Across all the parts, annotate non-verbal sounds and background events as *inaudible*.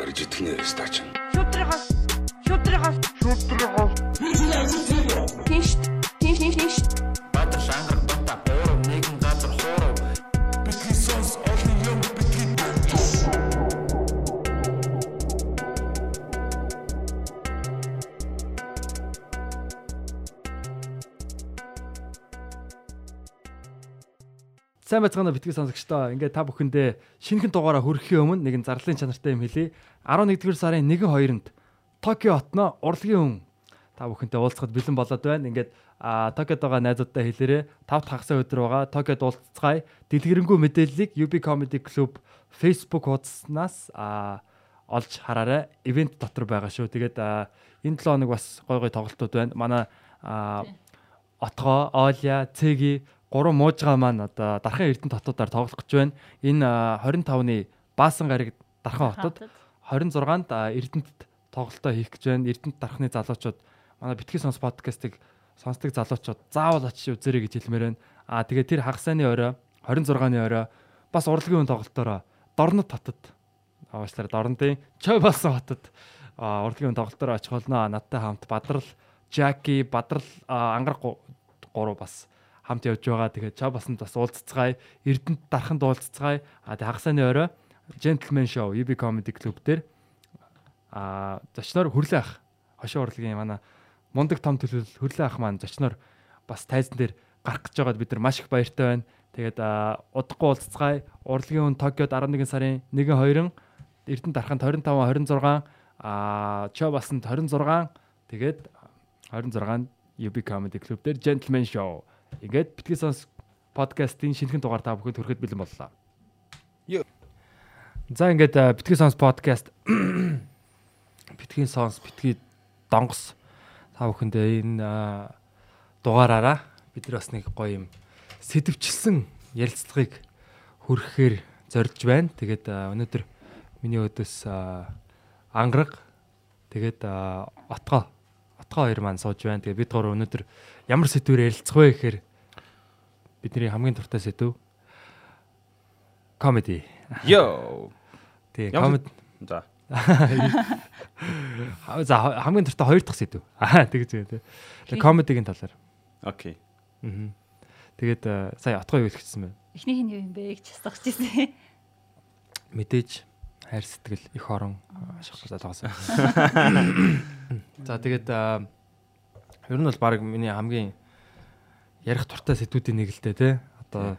Арж итгэнэ стач. Шүтрихас шүтрихас шүтрихас Тинш тинш тинш тинш Баатар шангар Сайн байцгаана битгий сонсогчдоо. Ингээд та бүхэндээ шинэхэн дугаараа хүрэхийн өмнө нэгэн зарлалын чанартай юм хэлье. 11-р сарын 1-2-нд Токио хотно урлагийн хүн та бүхэнтэй уулзахад бэлэн болоод байна. Ингээд Токиод байгаа найзуудтай хэлээрээ 5 дахь хагасаа өдөр байгаа. Токиод уулзцгаая. Дэлгэрэнгүй мэдээллийг UB Comedy Club Facebook хуудаснаас олж хараарай. Ивент дотор байгаа шүү. Тэгээд энэ 7 хоног бас гой гой тоглолтууд байна. Манай Отгоо, Оля, Цэги гурван муужгаа маань одоо дархан эрдэнэ хотуудаар тоглох гэж байна. Энэ а, 25-ны Баасан гариг дархан хотод 26-нд а, эрдэнэт тоглолтоо хийх гэж байна. Эрдэнэт дархны залуучууд манай битгий сонс подкастыг сонсдог залуучууд заавал очиж үзээрэй гэж хэлмээр байна. А тэгээ тэр хагасны орой 26-ны орой бас урлагийн үн тоглолтоороо Дорнот хотод аашлаар Дорнодын Чой болсон хотод урлагийн үн тоглолтоороо очих болно. Надтай хамт Бадрал, Жаки, Бадрал ангарах гу- гурав бас хамт явж байгаа. Тэгээд ча басанд бас уулзцгаая. Эрдэнэт дархан дуулццгаая. А тэг хагасны орой Gentleman Show UB Comedy Club дээр а зочноор хүрлээ ах. Хошоо урлагийн манай мундаг том төлөв хүрлээ ах маань зочноор бас тайзан дээр гарах гэж байгаад бид нар маш их баяртай байна. Тэгээд удахгүй уулзцгаая. Урлагийн хүн Токиод 11 сарын 1-2 Эрдэнэт дарханд 25 26 а чо басанд 26 тэгээд 26-нд UB Comedy Club дээр Gentleman Show. Ингээд битгий сонс подкастын шинэхэн дугаар та бүхэнд хүрэхэд бэлэн боллоо. За ингээд а, битгий сонс подкаст *clears throat* битгий сонс битгий донгос та бүхэндээ энэ а, дугаараараа бид нар бас нэг гоё юм сэтвчилсэн ярилцлагыг хүргэхээр зорж байна. Тэгээд а, өнөөдөр миний өдөөс ангараг тэгээд отгоо отгоо хоёр маань сууж байна. Тэгээд бид гурав өнөөдөр ямар сэдвээр ярилцах вэ гэхээр бидний хамгийн дуртай сэдв комеди. Йоо. Тэгээ комеди За. *laughs* за хамгийн дуртай хоёр дахь сэдв. *laughs* Аа тэгж байгаа тий. Комедигийн талаар. Окей. Аа. Тэгээд а, сая отгоо юу хэлчихсэн бэ? Эхнийх нь юу юм бэ гэж асуух гэсэн. Мэдээж хайр сэтгэл их орон шахлаа залгасан. *laughs* За тэгээд а, ер нь бол баг миний хамгийн ярих туртай сэдвүүдийн нэг л дээ тий. Одоо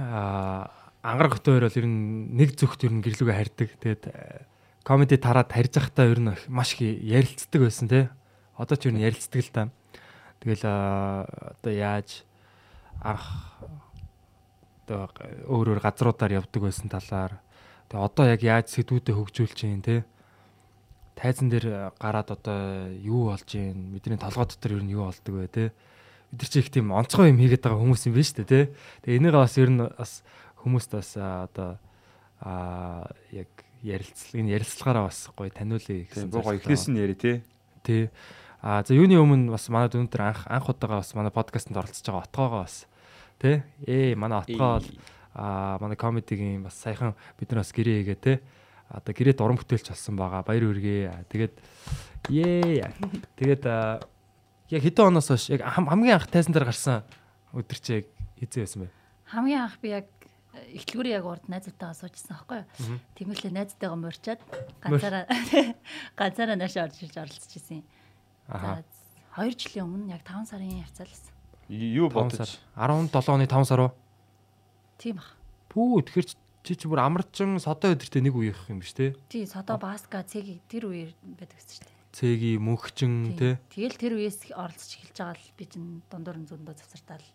а ангараг хөтөөр бол ер нь нэг зөвхт ер нь гэрлүүгээ харьдаг. Тэгээд а, комеди тараад харьж захтаа ер нь маш их ярилцдаг байсан тий. Одоо ч ер нь ярилцдаг л та. Тэгэл а, одоо яаж анх одоо өөр өөр газруудаар явдаг байсан талаар тэгээ одоо яг яаж сэдвүүдэд хөгжүүлж чинь те тайзан дээр гараад одоо юу болж юм бидний толгой дотор ер нь юу болдог вэ те бид нар чи их тийм онцгой юм хийгээд байгаа хүмүүс юм биш үү те тэгээ энийгээ бас ер нь бас хүмүүст бас одоо а яг ярилцлага энэ ярилцлагаараа бас гоё таниулъя гэсэн зорилготой эхлээс нь яри тий. Тий. А за юуны өмнө бас манай өнөөдөр анх анх удаага бас манай подкастт оролцож байгаа отгоогоо бас тий. Ээ манай отгоо бол а манай комедигийн бас саяхан бид нар бас гэрээ хийгээ тий. Одоо гэрээт уран бүтээлч болсон байгаа. Баяр хүргэе. А, Тэгээд ээ. Тэгээд яг хэдэн оноос хойш яг хам- хамгийн анх тайзан дээр гарсан өдөр чи яг хизээ байсан бэ? Хамгийн анх би яг эхлэлгүүрээ яг урд найзуудтайгаа суужсан аахгүй юу. Тэмүүлээ найзтайгаа морчаад ганцаараа *laughs* ганцаараа нааш орж ирж оролцож ирсэн. Аха. За 2 жилийн өмнө яг 5 сарын явцал байсан. Юу 5 сар. бодож 17 оны 5 сар уу? Тийм бах. Пүү тэгэхээр чи- чи чи бүр амарчин содоо өдөртөө нэг үеих юм биш те? Тий содо баска цэгийг тэр үеэр байдаг гэсэн чинь. Цэги мөнхчин те? Тэгэл тэр үеэс оролцож эхэлж байгаа л би чинь дундуур нь зөндөө завсартаал.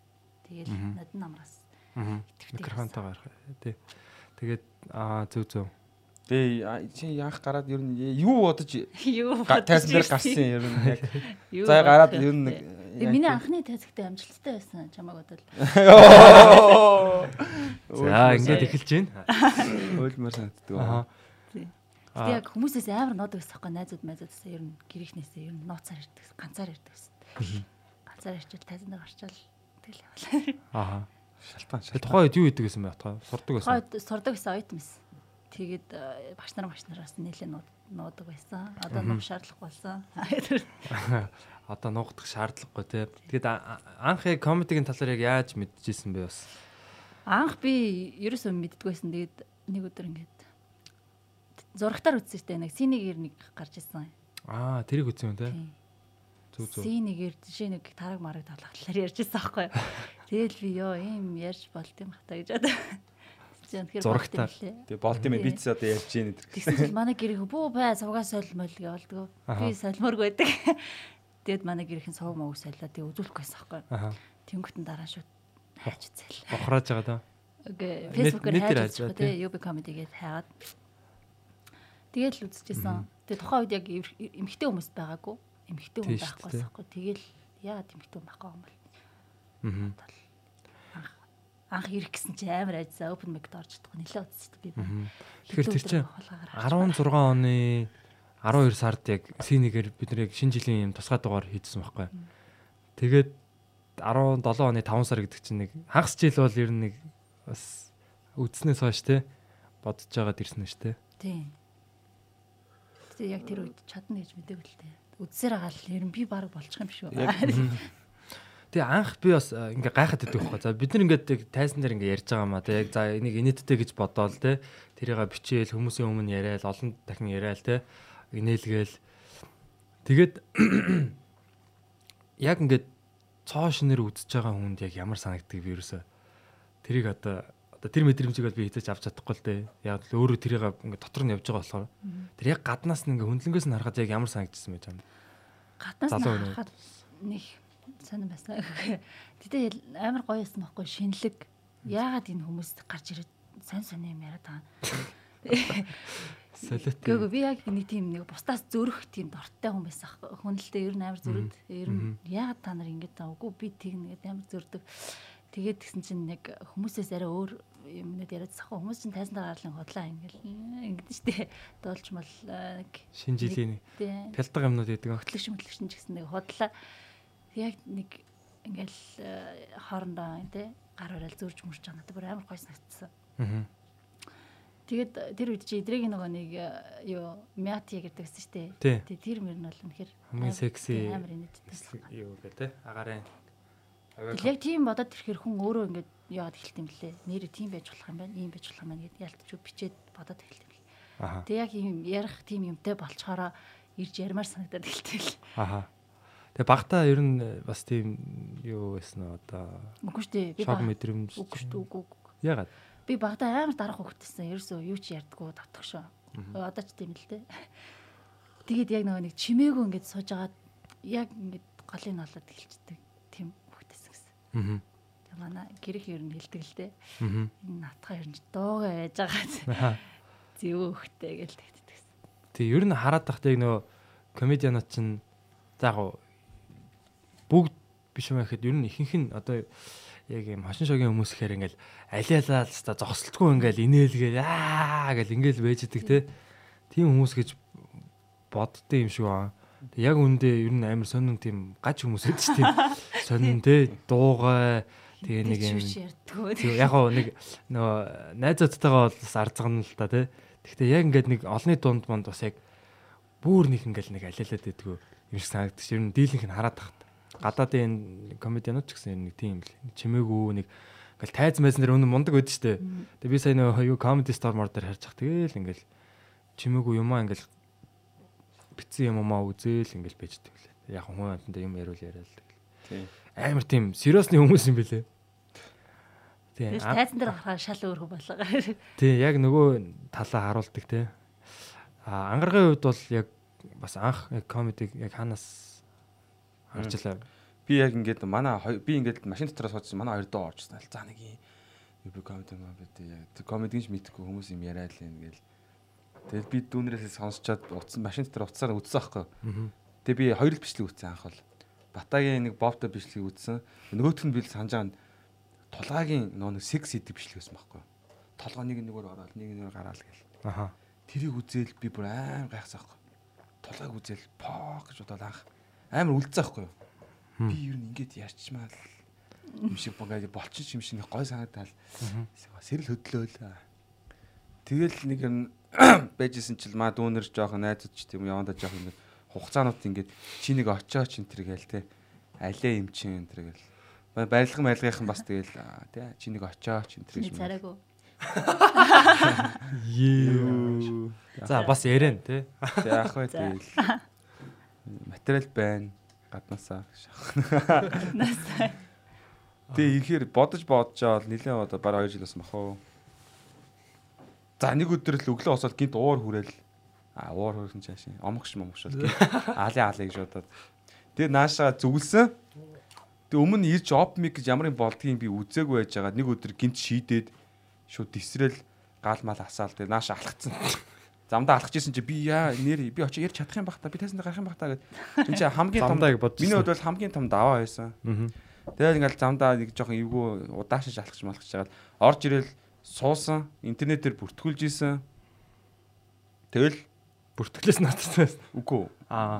Тэгэл надад намраас. Аа. Итгэвтэй Микрофонтой гарах тий. Тэгээд аа зөв зөв. Тэгээ чи яах гараад ер нь юу бодож *laughs* Юу тайзан дээр гарсан ер нь яг. За гараад ер нь вэ? Тэгээ миний анхны тайзагтай амжилттай байсан чамаг бодвол. *laughs* За ингээд эхэлж байна. *laughs* Ойлмор санагддаг. Аа. Гэтэ яг хүмүүсээс амар нод байсан байхгүй найзууд майзуудаас ер нь гэрийнхнээсээ ер нь нууцаар ирдэг ганцаар ирдэг гэсэн. Ганцаар ирчихэл тайзан дээр гарчаал тэгэл явал. Аа. Шалтгаан шалтгаан. тухайн үед юу идэг гэсэн бэ? Тухайн сурдаг байсан. Сурдаг гэсэн ойтмс. Тэгээд э, багш нар багш нараас нэлээд нууд нуудаг байсан. Одоо нуух шаардлага болсон. *laughs* *laughs* Одоо нуугдах шаардлагагүй те. Тэгээд анх яг комедигийн талаар яг яаж мэдчихсэн бэ бас? Анх би ерөөсөө мэддгүй байсан. Тэгээд нэг өдөр ингээд зурагтаар үзсэн штэ нэг синегээр нэг гарч ирсэн. Аа, тэрийг үзсэн юм те. Зүг зүг. Синегээр жишээ нэг тараг мараг талах талаар ярьж байсан аахгүй. *laughs* Тэгэл би ёо ийм ярьж болт юм хата гэж одоо. Лээ. Тэгээ болт юм битс одоо ярьж ийн гэдэг. Тэгсэн чинь манай гэрээ бүү бай сувгаа солимол гэвэлдэг. Би солиморг байдаг. *laughs* Тэгэд манай гэрийнхэн сувг мог солио тэгээ үзүүлэх байсан. Аха. Тэнгөтэн дараа шууд хайж үзэл. Бохрааж байгаа даа. Окей. Нэтээр хайж үзчихгүй тэгээ UB comedy гээд хайгаад. Тэгэл үзчихсэн. Тэгээ тухайн үед яг эмэгтэй хүмүүс байгаагүй. Эмэгтэй хүн байхгүй байхгүй. Тэгэл яагаад эмэгтэй хүн байхгүй юм бол Аа. Анх ирэх гэсэн чи амар айдсаа open mic-д орж чадахгүй нэлээд удсан би. Мгм. Тэгэхээр тэр чинь 16 16 оны 12 сард яг синегээр бид нэр шинэ жилийн юм тусгай дугаар хийдсэн байхгүй. Тэгээд 17 оны 5 сар гэдэг чинь нэг хагас жил бол ер нь нэг бас үдснээс хойш те бодож байгаад ирсэн нь шүү дээ. Тийм. Тэгээ яг тэр үед чадна гэж мэдээгүй л дээ. Үдсээр байгаа л ер нь би баг болчих юм шүү. Яг Тэгээ анх би бас э, ингээ гайхаад байдаг байхгүй. За бид нар ингээд яг тайзан дээр ингээ ярьж байгаа маа те яг за энийг инээдтэй гэж бодоол те тэрийг бичээл хүмүүсийн өмнө яриад олон дахин яриад те инээлгээл. Тэгээд *clears throat* яг ингээд цоо шинээр үзэж байгаа хүнд яг ямар санагддаг би ерөөсө. Тэрийг одоо одоо тэр мэдрэмжийг бол би хитэж авч чадахгүй л дээ. Яг л өөрөө тэрийг ингээд дотор нь явж байгаа болохоор. Тэр яг гаднаас нь ингээ хөндлөнгөөс нь харахад яг ямар санагдчихсан байж байгаа юм. Гаднаас нь харахад нэг сонирн байсан. *laughs* Тэгтээ амар гоё байсан байхгүй шинэлэг. Яагаад энэ хүмүүс гарч ирээд сонь сонь юм яриад байгаа. *laughs* Солиот. Гэхдээ би яг нэг тийм нэг бусдаас зөрөх тийм дортой хүн байсан аахгүй. Хүнэлтэд ер нь амар зөрөд. Ер нь яагаад та нар ингэж байгаа үгүй би тэгнэ гэдэг амар зөрдөг. Тэгээд тэгсэн чинь нэг хүмүүсээс арай өөр юмнууд яриад сахгүй хүмүүс чинь тайзан дээр гарлын хотлаа ингээл ингэдэж штэ *laughs* доолч мал э, нэг Шинэ жилийн тийм пялдаг юмнууд гэдэг. хөтлөгч хөтлөгч нь ч гэсэн нэг худлаа яг нэг ингээл э, хоорондоо тий гар барайл зурж мөрч байгаа надад бүр амар гой санагдсан. Аа. Тэгээд тэр үед чи эдрийг нөгөө нэг э, юу мяти гэдэг гэсэн шүү дээ. Тий. Тэр мөр нь бол үнэхээр Хамгийн секси амар инээдтэй. юу гэдэг агарын яг тийм бодоод ирэхээр хүн өөрөө ингээд яагаад эхэлт юм блэ? Нэрээ тийм байж болох юм байна, ийм байж болох юм байна гэдээ ялтч бичээд бодоод эхэлт юм аха Тэг яг юм ярих тийм юмтай болчоороо ирж ярмаар санагдаад эхэлтэй л. аха Тэгээ багтаа ер нь бас тийм юу байсан нь одоо Үгүй шүү дээ. Шок мэдрэмж Үгүй шүү дээ. Үгүй ягаад Би багада амар дарах хөвгтсэн. Ерөөсөө юу ч ярьдаггүй татах шүү. Одоо ч тийм л дээ. Тэгээд яг нөгөө нэг чимээгүй ингээд сууж агаад яг ингээд голыг нолоод эхэлчихдэг. Тийм хөвгтсэн гэсэн. аа Тэгээ манай гэрэх ер нь хэлдэг л дээ. аа Энэ натхаа ер нь дуугаа байж байгаа. Зэвөө хөхтэй гэж тэгтдэгсэн. Тэг ер нь хараад тахтай нөгөө комедианууд чинь за яг бүгд биш юм яхэд ер нь ихэнх нь одоо яг юм хошин шогийн хүмүүс ихээр ингээл алиалаа л та зогсолтгүй ингээл инээлгээл аа гэл ингээл байж идэг те тийм хүмүүс гэж боддтой юм шиг аа Тэг яг үндэ ер нь амар сонин тийм гач хүмүүс шүү тийм сонин те дуугай тэгээ нэг юм яг гоо нэг нөгөө найзуудтайгаа бол бас арзгана л та тий. Гэхдээ яг ингээд нэг олонний дунд монд бас яг бүр нэг ингээл нэг алиалаад байдгүй юм шиг санагдчих. Ер нь дийлэнх нь хараад тахт. Гадаадын комедианууд ч гэсэн нэг тийм л чимээгүй нэг ингээл тайз майзан дээр өнө мундаг шүү дээ. Тэгээ би сая нөгөө юу comedy store мор дээр харж хах тэгээл ингээл чимээгүй юмаа ингээл битсэн юм аа үзээл ингээл байждаг лээ. Яг хүн амтанда юм яриул яриад тэгэл. Тийм. Амар тийм сериусны хүмүүс юм бэлээ. Тийм. Тайзан дээр гарахаар шал өөрхөн болоо. Тий, яг нөгөө талаа харуулдаг те. А ангаргийн хувьд бол яг бас анх комедиг яг ханаас харчлаа. Би яг ингээд манай би ингээд машин дотроос суудсан манай хоёр доо орчихсон. За нэг юм би комеди маа би яг тэр комедиг ч мэдхгүй хүмүүс юм яриад л юм гээл. Тэгэл би дүүнерээс сонсчоод утсан машин дотор утсаар үзсэн аахгүй. Тэгээ би хоёр л бичлэг үзсэн анх бол. Батагийн нэг бовто бичлэг үзсэн. Нөгөөх нь би л санаж байгаа тулгаагийн нөө нэг секс хийдэг бичлэг байсан байхгүй. Толгой нэг нэгээр ороод нэг нэгээр гараал гээл. Аха. Тэрийг үзээл би бүр аим гайхсан аахгүй. Тулгааг үзээл пок гэж бодоод анх амар үлдсэн аахгүй. Би ер нь ингэж ярьчмаа л юм шиг багаа болчих юм шиг гой санагдал. Сэрэл хөдлөөл. Тэгэл нэг юм *coughs* байжсэн чил маа дүүнер жоохон найзууд ч тийм явандаа жоохон ингэ хугацаанууд ингээд чи нэг очооч энэ төр гээл те. Алээ юм чин энэ төр гээл. Ба- Барилга марилгынхан бас тэгэл те чи нэг очооч энэ төр Чиний гэж. царайгүй. Юу. За бас ярэн тий. Тэг яах вэ тэгэл. *laughs* Материал байна гаднаасаа. Насаа. Тэгээ ихээр бодож бодож авал нилээн одоо бараг 2 жил болсон бах уу. За нэг өдөр л өглөө босоод гинт уур хүрээл а уур хүрсэн чааш омгш момгш бол гинт аали аали гэж бодоод тэгээ наашаа зүгэлсэн. Тэгээ өмнө ирж оп миг гэж ямар юм болдгийг би үзээгүй байж байгаа. Нэг өдөр гинт шийдээд шууд тесрэл гал мал асаал тэгээ нааш алхацсан. Замдаа алхаж исэн чи би яа нэр би очиж ярьж чадах юм бах та би тайсанд гарах юм бах та гэд.Чин чи хамгийн том миний хувьд бол хамгийн том даваа байсан. Тэгээд ингээл замдаа нэг жоохон эвгүй удаашиж алхаж малхаж жагаад орж ирэл суусан, интернетээр бүртгүүлж исэн. Тэгэл Бүртгэлээс натсан. үгүй.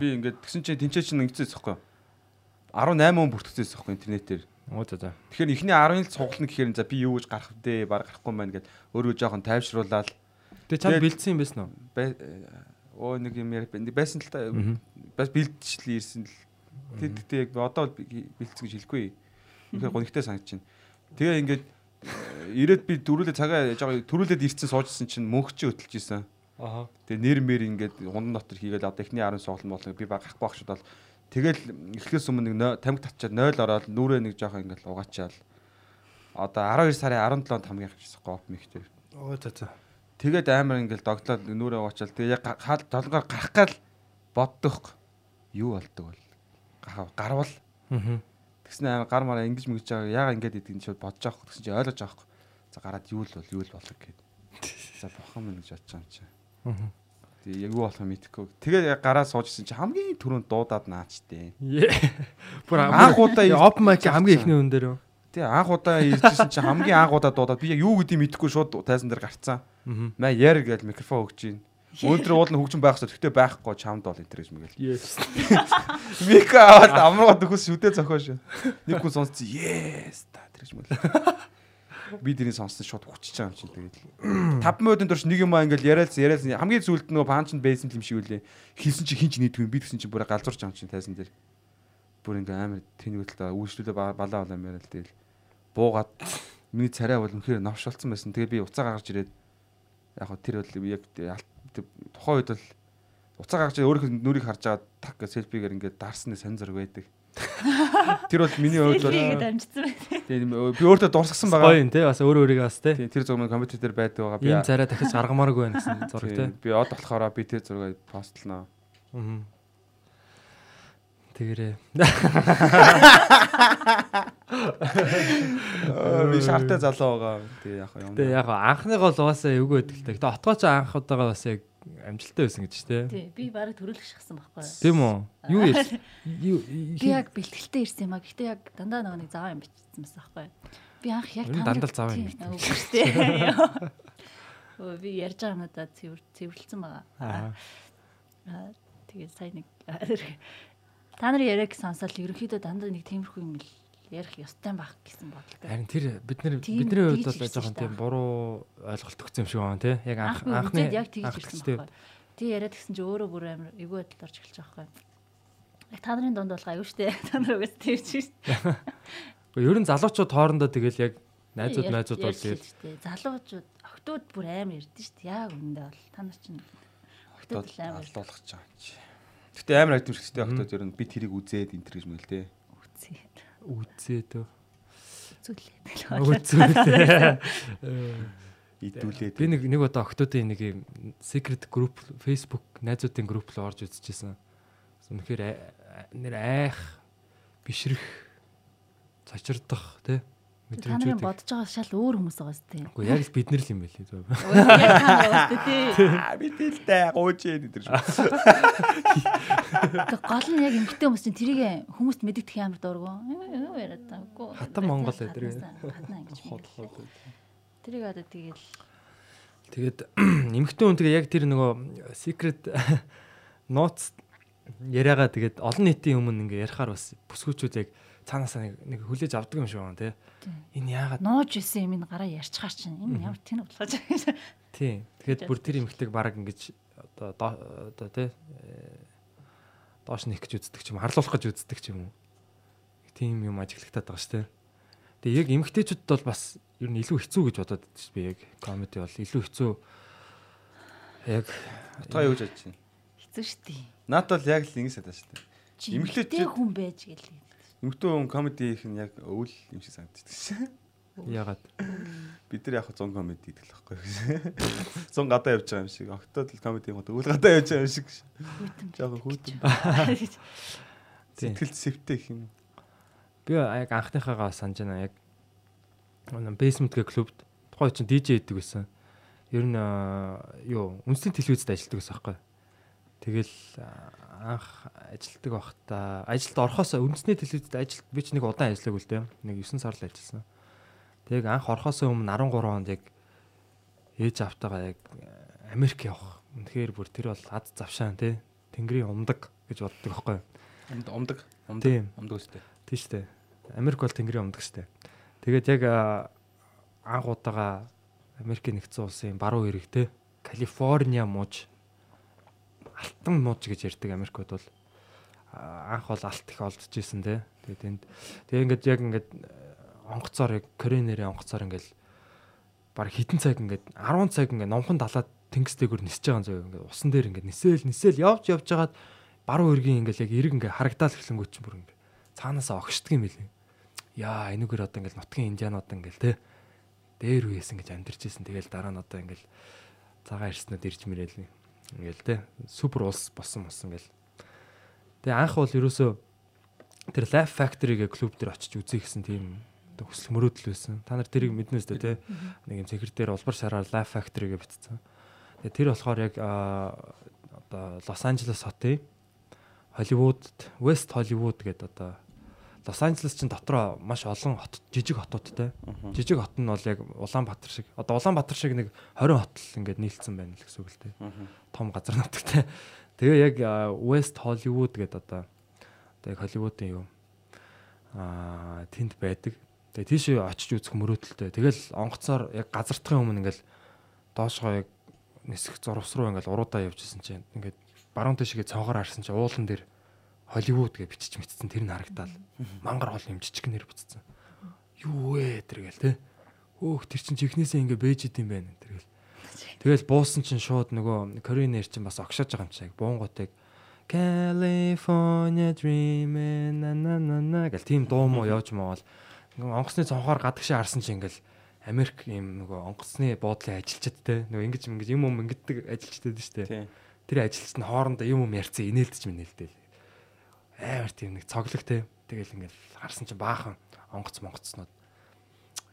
Би ингээд тэгсэн чинь тэнцээ чинь ингэсэн байхгүй. 18 хүн бүртгэсэн байхгүй интернетээр. Оо за за. Тэгэхээр эхний 10-ын л цуглана гэхээр за би юу гэж гарах вэ? Баг гарахгүй байна гэд өөрөө жоохон тайвшруулаад Тэгээ чад бэлдсэн юм байсан уу? бай- оо нэг юм яа байсан л та бас бэлдчихлээ ирсэн л. Тэгтээ яг одоо би бэлдсэн гэж хэлэхгүй. Үнэхээр гонигтай санагдаж байна. Тэгээ ингээд э, ирээд би дөрүүлээ цагаа жоо төрүүлээд ирсэн суужсэн чинь мөнхчөө хөтөлж исэн. Аа. Тэгээ нэр мэр ингээд ундан дотор хийгээл одоо эхний 10 суулна болоо би баг гарахгүй багш удаа тэгэл эхлээс өмнө нэг тамхи татчаад 0 ороод нүрээ нэг жоохон ингээд угаачаал. Одоо 12 сарын 17-нд хамгийн авчихсан гоп михтэй. Оо за за. Тэгээд амар ингээл догтлоод нүрээ угаачаал. Тэгээ яг хаал толгоор гарах гал боддох юу болдог бол гарвал тэгснэ амар гар мараа ингэж мэгж байгаа яга ингээд идэх нь шууд бодож авах гэсэн чи ойлгож авах. За гараад юу л бол юу л болох гэд. *laughs* За бохон мэн гэж бодож байгаа юм чи. Аа. Тэгээ яг юу болох юм мэдэхгүй. Тэгээд яг гараа суужсэн чи хамгийн түрүүнд дуудаад наачтэй. Бүр Анх удаа оп майк хамгийн ихний хүн дээр үү? Тэгээ анх удаа иржсэн чи хамгийн анх удаа дуудаад би яг юу гэдгийг мэдэхгүй шууд тайзан дээр гарцсан. Аа. Маа яар гэж микрофон өгч гин. Өнөөдөр *laughs* уулын хөгжим байх хэрэгтэй гэхдээ байхгүй чамд бол энэ гэж мэгэл. Yes. *laughs* Мик аваад амраад өгөхс шүдэ зохиош. Нэг хүн сонссон yes та тэр гэж мэл. *laughs* Би тэрийг сонссон шууд хүчиж байгаа юм чинь тэгээд. 5 минутын турш нэг юм аа ингээл яриалс яриалс хамгийн зүйлд нөгөө панчнд бейсэн юм шиг үлээ. Хэлсэн чи хинч нийтгүй би тэгсэн чи бүр галзуурч байгаа юм чинь тайсан дээр. Бүр ингээ амар тэнэгдэлтэй үүшлүүлээ балаа балаа яриад тэгэл буугаад миний царай бол үнэхээр новшолцсон байсан. Тэгээ би уцаа гаргаж ирээд яг хөө тэр бол яг тухайн үед бол уцаа гаргаж ирээд өөрийнхөө нүрийг харж байгаа так гэж селфигээр ингээд дарсны сонь зураг байдаг. *laughs* Тэр бол миний хувьд бол тийм би өөртөө дурсгасан Гоё байгаа. юм те бас өөр өөрийгөө бас те. Тэр зураг компьютер дээр байдаг байгаа. Би Ийм царай дахиж гаргамааргүй байна гэсэн зураг те. би од болохоор би тэр зургийг постлноо. Аа. Тэгэрээ. Би шаартай залуу байгаа. Тэгээ яг юм. Тэгээ яг анхныгоо л угаасаа эвгүй те. Гэтэ отгооч анх удаага бас яг амжилттай байсан гэж те. Тий, би бараг төрөлх шахсан байхгүй. Тийм үү? Юу ярьсан? *laughs* Юу Би яг бэлтгэлтэй ирсэн юм а. Гэхдээ яг дандаа нөгөө нэг заваа юм бичсэн байсан байхгүй. Би анх яг нь дандаа заваа юм бичсэн. *laughs* Өө би ярьж байгаа надад цэвэр цэвэрлсэн байгаа. Аа. Аа, Тэгээд сая нэг *laughs* та нарын яриаг сонсоод ерөнхийдөө дандаа нэг тиймэрхүү юм л ярих ёстой байх гэсэн бодлоо. Харин тэр бид нар Тийм, бидний хувьд бол жоохон тийм буруу ойлголт өгсөн юм шиг байна те. Яг анх Анхны яг тэгж тийм. байхгүй. Тий яриад гисэн чи өөрөө бүр амар эвгүй байдалд орж эхэлж байгаа байхгүй. Яг та нарын донд болох аюу штэ. Та нар угаас тэрч штэ. Гэхдээ ер нь залуучууд хоорондоо тэгэл яг найзууд найзууд бол тэгэл штэ. Залуучууд октод бүр амар ярдэн штэ. Яг үндэ бол та нар чинь октод л амар алдуулах гэж байгаа юм чи. Гэтэ амар айдэмшигтэй багтаад ер нь би тэрийг үзээд энэ төр гэж мэл дээ. үцээ. үзээд өө. Зүлээ. Үзээд. *laughs* Идүүлээд. Би нэг нэг удаа октодын нэг юм secret group Facebook найзуудын group руу орж үзчихсэн. Үнэхээр нэр айх бишрэх цочирдох тий Та нарын бодож байгаа шал өөр хүмүүс байгаа штэ. Уу яг л бид нар л юм байл. Яг та байгаа штэ тий. Аа би тэлтэй гоожээ энэ төр. Тэг гол нь яг эмгтэй хүмүүс чинь тэрийг хүмүүст мэддэх амар дургу. Юу яриад таагүй. Хатан Монгол эдэр. Хатна ингэж. Тэрийг одоо тэгэл Тэгээд *clears throat* эмхтэн хүн тэгээ яг тэр нөгөө secret *laughs* notes яриагаа тэгээд олон нийтийн өмнө ингээ ярихаар бас бүсгүүчүүд яг цаанаасаа нэг нэг хүлээж авдаг юм шиг байна тий. Энэ яагаад нууж исэн юм ин гараа ярьчихаар чинь энэ ямар тэн болохоо гэж. тий. Тэгэхээр бүр тэр эмхтэйг баг ингэж одоо доо- одоо тий э, доош нэх гэж үздэг ч юм уу, харлуулах гэж үздэг ч юм уу. Тийм юм ажиглагтаад байгаа шүү дээ. Тэгээ яг эмхтэйчүүд бол бас ер нь илүү хэцүү гэж бодоод шүү би яг комеди бол илүү хэцүү яг Та юу гэж бодож байна? Хэцүү штий. Наад бол яг л ингэ санаа шүү дээ. Чи- хүн байж гээл. Эмхтэн хүн комеди их нь яг өвөл юм шиг санагддаг шээ. яагаад Бид нар яг 100 комеди гэдэг л байхгүй юу? 100 гадаа явж байгаа юм шиг. Октод л комеди юм өвөл гадаа явж байгаа юм шиг. Жаахан хүүтэн. Сэтгэл зэвтэй их юм. би яг анхныхаагаа санаж байна яг basement гэх клубт тухай чинь DJ гэдэг байсан. Ер нь юу үндэсний телевизэд ажилладаг байсан байхгүй. Тэгэл анх ажилтдаг байхдаа ажилд орохоос үндэсний телевизэд ажил би ч нэг удаан ажиллаг үл дээ. Нэг 9 сар л ажилласан. Тэг анх орохоос өмнө 13 онд яг ээж автагаа яг Америк явах. Үнэхээр бүр тэр бол ад завшаан тий. Тэнгэрийн умдаг гэж боддог байхгүй. Умд умдаг. Тийм. Умдаг үстэй. Тийм шүү дээ. Америк бол тэнгэрийн умдаг дээ. Тэгээд яг анх удаага Америкийн нэгдсэн улсын баруун те Калифорниа мууж алтан мууж гэж ярьдаг Америкууд бол анх бол алт их олдож исэн те. Тэгээд энд тэгээ ингээд яг ингээд э, онгоцоор яг Коренерийн онгоцоор ингээд баг хитэн цаг ингээд 10 цаг ингээд номхон далаад тэнгистэйгөр нисэж байгаа зөө ингээд усан дээр ингээд нисээл нисээл явж явж хагаад баруун эргийн ингээд яг эрэг ингээд харагдаал эхлэнгүүт чинь бүр ингээд цаанаасаа огшдг юм билээ. Яа энүүгээр одоо ингээд нутгийн индианууд ингээд те дээр үеэс ингэж амьдэрч исэн. Тэгэл дараа нь одоо ингээд цагаан ирснүүд ирж мэрэл ингээл те супер улс болсон болсон гэл. Тэгээ анх бол ерөөсөө тэр Life Factory гэх клуб дээр очиж үзье гэсэн тийм хүсэл мөрөөдөл байсан. Та нар тэрийг мэднэ үстэ те нэг юм цэгэр дээр улбар шараар Life Factory гэж битцсэн. Тэгээ тэр болохоор яг одоо Лос Анжелес хотын Холливуудд West Hollywood гэдэг одоо Лос Анжелес чинь дотроо маш олон хот жижиг хотуудтай. Жижиг хот нь бол яг Улаанбаатар шиг. Одоо Улаанбаатар шиг нэг 20 хот л ингээд нийлцсэн байна л гэсэн үг л дээ. Том газар нутагтай. Тэгээ яг West Hollywood гэдэг одоо яг Холливуудын юу аа тэнд байдаг. Тэгээ тийш очиж үзэх мөрөөдөлтэй. Тэгэл онгоцоор яг газартахын өмнө ингээл доошгоо яг нисэх зурвс руу ингээл уруудаа явжсэн чинь ингээд баруун тишгээ цоогоор харсан чинь уулан дээр Холливуд гэж бичиж мэдсэн тэр нь харагдаад мангар хол юм жижиг нэр бичсэн. Юу вэ тэр гээл те. Өөх тэр чин чихнээсээ ингээ бэж идэм байх тэр гээл. Тэгэл буусан чинь шууд нөгөө Коренер чинь бас огшоож байгаа юм чиг. Буунгуудыг California dreaming на на на на гэл тийм дуу муу явж маавал онгоцны цонхоор гадагшаа харсан чинь ингээл Америк юм нөгөө онгоцны буудлын ажилчид те нөгөө ингэж ингэж юм юм ингэдэг ажилчид дээ штэ. Тэр ажилчид нь хоорондоо юм юм ярьцсан инээлдэж минэлдэл. Амар тийм нэг цоглог те. Тэгэл ингээл харсан чинь баахан онгоц монгоцнууд.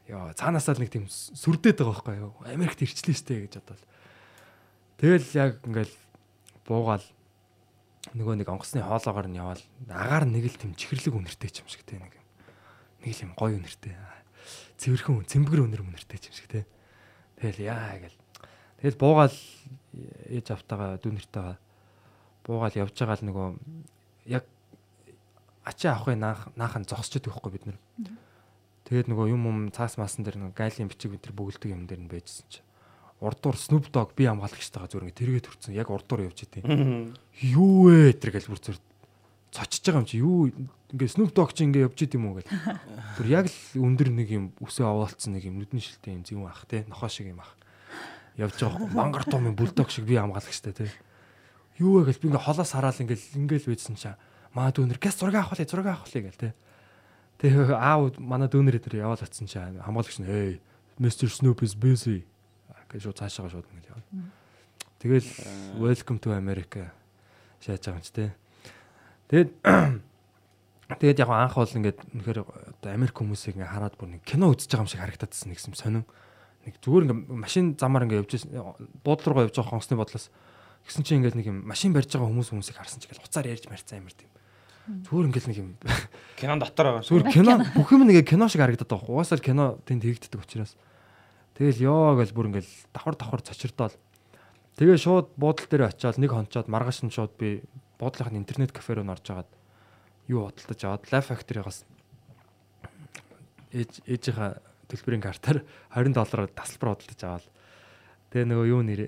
Йоо цаанаасаа л нэг тийм сүрдээд байгаа байхгүй юу. Америкт ирчлээ штэ гэж бодвол. Тэгэл яг ингээл буугаал нөгөө нэг онгоцны хоолоогоор нь яваал агаар нэг л тийм чихэрлэг үнэртэй юм шиг те нэг. Нэг л юм гоё үнэртэй. Цэвэрхэн цэмбгэр үнэр үнэртэй юм шиг те. Тэгэл яа гэл. Тэгэл буугаал ээж автагаа дүүнэртэйгээ буугаал явж байгаа л нөгөө яг ачаа авахын наах наахан зогсчод байхгүй бид нар. Тэгээд нөгөө юм юм цаас маасан дээр нөгөө гайлын бичиг бид нар бөглөдөг юм дээр нь байжсэн чи. Урдуур Snoop Dogg би хамгаалагчтайгаа зүгээр ингэ тэргээд төрцөн яг урдуур явж идэв. Юу вэ тэр гэл бүр зүр цочж байгаа юм чи юу ингээ Snoop Dogg чи ингээ явж идэв юм уу гэл. *laughs* Түр яг л өндөр нэг юм үсээ овоолцсон нэг юм нүдний шилтэй юм зүүн ах те нохоо шиг юм ах. Явж байгаа хөө мангар том юм бүлдог шиг би хамгаалагчтай те. Юу вэ гэл би ингээ холоос хараал ингээл ингээл байжсэн чаа. Маа дүүнер гэс зураг авах зураг авах гэл те. Тэгээ аав манай дүүнэр дээр яваал атсан чаа хамгаалагч нь hey Mr Snoop is busy гэж шууд цаашаа шууд ингэ яваа. Тэгэл welcome to America шааж байгаа юм чи те. Тэгээд *clears throat* тэгээд яг анх бол ингээд үнэхээр одоо Америк хүмүүсийг ингээ хараад бүр нэг кино үзэж байгаа юм шиг харагдадсан нэг юм сонин. Нэг зүгээр ингээ машин замаар ингээ явж буудлын руугаа явж байгаа хонгосны бодлоос Тэгсэн чинь ингээд нэг юм машин барьж байгаа хүмүүс хүмүүсийг харсан чинь ингээд уцаар ярьж марцсан амар тийм. Зүгээр ингээд нэг юм Кинон дотор байгаа. зүгээр кино бүх юм нэг кино шиг харагдаад байгаа. Угаасаа л кино тэнд хийгддэг учраас. Тэгэл ёо гэж бүр ингээд давхар давхар цочирдоол. Тэгээ шууд буудлын дээр очиод нэг хончоод маргааш нь шууд би буудлынхын интернет кафе руу норж агаад юу бодолтож аваад Life Factory-гаас ээж ээжийнхаа төлбөрийн картаар 20 доллараар тасалбар худалдаж аваад тэгээ нөгөө юу нэр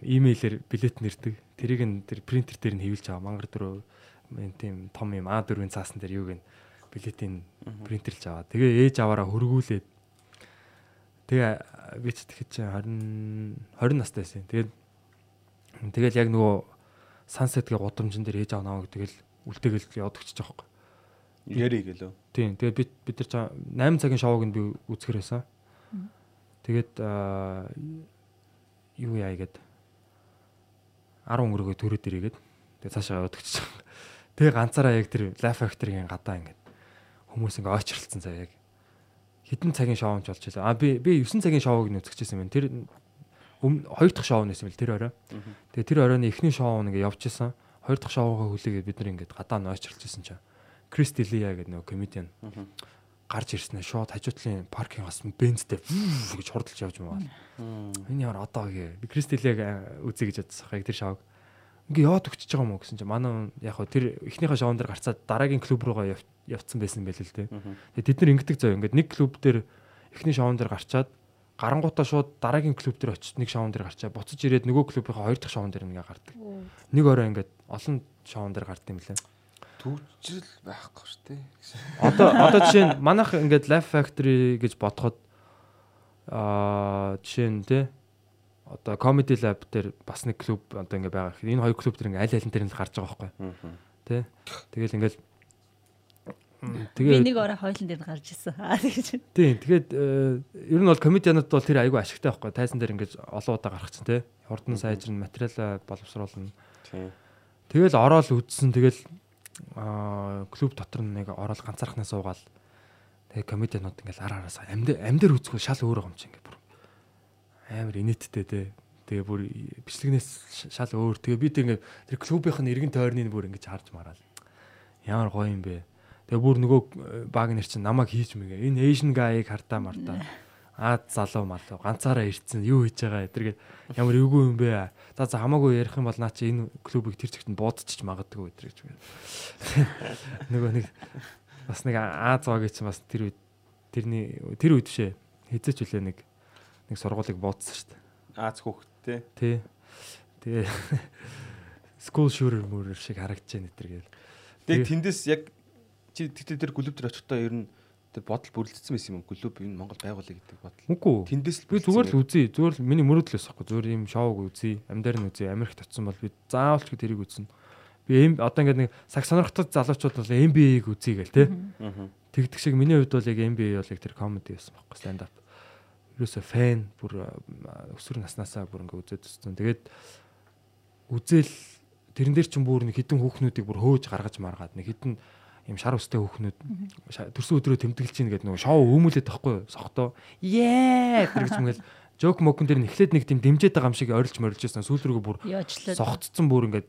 имэйлээр билет нэрдэг. Тэрийг нь тэр принтер дээр нь хэвлж аваа. Мангар дөрөв тийм том юм А4-ийн цаасан дээр юуг нь билетийн принтерлж аваа. Тэгээ ээж аваараа хөргүүлээд тэгээ би ч тэгэхэд чи 20 20 настай байсан. Тэгээд тэгэл яг нөгөө сансетгээ гудамжин дээр ээж аваа наваа тэгэл үлдээгэл яваад өгчих жоох. Яри гэлөө. Тийм. Тэгээд бид бид нар 8 цагийн шоуг нь би үзэхэр байсан. Тэгээд юу яа гээд 10 өнгөрөөгөө төрөөд ирээгээд тэгээд цаашаа яваад өгчих. Тэгээ ганцаараа яг тэр Life Factory-гийн гадаа ингээд хүмүүс ингээд ойчралцсан цаа яг хэдэн цагийн шоунд болж байлаа. А би би 9 цагийн шоуг нь үзчихсэн юм. Тэр хоёр дахь шоу нэсэн бэл тэр орой. Тэгээ тэр оройн эхний шоу нэг явж исэн. Хоёр дахь шоугаа хүлээгээд бид нар ингээд гадаа нь ойчралж исэн чинь. Крис Делия гэдэг нөгөө комедиан гарч ирснээр шууд хажуутлын паркингаас бензтэй гэж хурдалж явж байгаа. Энэ ямар одоо гээ. Би Крис Делияг үзье гэж бодсон. Яг тэр шоуг ингээ яваад өгчөж байгаа юм уу гэсэн чинь манай яг хөө тэр эхнийхээ шоун дээр гарцаад дараагийн клуб руугаа явцсан байсан байл л дээ. Тэгээ тэд нар ингэдэг зөө ингээд нэг клуб дээр эхний шоун дээр гарчаад гарангуудаа шууд дараагийн клуб дээр очиж нэг шоун дээр гарчаа буцаж ирээд нөгөө клубийнхаа хоёр дахь шоун дээр ингээ гардаг. Нэг орой ингээд олон шоун дээр гардыг юм лээ. Төвчрэл байхгүй шүү дээ. Одоо одоо жишээ нь манайх ингээд Life Factory гэж бодоход аа жишээ нь те одоо Comedy Lab дээр бас нэг клуб одоо ингээ байгаа. Энэ хоёр клуб дээр ингээ аль алин дээр нь л гарч байгаа байхгүй. Тэ. Тэгэл ингээл Би нэг орой хойлон дээр гарч тэгэж. Тийм. Тэгээд э, ер нь бол комедианууд бол тэр айгүй ашигтай байхгүй. Тайзан дээр ингэж олон удаа чинь те. Хурдан сайжрна, материал боловсруулна. Тийм. Тэгэл ороод үзсэн. Тэгэл клуб дотор нэг ороод ганцаархнаа суугаал. Тэгээ комедианууд ингээл ар араасаа амьд амьдэр үзэхгүй шал өөр юм чи ингээд бүр амар инээдтэй те. Тэгээ бүр бичлэгнээс шал өөр. Тэгээ би тэр ингээд тэр клубийнх нь эргэн тойрныг бүр ингэж харж мараал. Ямар гоё юм бэ. Тэгээ бүр нөгөө баг нэр чинь намайг хийж мэгээ. Энэ Asian guy-ыг хартаа мартаа. Аад залуу малуу ганцаараа ирцэн юу хийж байгаа эдэргээд ямар эвгүй юм бэ? За за хамаагүй ярих юм бол наа чи энэ клубыг тэр чигт буудчих магадгүй эдэр гэж. *laughs* Нөгөө нэг бас нэг Аз зоогийн чинь бас тэр үед тэрний тэр үед бишээ. Хэзээч үлээ нэг нэг сургуулийг буудсан шүү дээ. Аз хүүхдтэй. Тий. Тэгээ *laughs* school shooter мөр шиг харагдаж байна эдэргээл. Тэгээ тэндээс яг чи тэгтээ тэр клуб дээр очихдоо ер нь тэр бодол бүрлдсэн байсан юм клуб энэ Монгол байгуулъя гэдэг бодол. Үгүй. Тэндээс л Би зүгээр л үзье. Зүгээр л миний мөрөөдлөөс ахгүй. Зүгээр ийм шоуг үзье. Амьдаар нь үзье. Америкт очсон бол би заавал ч тэрийг үзнэ. Би эм одоо ингээд нэг цаг сонирхтод залуучууд бол NBA-г үзье гээл те. Тэгдэг шиг миний хувьд бол яг NBA бол яг тэр комеди байсан байхгүй stand up. Ерөөсө фэн бүр өсвөр наснаасаа бүр ингээд үзээд өссөн. Тэгээд үзэл тэрэн дээр чинь бүр нэг хідэн хүүхнүүдийг бүр хөөж гаргаж маргаад нэг хідэн юм шар өстэй хүүхнүүд төрсөн өдрөө тэмдэглэж чинь гэдэг нөгөө шоу өмүүлээд тахгүй сохтоо яа! гэж мэгэл жок мокон дээр нэхлээд нэг тийм дэмжээд байгаа юм шиг орилж морилж байсан. Сүүл рүүгээ бүр согтцсон бүр ингээд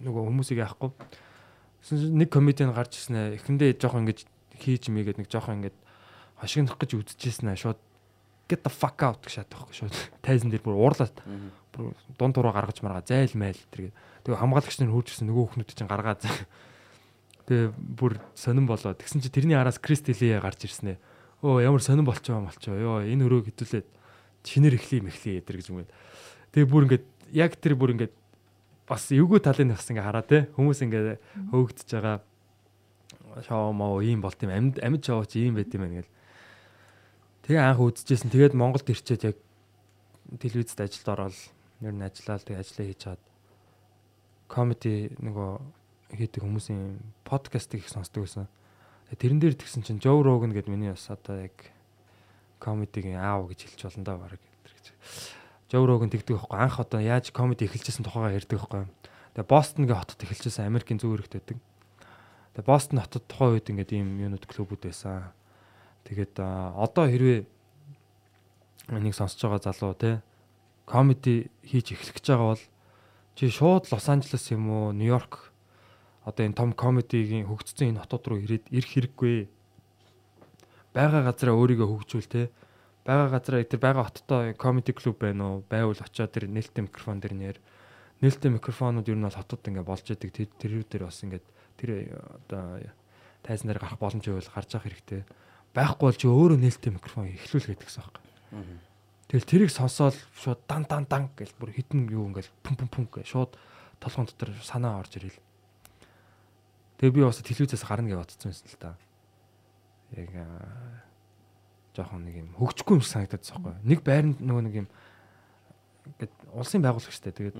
нөгөө хүмүүсийг яахгүй. Нэг комедиан гарч ирсэн ээ. Эхэндээ жоох ингэж хийж мэйгээд нэг жоох ингэж хошигнох гэж үзчихсэн аа шууд get the fuck out гэж шатах байхгүй шууд тайзан дээр бүр уурлаад бүр дунд тураа гаргаж маргаа зайл майл тэргээд тэгээ хамгаалагч нар ирсэн нөгөө хүмүүс чинь гаргаад Тэгээ бүр сонирн болоо. Тэгсэн чи тэрний араас Кристелия гарч ирсэн ээ. Өө ямар сонирн болчоо молчоо. Йоо энэ өрөөг хитүүлээд шинээр эхлэе мэхлээ эдэр гэж юм. Тэгээ бүр ингээд яг тэр бүр ингээд бас эвгүй талын бас ингээ хараа те хүмүүс ингээ хөөгдөж байгаа шоу моо ийм болт юм амьд амьд шоу чи ийм байт юм байна гэл. Тэгээ анх үзчихсэн. Тэгээд Монголд ирчээд яг телевизэд ажилд ороод ер нь ажиллаад тэгээ ажиллаа хийж чад комеди нөгөө хийдэг хүмүүсийн подкастыг их сонсдог байсан. Тэрэн дээр тэгсэн чинь Joe Rogan гэдэг миний бас одоо яг комедигийн аав гэж хэлж болно да баг гэж. Joe Rogan тэгдэг байхгүй анх одоо яаж комеди эхэлжсэн тухайгаа ярьдаг байхгүй. Тэгээ Бостонгийн хотод эхэлжсэн Америкийн өргөт байдаг. Тэгээ Бостон хотод тухайн үед ингээд ийм юунууд клубүүд байсан. Тэгээд одоо хэрвээ энийг сонсож байгаа залуу те комеди хийж эхлэх гэж байгаа бол чи шууд Лос Анжелес юм уу, Нью-Йорк одоо энэ том комедигийн хөгжсөн энэ хотод руу ирээд ирэх хэрэггүй. Бага газараа өөрийгөө хөгжүүл те. Бага газараа тэр бага хоттой комеди клуб байна уу? Байвал очиод тэр нээлттэй микрофон дээр нэр. Нээлттэй микрофонууд ер нь бол хотод ингээ болж идэг. Тэр тэр дээр бас ингээд тэр одоо тайзан дээр гарах боломж байвал гарч явах хэрэгтэй. Байхгүй бол чи өөрөө нээлттэй микрофон эхлүүл гэдэг гэсэн байхгүй. Тэгэл тэрийг сонсоод шууд дан дан дан гэл бүр хитэн юу ингээл пүм пүм пүм гэ шууд толгойн дотор санаа орж ирэл. Тэгээ би бас телевизээс гарна гэж бодсон байсан л та. Яг жоохон нэг юм хөгжихгүй юм шиг санагдаад байсан байхгүй. Нэг байранд нөгөө нэг юм ингээд улсын байгуулагчтай тэгээд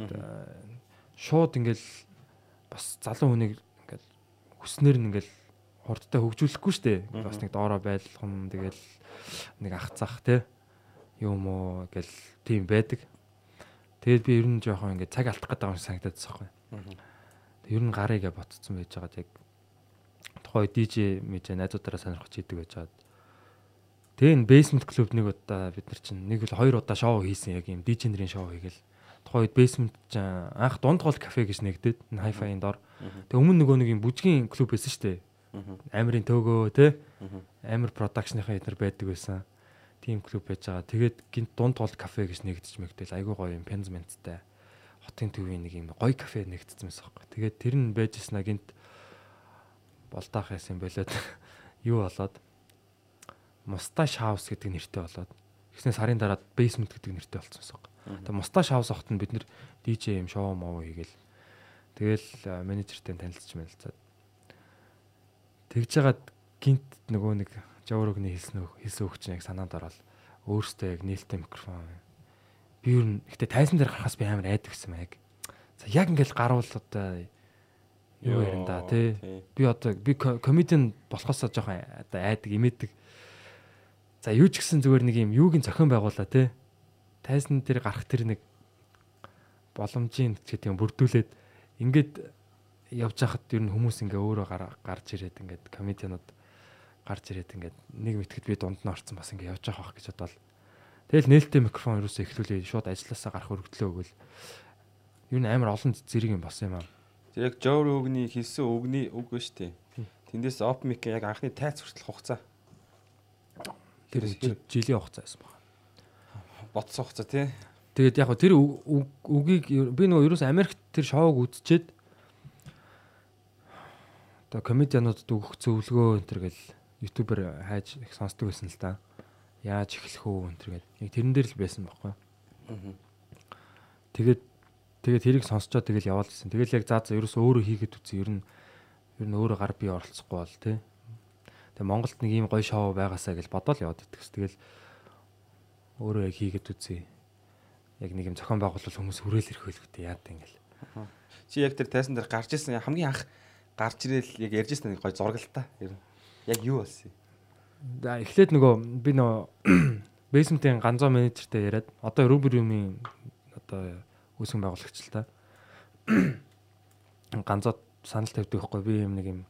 шууд ингээл бас залуу хүнийг ингээл хүснэр нь ингээл хурдтай хөгжүүлэхгүй штэ. Бас нэг доороо байлгам тэгэл нэг ах цах те юм уу гэл тийм байдаг. Тэгээд би ер нь жоохон ингээд цаг алдах гэдэг юм санагдаад байгаа. Тэг ер нь гарыгаа ботцсон байж байгаа яг тухай DJ мэж найзуудаараа сонирхож идэг байж байгаа. Тэгээ энэ basement club нэг удаа бид нар чинь нэг л хоёр удаа шоу хийсэн яг юм DJ нарын шоу хийгээл тухайн үед basement анх дунд гол кафе гэж нэгдээд hi-fi-ийн дор. Тэг өмнө нөгөө нэг юм бүжгийн клуб байсан шүү дээ. Амирын төөгөө те амир продакшныхаа эднэр байдаг байсан. Тим клуб байж байгаа. Тэгээд гинт дунд гол кафе гэж нэгдэж мэгдэл айгүй гоё юм пензменттэй. Хотын төвийн нэг юм гоё кафе нэгдсэн байсан байхгүй. Тэгээд тэр нь байжснаа гинт болдаах яасан болоод *laughs* юу болоод Мусташ хаус гэдэг нэртэй болоод Тэгснэ сарын дараа basement гэдэг нэртэй болсон юм. Тэгээ Мусташ хаус ахт нь бид нэр DJ юм шоу моо хийгээл тэгэл менежертэй танилцж мэлцээд тэгж жагаад гинт нөгөө нэг жаврогны хэлсэн хэлсэн өгч яг санаанд ороод өөртөө яг нээлттэй микрофон би юу н ихтэй тайзан дээр гарахаас би амар айдаг гэсэн маяг. За яг ингээл гарвал одоо юу ярин да тий. Би одоо би комедиан болохоосоо жоохон одоо айдаг имээдэг. За юу ч гэсэн зүгээр нэг юм юугийн зохион байгуулаа тий. Тайзан дээр гарах тэр нэг боломжийн гэдэг юм бүрдүүлээд ингээд явж хахад ер нь хүмүүс ингээ өөрөө гарч ирээд ингээд комедианууд гарч ирээд ингээд нэг мэтгэд би дунд нь орсон бас ингээ явж байгаа гэж бодвол тэгэл нээлттэй микрофон юусоо эхлүүлээ шууд ажилласаа гарах өргөдлөө өгвөл ер нь амар олон зэрэг юм болсон юм аа. Яг Жоор өгний хэлсэн өгний үг ба штэ. Тэндээс оп мик яг анхны тайц хүртэл хугацаа. Тэр жилийн хугацаа байсан байна. Ботсон хугацаа тий. Тэгээд яг тэр үгийг би нөгөө ерөөс Америкт тэр шоуг үзчихэд одоо комедиануудад өгөх зөвлөгөө энэ төр гэл ютубер хайж их сонсдог байсан л да. Яаж эхлэх үү энэ төр гэл. Яг тэрэн дээр л байсан байхгүй. Тэгээд тэгээд тэрийг сонсчоо тэгэл яваал гэсэн. Тэгэл яг заа заа ерөөс өөрөө хийгээд үзсэн. Ер нь ер нь өөрөө гар бие оролцохгүй бол тий. Тэгээ Монголд нэг ийм гоё шоу байгаасаа гэж бодоол яваад идэгс. Тэгэл өөрөө яг хийгээд үзье. Яг нэг юм зохион байгуулалт хүмүүс хүрээл ирэх хөлгөтэй яад ингээл. Чи яг тэр тайсан дээр гарч ирсэн хамгийн анх гарч ирэл яг ярьж ирсэн нэг гоё зураг л та. Яг юу болсон юм? За эхлээд нөгөө би нөгөө *clears throat* basement-ийн ганцоо менежертэй яриад одоо Rubrum-ийн одоо үүсгэн байгуулагч л та. *clears throat* Ганцоо санал тавьдаг байхгүй би юм нэг юм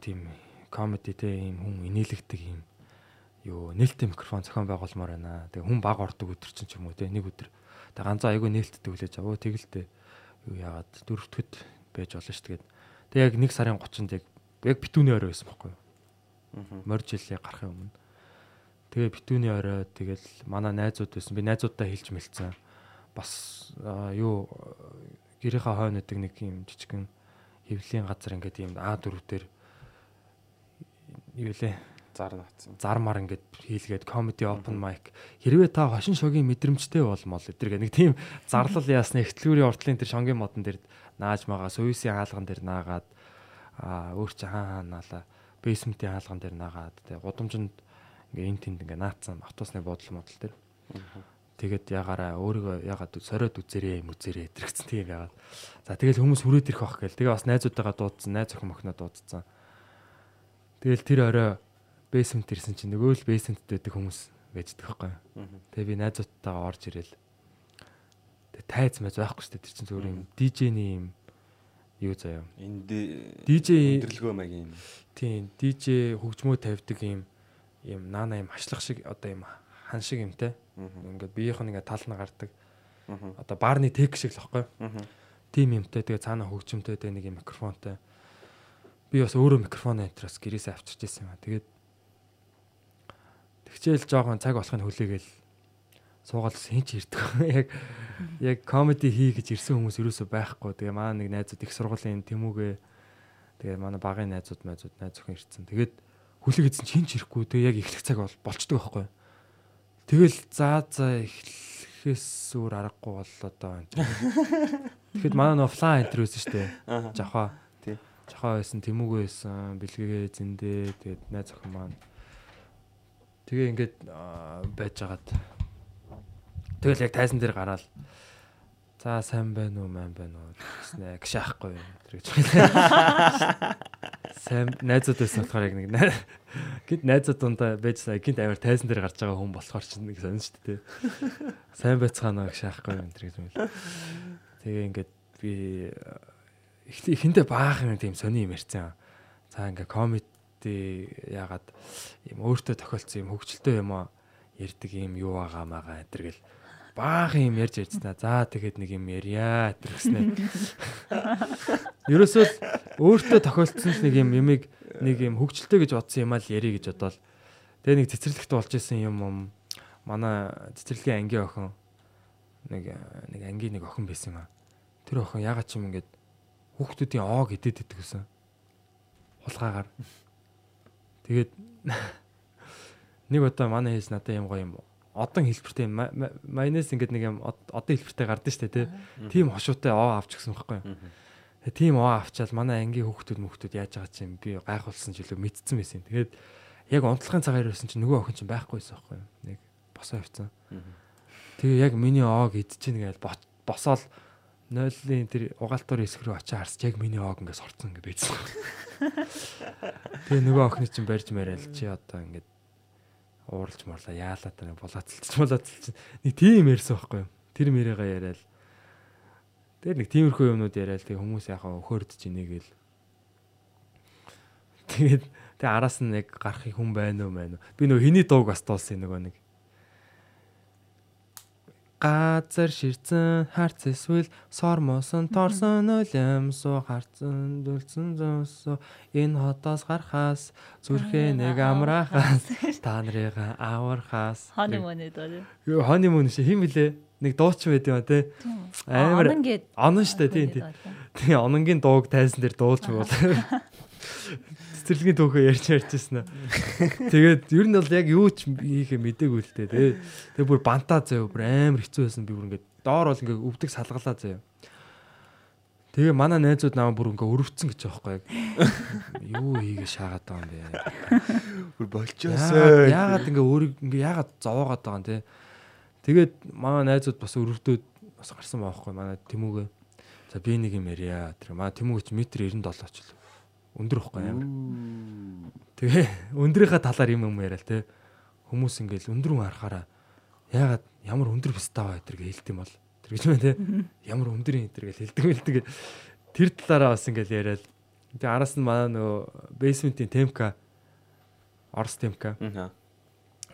тийм комеди те юм хүн инээлгдэг юм юу нээлттэй микрофон зохион байгуулмаар байна. Тэгээ хүн баг ордог өдөр чинь ч юм уу те нэг өдөр. Тэгээ ганцаа айгүй нээлттэй хүлээж аваа тэгэлтэй юу яагаад дөрөвдөд байж болно шүү дээ. Тэгээ яг 1 сарын 30-нд яг яг битүүний орой байсан байхгүй юу? Аа. Морь жилийн гарахын өмнө. Тэгээ битүүний орой тэгэл манай найзууд байсан. Би найзуудтай хэлж мэлцсэн бас юу гэрийнхаа хойно гэдэг нэг юм жижигэн хөвлийн газар ингээд юм А4 дээр юу лээ зар наацсан. Зармаар ингээд хийлгээд comedy open mic хэрвээ та хошин шогийн мэдрэмжтэй болмол эдгээр нэг тийм зарлал яасны эхтлүүрийн уртлын тэр шонгийн модон дээр нааж магаа сувисын хаалган дээр наагаад өөр чи хаа хаа наала basement-ийн хаалган дээр наагаад тэгээ гудамжинд ингээ эн тэнд ингээ наацсан автобусны буудлын модал дээр тэгээд ягаараа өөрийгөө ягаад сориод үзэрээ юм үзэрээ тэрэгцэн тийм ягаад. За тэгэл хүмүүс хүрээд ирэх бах гээл. Тэгээ бас найзуудтайгаа дуудсан, найз охин мохноо дуудсан. Тэгэл тэр орой basement ирсэн чинь нөгөө л basement байдаг хүмүүс байждаг байхгүй. Тэгээ би найзуудтайгаа орж ирэл. Тайз мэз байхгүй шүү дээ. Тэр чинь зөвхөн юм DJ-ний юм юу заяа. Энд DJ өдөрлгөө маягийн. Тийм, DJ хөгжмөө тавьдаг юм юм наана юм хашлах шиг одоо юм хан шиг юмтай. Ингээд биеийнх нь ингээд тал нь гардаг. Одоо баарны тек шиг л баггүй. Тим юмтай тэгээ цаана хөгжимтэй тэгээ нэг юм микрофонтой. Би бас өөрөө микрофон энтраас гэрээсээ авчирч ирсэн юм аа. Тэгээд тэгчээл жоохон цаг болохыг хүлээгээл суугаад хэн ч ирдэг. *laughs* Яг яг комеди хий гэж ирсэн хүмүүс юусоо байхгүй. Тэгээ маа нэг найзууд их сургуулийн тэмүүгээ тэгээ манай багын найзууд найзууд найз охин ирсэн. Тэгээд хүлэг эзэн чинь ч ирэхгүй тэгээ яг эхлэх цаг бол болчдөг байхгүй. Тэгэл заа заа эхлэхээс өөр аргагүй бол одоо Тэгэхэд манай флай энтер байсан шүү дээ. Жахаа. Тий. Жахаа байсан, Тэмүүг байсан, бэлгэгээ зэндээ тэгээд найз охин маань. Тэгээ ингээд байж хагаад. Тэгэл яг тайзан дээр гараад За сайн байна уу, маань байна уу гэснэ. Гшаахгүй юм. Тэр гэж. Сайн найзууд байсан болохоор яг нэг гинт найзууд дундаа байжсан. Гинт амар тайзан дээр гарч байгаа хүн болохоор ч нэг сонин шүү дээ. Сайн байцгаана гшаахгүй юм тэр гэж хэлээ. Тэгээ ингээд би их ихэндээ баах юм тийм сони юм ярьсан. За ингээ комеди яагаад юм өөртөө тохиолдсон юм хөвгчлөлтөө юм аа ярьдаг юм юу байгаа маага энэ гэл баах юм ярьж ярьцгаа. За тэгээд нэг юм ярья тэр гэснэ. *laughs* Ерөөсөө өөртөө тохиолдсон нэг юм ямиг нэг юм хөвгчлөлтөө гэж бодсон юм аа л ярий гэж бодоод тэгээ нэг цэцэрлэгт болж исэн юм юм манай цэцэрлэгийн ангийн охин нэг нэг ангийн нэг охин байсан юм аа. Тэр охин ягаад ч юм ингээд хүүхдүүдийн оог идэт иддэг гэсэн. Хулгаагаар. *laughs* Тэгээд *laughs* нэг удаа манай хийс надад юм гоё юм одон хэлбэртэй ма- ма- майонез ингээд нэг юм од- одон хэлбэртэй гардаг штэ тий. Тим хошуутай оо авч гсэн байхгүй тим оо авчаал манай ангийн хүүхдүүд мөхтүүд яаж байгаа чинь би гайхуулсан ч илүү мэдсэн байсан. Тэгээд яг унтлагын цагаар ирсэн чинь нөгөө охин чинь байхгүй байсан байхгүй. Нэг босоо авцсан. Тэгээ яг миний оог идэж чинь гээл босоол нойлын тэр угаалтуур хэсэг рүү очиж харсч яг миний оог ингээд сорцсон ингээд байцсан. *laughs* Тэгээ нөгөө охины чинь барьж мараал чи одоо ингээд ууралж морлаа яалаа та нэг булаацалч булаацалч нэг тийм ярьсан байхгүй юу. Тэр мэрээгээ яриад тэр нэг тиймэрхүү юмнууд яриад тэгээ хүмүүс яхаа өхөөрдөж ийнэ гээл. Тэгээд тэгээ араас нь яг гарахын хүн байна уу мэн үү. Би нөгөө хиний дууг бас дуулсан нөгөө нэг газар ширцэн харц эсвэл сормосон торсон өлөм суу харцэн дүлцэн зөөсө энэ хотоос гарахаас зүрхээ нэг амраахаас та нарыгаа авархаас Honeymoon гэдэг. Юу honeymoon ши хим блэ? Нэг дуучин байд юм а те амар Онон штэ тийм тийм Тэгээ ононгийн дууг тайсан дээр дуулж бол *laughs* цэцэрлэгийн түүхөө ярьж ярьжсэн аа. Тэгээд ер нь бол яг юу ч хийхээ мдэггүй л дээ тий. Тэгээ бүр бантаа заяа бүр амар хэцүү байсан би бүр ингээд доор бол ингээд өвдөг салгалаа заяа. Тэгээ манай найзууд намаа бүр ингээд өрөвцөн гэж яг. Юу хийгээ шаагаад байгаа юм бэ? Бүр болчоосоо. яагаад ингээ өөрийг ингээ яагаад зовоогоод байгаа юм те. Тэгээд манай найзууд бас өрөвдөөд бас гарсан байхгүй манай Тэмүүгээ. За би нэг юм ярья. Тэр манай Тэмүүг ч метр 97 ч л өндөр ихгүй амар. Тэгээ өндрийнхаа талаар юм юм яриа л те. Хүмүүс ингээл өндөр хүн харахаараа яагаад ямар өндөр бистаа бай тэр хэлт юм бол тэр гэж байна те. Ямар өндөр юм тэр гэж хэлдэг хэлдэг. Тэр талаараа бас ингээл яриад. Тэгээ араас нь манай нөгөө basement-ийн темка Орс темка. Аа.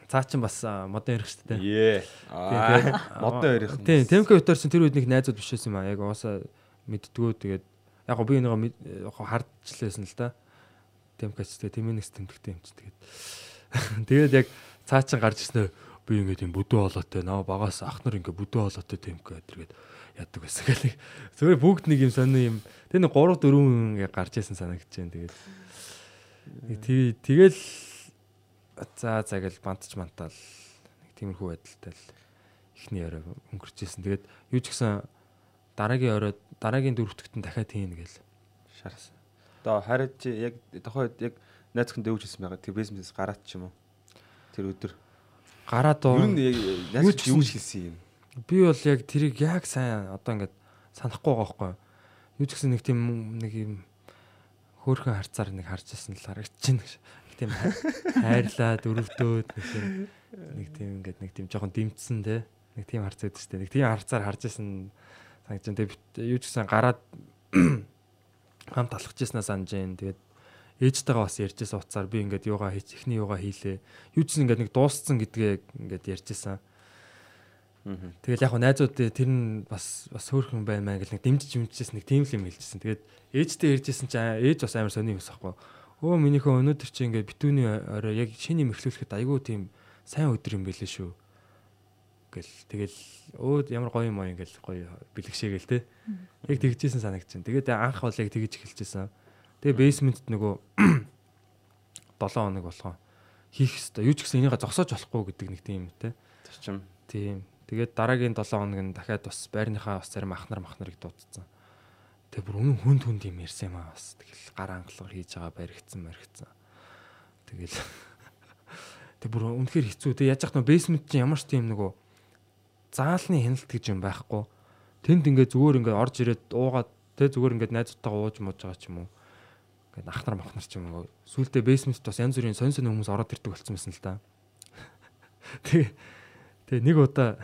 Цаа чин бас модон ярих шүү дээ. Ее. Аа. Модон ярих. Тийм, темка битэр чин тэр үед нэг найзууд биш байсан юм аа. Яг уусаа мэддгүү тэгээд яг гоо би нэг хардчлээсэн л да. Темкач тэгээд тэмээнэс тэмдэгтэй юм чи тэгээд. *laughs* Тэгээд яг цаа чин гарч ирснээр би ингээд юм бүдүү болоотой наа багаас ах нар ингээд бүдүү болоотой темка гэдэргээд яадаг байсан *laughs* гэх. Зүгээр бүгд нэг юм сони юм. Тэр нэг 3 4 ингээд гарч ирсэн санагдаж байна тэгээд. Тэг тэгэл за за гэл бантж мантаал нэг тиймэрхүү байдалтай л ихний орой өнгөрч ирсэн. Тэгээд юу ч гэсэн дараагийн оройд дараагийн дөрөвтөгт нь дахиад хийн гээл. Шарсан. Одоо хараад чи яг тохойд яг найз хүн дэвж хэлсэн байгаа. Тэр бизнес гараад ч юм уу. Тэр өдөр. Гараад нь яг найз юу хүн юу хэлсэн юм. Би бол яг тэрийг яг сайн одоо ингээд санахгүй байгаа байхгүй. Юу ч гэсэн нэг тийм нэг юм хөөхөн харцаар нэг харж ирсэн л харагдчихна гэж. Нэг тийм хайрлаад өрөвдөөд нэг нэг тийм ингээд нэг тийм жоохон дэмтсэн те. Нэг тийм харц өгдөө штэ. Нэг тийм харцаар харж ирсэн санагдаж байна. Тэгээд юу ч гэсэн гараад *clears throat* хамт алхаж ирснаа санаж байна. Тэгээд ээжтэйгээ бас ярьжсэн уцаар би ингээд юугаа хийх ихний юугаа хийлээ. Юу ч гэсэн ингээд нэг дууссан гэдгээ ингээд ярьжсэн. Тэгэл яг найзууд тэр нь бас бас хөөрхөн байна маа гэл нэг дэмжиж юмжсэн нэг тийм л юм хэлжсэн. Тэгээд ээжтэй ярьжсэн чинь ээж бас амар сони юмс ахгүй. Өө минийхөө өнөөдөр чи ингээд битүүний орой яг шиний мэрхлүүлэхэд айгүй тийм сайн өдөр юм байлээ шүү. Гэл тэгэл өө ямар гоё юм аа ингээл гоё бэлгшээгээл те. Яг тэгжсэн санагдчихэв. Тэгээд анх бол яг тэгж эхэлжсэн. Тэгээ бейсментэд нөгөө *coughs* 7 хоног болгоо хийх хэвээр юу ч гэсэн энийгээ зогсоож болохгүй гэдэг нэг тийм те. Зарчим. Тийм. Тэгээд дараагийн 7 хоног нь дахиад бас байрныхаа бас зарим ахнар махнарыг дуудсан. Тэгээ бүр үнэн хүнд хүнд юм ярьсан юм аа бас. Тэгэл гар ангалгаар хийж байгаа баригдсан баригдсан. Тэгэл *laughs* Тэг бүр үнэхээр хэцүү. Тэг яаж яах нь бейсмент чинь ямар ч тийм нөгөө заалны хяналт гэж юм байхгүй. Тэнд ингээд зүгээр ингээд орж ирээд уугаад тэг зүгээр ингээд найзуудтайгаа ууж мууж байгаа ч юм уу. Ингээд ахнар махнар ч юм уу. Сүүлдээ бейсмент бас янз бүрийн сонь сонь хүмүүс ороод ирдэг болсон байсан л да. *laughs* Тэг тэг нэг удаа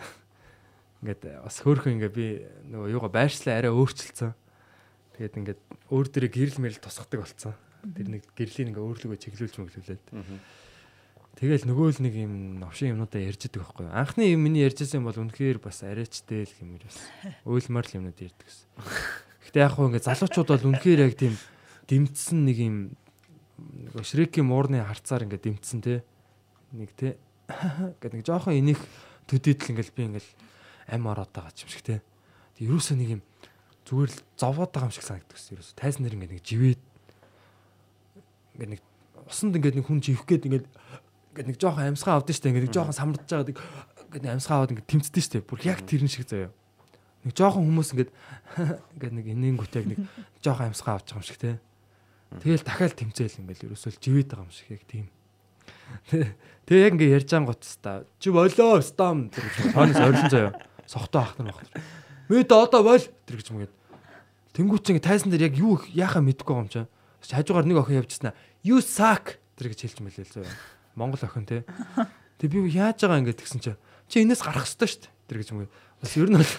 ингээд бас хөөхөн ингээд би нөгөө юугаа байршлаа арай өөрчилсөн. Тэгээд ингээд өөр дээрээ гэрэл мэрэл тусгадаг болсон. Тэр нэг гэрлийн ингээ өөрлөгөө чиглүүлж мөглүүлээд. Тэгэл нөгөө л нэг юм новшин юмнуудаа ярьж идэг байхгүй юу. Анхны юм миний ярьжсэн бол үнэхээр бас арайчтэй л хэмээр бас уйлмар л юмнууд ярьдаг гэсэн. Гэтэ яг хөө ингээ залуучууд бол үнэхээр яг тийм дэмтсэн нэг юм нөгөө Шрекийн муурны харцаар ингээ дэмтсэн те. Нэг те гэдэг нэг жоохон энийг төдийдл ингээл би ингээл ам ороод байгаа юм шиг те. Тэг ерөөсөө нэг юм зүгээр л зовоод байгаа юм шиг санагддаг гэсэн. Ерөөсөө тайзан нэр ингээ нэг живээд ингээ нэг усанд ингээ нэг хүн живэх гээд ингээ ингээд нэг жоохон амьсгаа авдсан штэ ингээд нэг жоохон самардж байгаа ингээд амьсгаа аваад ингээд тэмцдэн штэ бүр яг тэрэн шиг заяа. Нэг жоохон хүмүүс ингээд *laughs* ингээд нэг энэнгүүтэй нэг жоохон амьсгаа авч байгаа юм шиг те. Тэгэл дахиад тэмцээл ингээд ерөөсөө живээд байгаа юм шиг яг тийм. Тэгээ яг ингээд ярьж ангууд та чи болоо стам тэр гэж тоонос орилон заяа. Сохтоо ахтар бахтар мэд одоо бол тэр гэж мгээд тэнгуүч ингээд тайсан дээр яг юу яахаа мэдэхгүй юм чаа хажуугаар нэг охин явжснаа you suck. Тэр гэж хэлж мэлээ заяа Монгол охин те. Тэг би яаж байгаа ингээд тэгсэн чи чи энэс гарах ёстой шүү дээ. Тэр гэж юм. Бас ер нь бол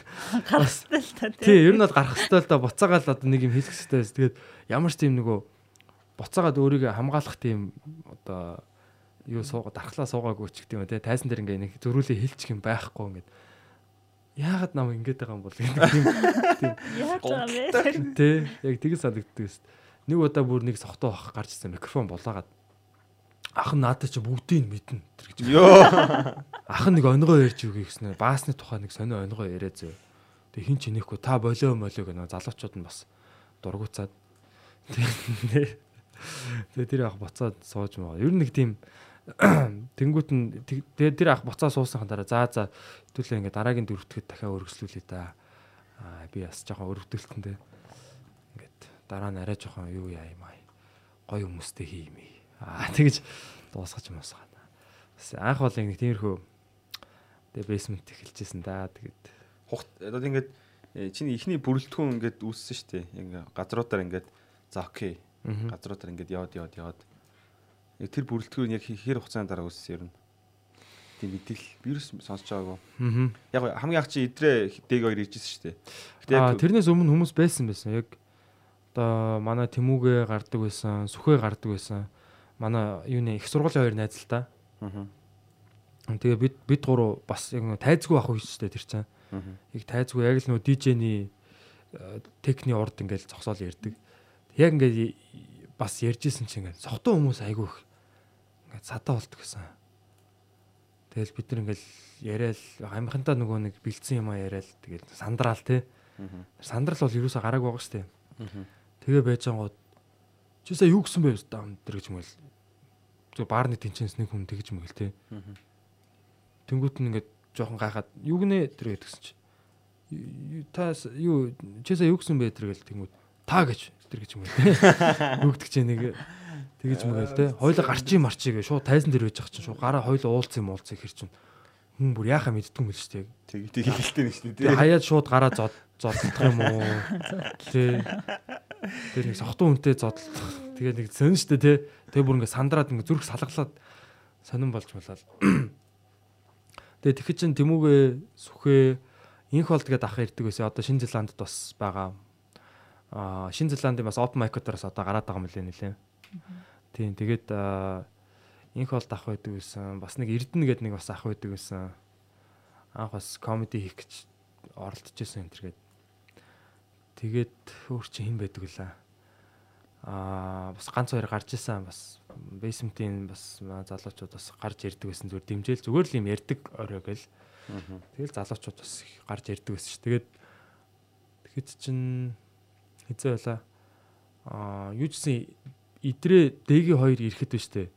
гарах ёстой л та тий. Ер нь бол гарах ёстой л да буцаагаал одоо нэг юм хийх ёстой байсан. Тэгээд ямар ч тийм нөгөө буцаагаад өөрийгөө хамгаалах тийм одоо юу суугаад дархлаа суугаагүй ч гэдэг юм те. Тайсан дээр ингээ нэг зөрүүлээ хэлчих юм байхгүй ингээд яагаад нам ингэж байгаа юм бол гэдэг тийм тийм яаж байгаа юм бэ тий яг тэгэж санагддаг шүү нэг удаа бүр нэг сохтоо авах гарч ирсэн микрофон болоогаад ах нь наадаа чи бүгдийг мэднэ тэр гэж. Йоо. Ах нь нэг онгоо ярьж үгүй гэснээр баасны тухай нэг сонио онгоо яриа зөө. Тэг хин ч инехгүй та болоо молоо гэнэ залуучууд нь бас дургуцаад. Тэгээ тэр ах буцаад сууж маа. Ер нь нэг тийм *clears throat* тэнгуут нь тэгээ тэр ах буцаа суусанхан дараа за за хэвтүүлээ ингээ дараагийн дөрөвдөд дахиад өргөслүүлээ да. Аа би бас жоохон өргөдөлтөндөө ингээд дараа нь арай жоохон юу яа юм аа. Гой хүмүүстэй хий юм ээ Аа тэгэж дуусгаж юм уусгана. Бас анх бол нэг тиймэрхүү тэгээ бейсмент эхэлжсэн да. Тэгээд хугт одоо ингээд э, чиний ихний бүрэлдэхүүн ингээд үүссэн шүү дээ. Ингээ газруудаар ингээд за окей. Газруудаар ингээд яваад яваад яваад. Яг тэр бүрэлдэхүүн яг хэр хугацааны дараа үүссэн юм. Тийм мэдээлэл вирус сонсож байгаагүй. Яг хамгийн ах чи идрээ дэг хоёр иржсэн шүү дээ. Аа тэрнээс өмнө хүмүүс байсан байсан. Яг одоо манай Тэмүүгээ гардаг байсан, Сүхээ гардаг байсан манай юуны их сургуулийн хоёр найз л та. Аа. Тэгээ бид бид гурав бас яг нэг тайзгүй ах үйстэй тэр чинь. Аа. Яг тайзгүй яг л нөө DJ-ний э, техникийн урд ингээл зогсоол ярддаг. Яг ингээд бас ярьжсэн чинь ингээд сохтуу хүмүүс айгүй их ингээд садаа болдог гэсэн. Тэгэл бид нар ингээл яриад амхантаа нөгөө нэг бэлдсэн юм а яриад тэгэл сандраал те. Сандрал бол юусаа гарааг байгаа штэ. Тэгээ байж байгаа Чи сая юу гэсэн бэ даам тэр гэж мэл. Зөв баарны тэнцэнс нэг хүн тэгж мэгэл те. Тэнгүүт нь ингээд жоохон гайхаад юу гинэ тэр гэдгсэн чи. Та юу чи сая юу гэсэн бэ тэр гэл тэнгүүт та гэж тэр гэж мэгэл. Нүгдэх *laughs* чи нэг тэгж мэгэл те. Хойло гарчи марчи гэ шууд тайзан дээр байж байгаа чинь шууд гараа хойло уулцсан юм уулцсан хэр чинь хүн бүр яхаа мэддэг юм л шүү дээ. Тэг тэг хэлтэй нэг шүү дээ. Хаяад шууд гараа зод зодтох юм уу? *laughs* Тэ. Тэр нэг сохтуу үнтэй зодтолдох. Тэгээ нэг сонь штэ тий. Тэгээ бүр ингээ сандраад ингээ зүрх салгалаад сонирн болж болоод. Тэгээ тэгэхэд чин тэмүүгээ сүхээ инх болд гэдэг ах ирдэг байсан. Одоо Шинэ Зеландд бас байгаа. Аа Шинэ Зеландын бас open mic-уудаас одоо гараад байгаа юм лээ нэлээ. Тийм тэгээд инх болд ах байдаг байсан. Бас нэг Эрдэнэ гэдэг нэг бас ах байдаг байсан. Анх бас комеди хийх гэж оролдож байсан энэ төргээд Тэгээд өөр чи хэн байдаг лээ. Аа бас ганц хоёр гарч исэн бас бейсментийн бас залуучууд бас гарч ирдэг байсан зүгээр дэмжээл зүгээр л юм ярддаг орой гэл. Тэгэл залуучууд бас гарч ирдэг байсан ш. Тэгээд тэгэхэд чин хэзээ байла аа юу гэсэн идрээ дэги хоёр ирэхэд байна штэ.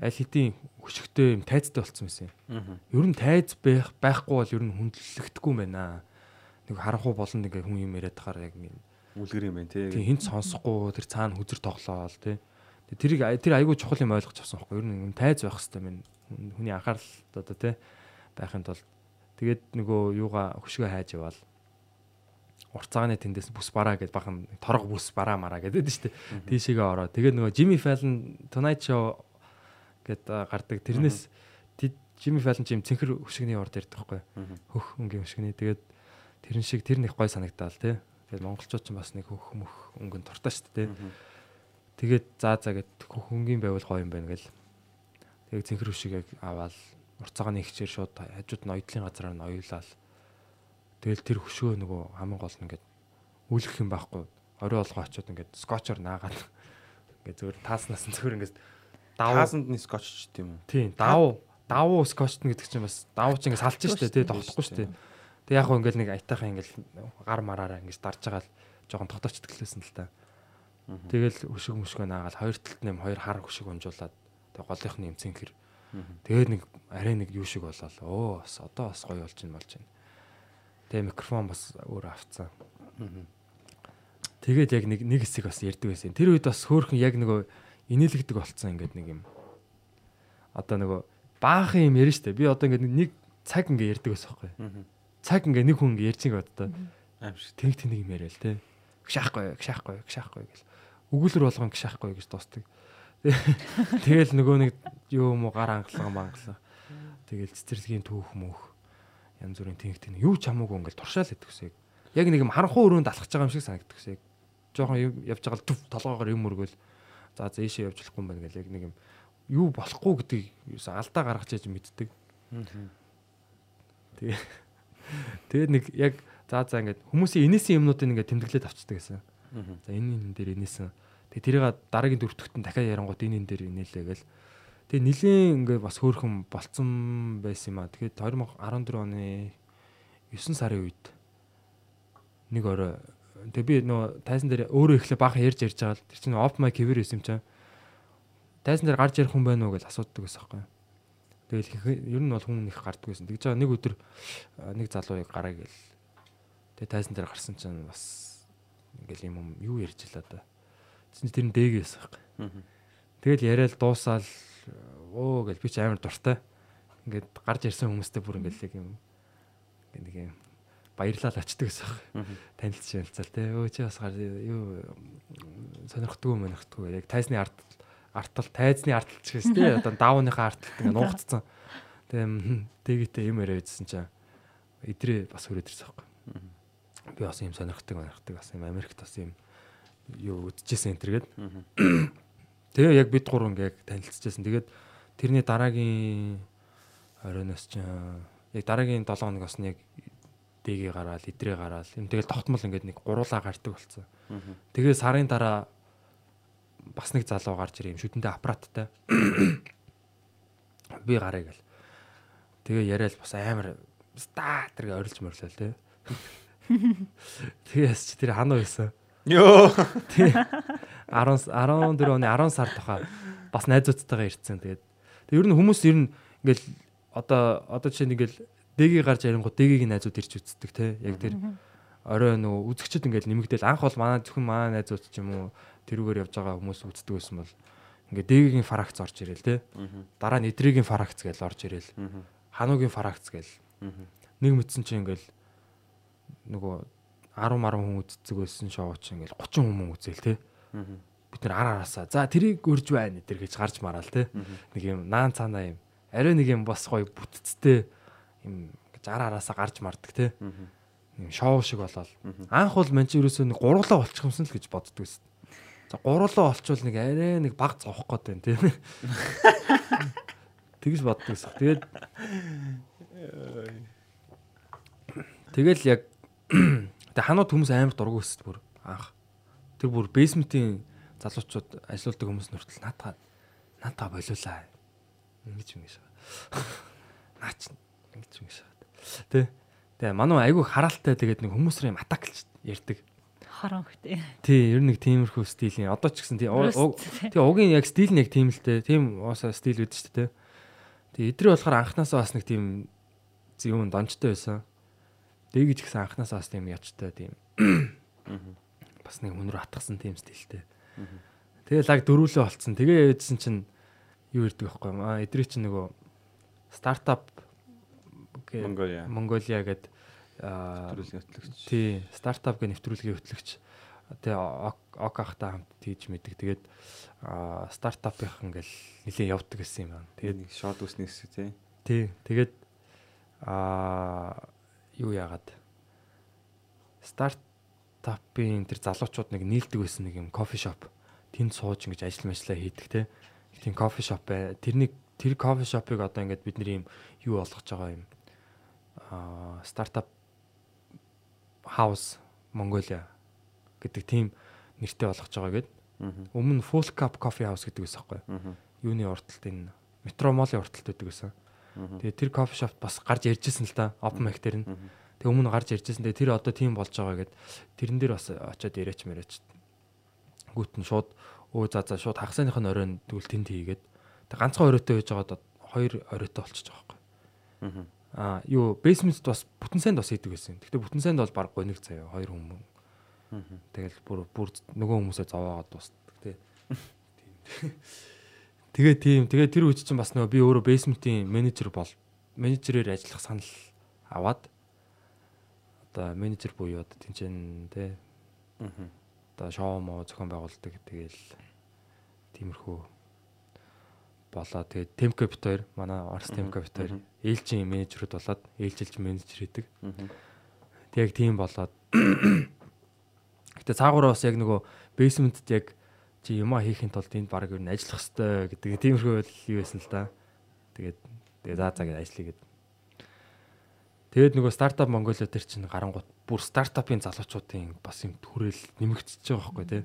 аль хэдийн хөшигтэй юм тайцтай болцсон байсан юм. Аа. Ер нь тайз байх байхгүй бол ер нь хүндлэгдэхгүй юм байна. Нэг харахгүй болно нэг хүн юм яриад тахаар яг юм. Үлгэр юм байна тий. Тийм хинт сонсохгүй тэр цаана хүзэр тоглоол тий. Тэрийг тэр айгүй чухал юм ойлгож авсан байхгүй. Ер нь тайз байх хэрэгтэй юм. Хүний анхаарал одоо тий байхын тулд тэгээд нөгөө юугаа хөшгөө хайж яваал урцааны тэндээс бүс бараа гэд бахан торго бүс бараа мараа гэдэг нь шүү дээ. Тийшээгээ ороо. Тэгээд нөгөө Jimmy Fallon Tonight Show гэд а, гардаг. Тэрнээс Jimmy Fallon ч юм цэнхэр хөшгөний орд ярьдаг байхгүй. Хөх өнгийн хөшгөний. Тэгээд тэрэн шиг тэр нэг гой санагдаал тий. Тэгээд монголчууд ч бас нэг хөх мөх өнгөн туртаа шүү дээ. Тэгээд заа заа гэд хөх өнгийн байвал гоё юм байна гэл. Тэгээд цэнхэр хөшгийг аваад урцагааны ихчээр шууд хажууд нь оёдлын газараар нь оёлал. Тэгэл тэр хөшгөө нөгөө хамгийн гол нь ингээд үлгэх юм байхгүй. Орой олгоо очиод ингээд скотчоор наагаад *laughs* ингээд зөвөр тааснаас нь зөвөр ингээд давуу Таасанд нь скотч ч тийм үү. Тийм давуу давуу скотчтн гэдэг чинь бас давуу чинь ингээд салж штэ тий тоглохгүй штэ. Тэг яг хөө ингээд нэг аятайхан ингээд гар мараараа ингээд дарж байгаа л жоохон тогтоочдөг лээсэн л та. Тэгэл өшөг мөшгөө наагаад хоёр талд нэм хоёр хар өшөг унжуулаад тэг голынх нь юм цэнхэр. Тэгээд нэг арай нэг юу шиг болоо. Оо бас одоо бас гоё болж байна болж байна. Тэгээ микрофон бас өөр авцсан. Тэгээд яг нэг нэг хэсэг бас ярьдаг байсан. Тэр үед бас хөөхөн яг нөгөө инээлгдэг болцсон ингээд нэг юм. Одоо нөгөө баахан юм ярина штэ. Би одоо ингээд нэг цаг ингээд ярьдаг байсан байхгүй. Цаг ингээд нэг хүн ингээд ярьж байгаа одоо. Аим шиг. Тэнэг тэнэг юм яриа л те. Гшаахгүй, гшаахгүй, гшаахгүй гэл. Өгүүлэр болгон гшаахгүй гэж дуустдаг. *laughs* Тэгэл нөгөө нэг юу юм уу гар ангалан мангалан. Тэгэл цэцэрлэгийн түүх мөх янз бүрийн тэнэг тэнэг юу ч хамаагүй ингээл туршаал идэгсэг. Яг нэг юм харанхуй өрөөнд алхаж байгаа юм шиг санагдагсэг. Жохон юм явж байгаа л төв толгоогоор юм өргөөл. За ийшээ явж болохгүй юм байна гэл яг нэг юм юу болохгүй гэдгийг юусан алдаа гаргаж яж мэддэг. Тэгээ тэгээд нэг яг за за ингээд хүмүүсийн инээсэн юмнуудыг ингээд тэмдэглээд авчдаг гэсэн. За энэ энэ дээр инээсэн. Тэгээ тэрийг дараагийн дөрөвтөгтөн дахиад ярангууд энэ энэ дээр инээлээ гэл. Тэгээ нилийн ингээд бас хөөрхөн болцсон байсан юм а. Тэгээд 2014 оны 9 сарын үед нэг орой тэгээ би нөө тайзан дээр өөрөө ихлэ баахан ярьж ярьж байгаа л тэр чинь оп хэвэр байсан юм чам. Тайзан дээр гарч ярих хүн байна уу гэж асуудаг байсан байхгүй. Тэгэл ер нь бол хүн их гардаг байсан. Тэгж байгаа нэг өдөр нэг залууыг гараа гэл. Тэгээ тайзан дээр гарсан чинь бас ингээл юм юм юу ярьж илаа да. Чинь тэр нь дээгээс байхгүй. Тэгэл яриад дуусаал оо гэл би ч амар дуртай. Ингээд гарч ирсэн хүмүүстэй бүр ингээл юм ингээд нэг юм баярлал очдөг гэсэн юм. Танилцж ялцал те. Өө чи бас гар юу сонирхдгүй мөнөхдгүй. Яг тайзны арт артал тайзны артал ч гэсэн те. Одоо давууныхаа арталт ингээд нуугдсан. Тэгээ дэгитэй юм яриа үзсэн чинь идрээ бас хүрээд ирсэн байхгүй. Би бас юм сонирхдаг сонирхдаг бас юм Америкт бас юм юу үдчихсэн энэ төргээд. Тэгээ яг бид гурав ингээд танилцчихсан. Тэгээд тэрний дараагийн оройноос ч яг дараагийн 7 хоногоос нь яг дэгээ гараал, идрээ гараал. Юм тэгэл тогтмол ингээд нэг гуруулаа гардаг болсон. Тэгээ сарын дараа бас нэг залуу гарч ирээ юм шүтэндээ аппараттай. *coughs* Би гараа гэл. Тэгээ яриад бас амар стаатер гэ орилж морлоо те. *laughs* Тэгээс чи тэр ханаа байсан. Йоо. 10 14 оны 10 сар тухай бас найзуудтайгаа ирсэн. Тэгээд тэг ер нь хүмүүс ер нь ингээл одоо одоо жишээ нь ингээл дэгийг гарч ярингууд дэгийг найзууд ирж үздэг те. Яг тэр орой нөгөө үзэгчд ингээл нэмэгдээл анх бол манай зөвхөн манай найзууд ч юм уу тэрүүгээр явж байгаа хүмүүс үздэг байсан бол ингээд дэгийн фаракц орж ирэл те. Дараа нь эдригийн фаракц гэж орж ирэл. Хануугийн фаракц гэж нэг мэдсэн чинь ингээл нөгөө 10 10 хүн үздэг байсан шоу чи ингээл 30 хүн үзэл те. Бид нэр ар араасаа за тэрийг өрж байна эдэр гэж гарч мараал те. Нэг юм наан цаанаа юм. Арай нэг юм бас гоё бүтцтэй юм гэж ар араасаа гарч мардаг те. Юм шоу шиг болоод. Анх бол манч ерөөсөө нэг гурлаа болчих юмсан л гэж боддог байсан. За гурлаа олчвол нэг арай нэг баг зовох гээд байна те. Тэгж боддог байсан. Тэгээд Тэгэл яг *coughs* тэг ханууд хүмүүс амар дургүй өсд бүр анх. Тэр бүр бейсментийн залуучууд ажилладаг хүмүүс нүртэл наатаа наатаа болиулаа. Ингэж *laughs* ингэж. Наач ингэж ингэж. Тэ. Тэгээ манай айгүй хараалтай тэгээд нэг хүмүүсрийн атаклж ярьдаг. хорон хөтэй. Тий, ер нь нэг тиймэрхүү стилийн. Одоо ч гэсэн тий тий угийн яг стил нь яг тийм л дээ. Тийм уусаа стил үүдэж шүү дээ. Тий эдрээ болохоор анханасаа бас нэг тийм юм дончтой байсан. Дэгэж гэсэн анханасаа бас тийм ячтай тийм бас нэг рүү атгсан тийм стилтэй. Тэгээ лаг дөрүүлээ болцсон. Тэгээ ээдсэн чинь юу ирдэг байхгүй юм. Аа эдрээ чинь нөгөө стартап Монголиа. Монголиа гэдэг аа Төрөлгийн хөтлөгч. Тий, стартап гэ нэвтрүүлгийн хөтлөгч. Тэгээ ок ахтай хамт тийж мэддэг. Тэгээд стартапынх ингээл нэлээд явдаг гэсэн юм байна. Тэгээд нэг шот үсний хэсэг тий. тий, тэгээд аа юу яагаад стартапын тэр залуучууд нэг нийлдэг байсан нэг юм кофе шоп. Тэнд сууж ингэж ажил мэжлээ хийдэг те. Тийм кофе шоп бай. Тэрний тэр кофе шопыг одоо ингээд бид нэр юм юу болгож байгаа юм. Аа стартап хаус Монголиа гэдэг тийм нэртэй болгож байгаа гэд. Аа. Өмнө Full Cup Coffee House гэдэг байсан байхгүй. Аа. Юуны урталт энэ Метромолын урталт байдаг байсан. Тэгээ тэр кофе шопт бас гарч ярьжсэн л да. Open mic дээр нь. Тэгээ өмнө гарч ярьжсэн. Тэгээ тэр одоо тийм болж байгаа гэд тэрэн дээр бас очиод яриач мэрэч. Гүтэн шууд өө за за шууд хагасных нь оройн тэгвэл тэнд хийгээд. Тэгээ ганцхан оройтой байж байгаад хоёр оройтой болчихж байгаа байхгүй. Аа. Аа юу basement бас бүтэн санд бас хийдэг байсан. Гэхдээ бүтэн санд бол баг гониг заяа хоёр хүмүүс. Тэгэл бүр бүр нөгөө хүмүүсээ зовоогоод дуустдаг тий. *laughs* Тэгээ тийм тэгээ тэр үуч чинь бас нөгөө би өөрөө basement-ийн менежер бол менежерээр ажиллах санал аваад одоо менежер буюу одоо тэнцэн тий. Аа. Одоо шоу мо зохион байгуулдаг тэгээл тиймэрхүү болоо тэгээд Tem Capital манай Орс Tem Capital ээлжийн менежерүүд болоод ээлжилж менежер хийдэг. Аа. Тэг яг тийм болоод *clears throat* Гэтэ цаагаараа бас яг нөгөө basement яг чи юма хийхин тулд энд баг юу н ажиллах хэвээр гэдэг тиймэрхүү байл юу байсан л да. Тэгээд тэгээд заа заа гэж ажиллая гэд. Тэгээд нөгөө стартап Монголио төр чинь гарангууд бүр стартапын залуучуудын бас юм төрөл нэмэгдчихэж байгаа байхгүй тий.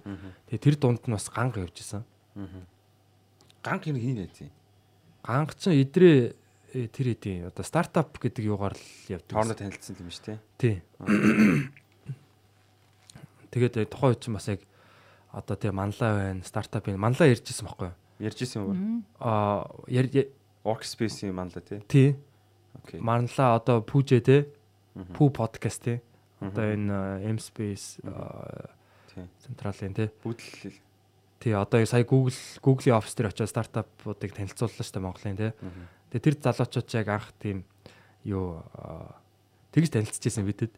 Тэгээд тэр дунд нь бас ганга явж исэн. Ганг хин хин байцیں۔ Ганга чинь идрээ э, тэр эдийн одоо стартап гэдэг юугаар л явдаг. Хоорондоо танилцсан юм шүү дээ. Тий. Тэгээд э, тухайн үед чинь бас яг одоо тий манлаа байна, стартап байна. Манлаа ярьжсэн байхгүй юу? Ярьж исэн юм уу? Аа Workspace-ийн манлаа тий. тий. Окей. Манлаа одоо пүүжээ тий. Пүү подкаст тий. Одоо энэ M Space Тий. централын тий. Бүдэл Тий одоо сая Google Google-ийн офис дээр очиод стартапуудыг танилцууллаа шүү дээ Монголын тий. Тэгээ тэр залуучууд яг анх тийм юу аа, тэгж танилцчихсан бидэд.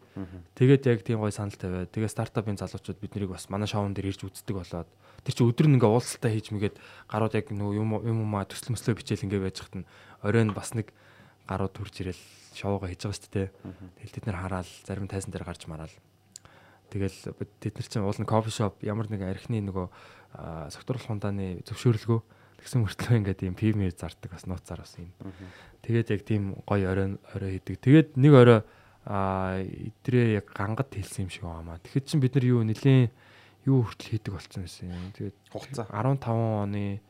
Тэгээд яг тийм гой санал тавиад тэгээ стартапын залуучууд бид нарыг бас манай шоун дээр ирж үздэг болоод тэр чи өдөр нь ингээ уулзалтаа хийж мэгээд гарууд яг нөгөө юм юм уу төсөл мөслөө бичээл ингээ байж хат нь оройн бас нэг гарууд төрж ирэл шоугаа хийж байгаа шүү дээ. Тэгэл тэд нар хараал зарим тайсан дээр гарч мараал. Тэгэл тэд нар чинь уулын кофе шоп ямар нэгэн архины нөгөө аа, согтууруулах хундааны зөвшөөрлгөө тэгсэн мөртлөө ингээд юм пимээр зардаг бас нууцаар бас юм. Тэгээд яг тийм гоё орой орой хийдэг. Тэгээд нэг орой аа идрээ яг гангад хэлсэн юм шиг байгаамаа. Тэгэхэд чинь бид нар юу нэлийн юу хүртэл хийдэг байсан юм. Тэгээд хугацаа. 15 оны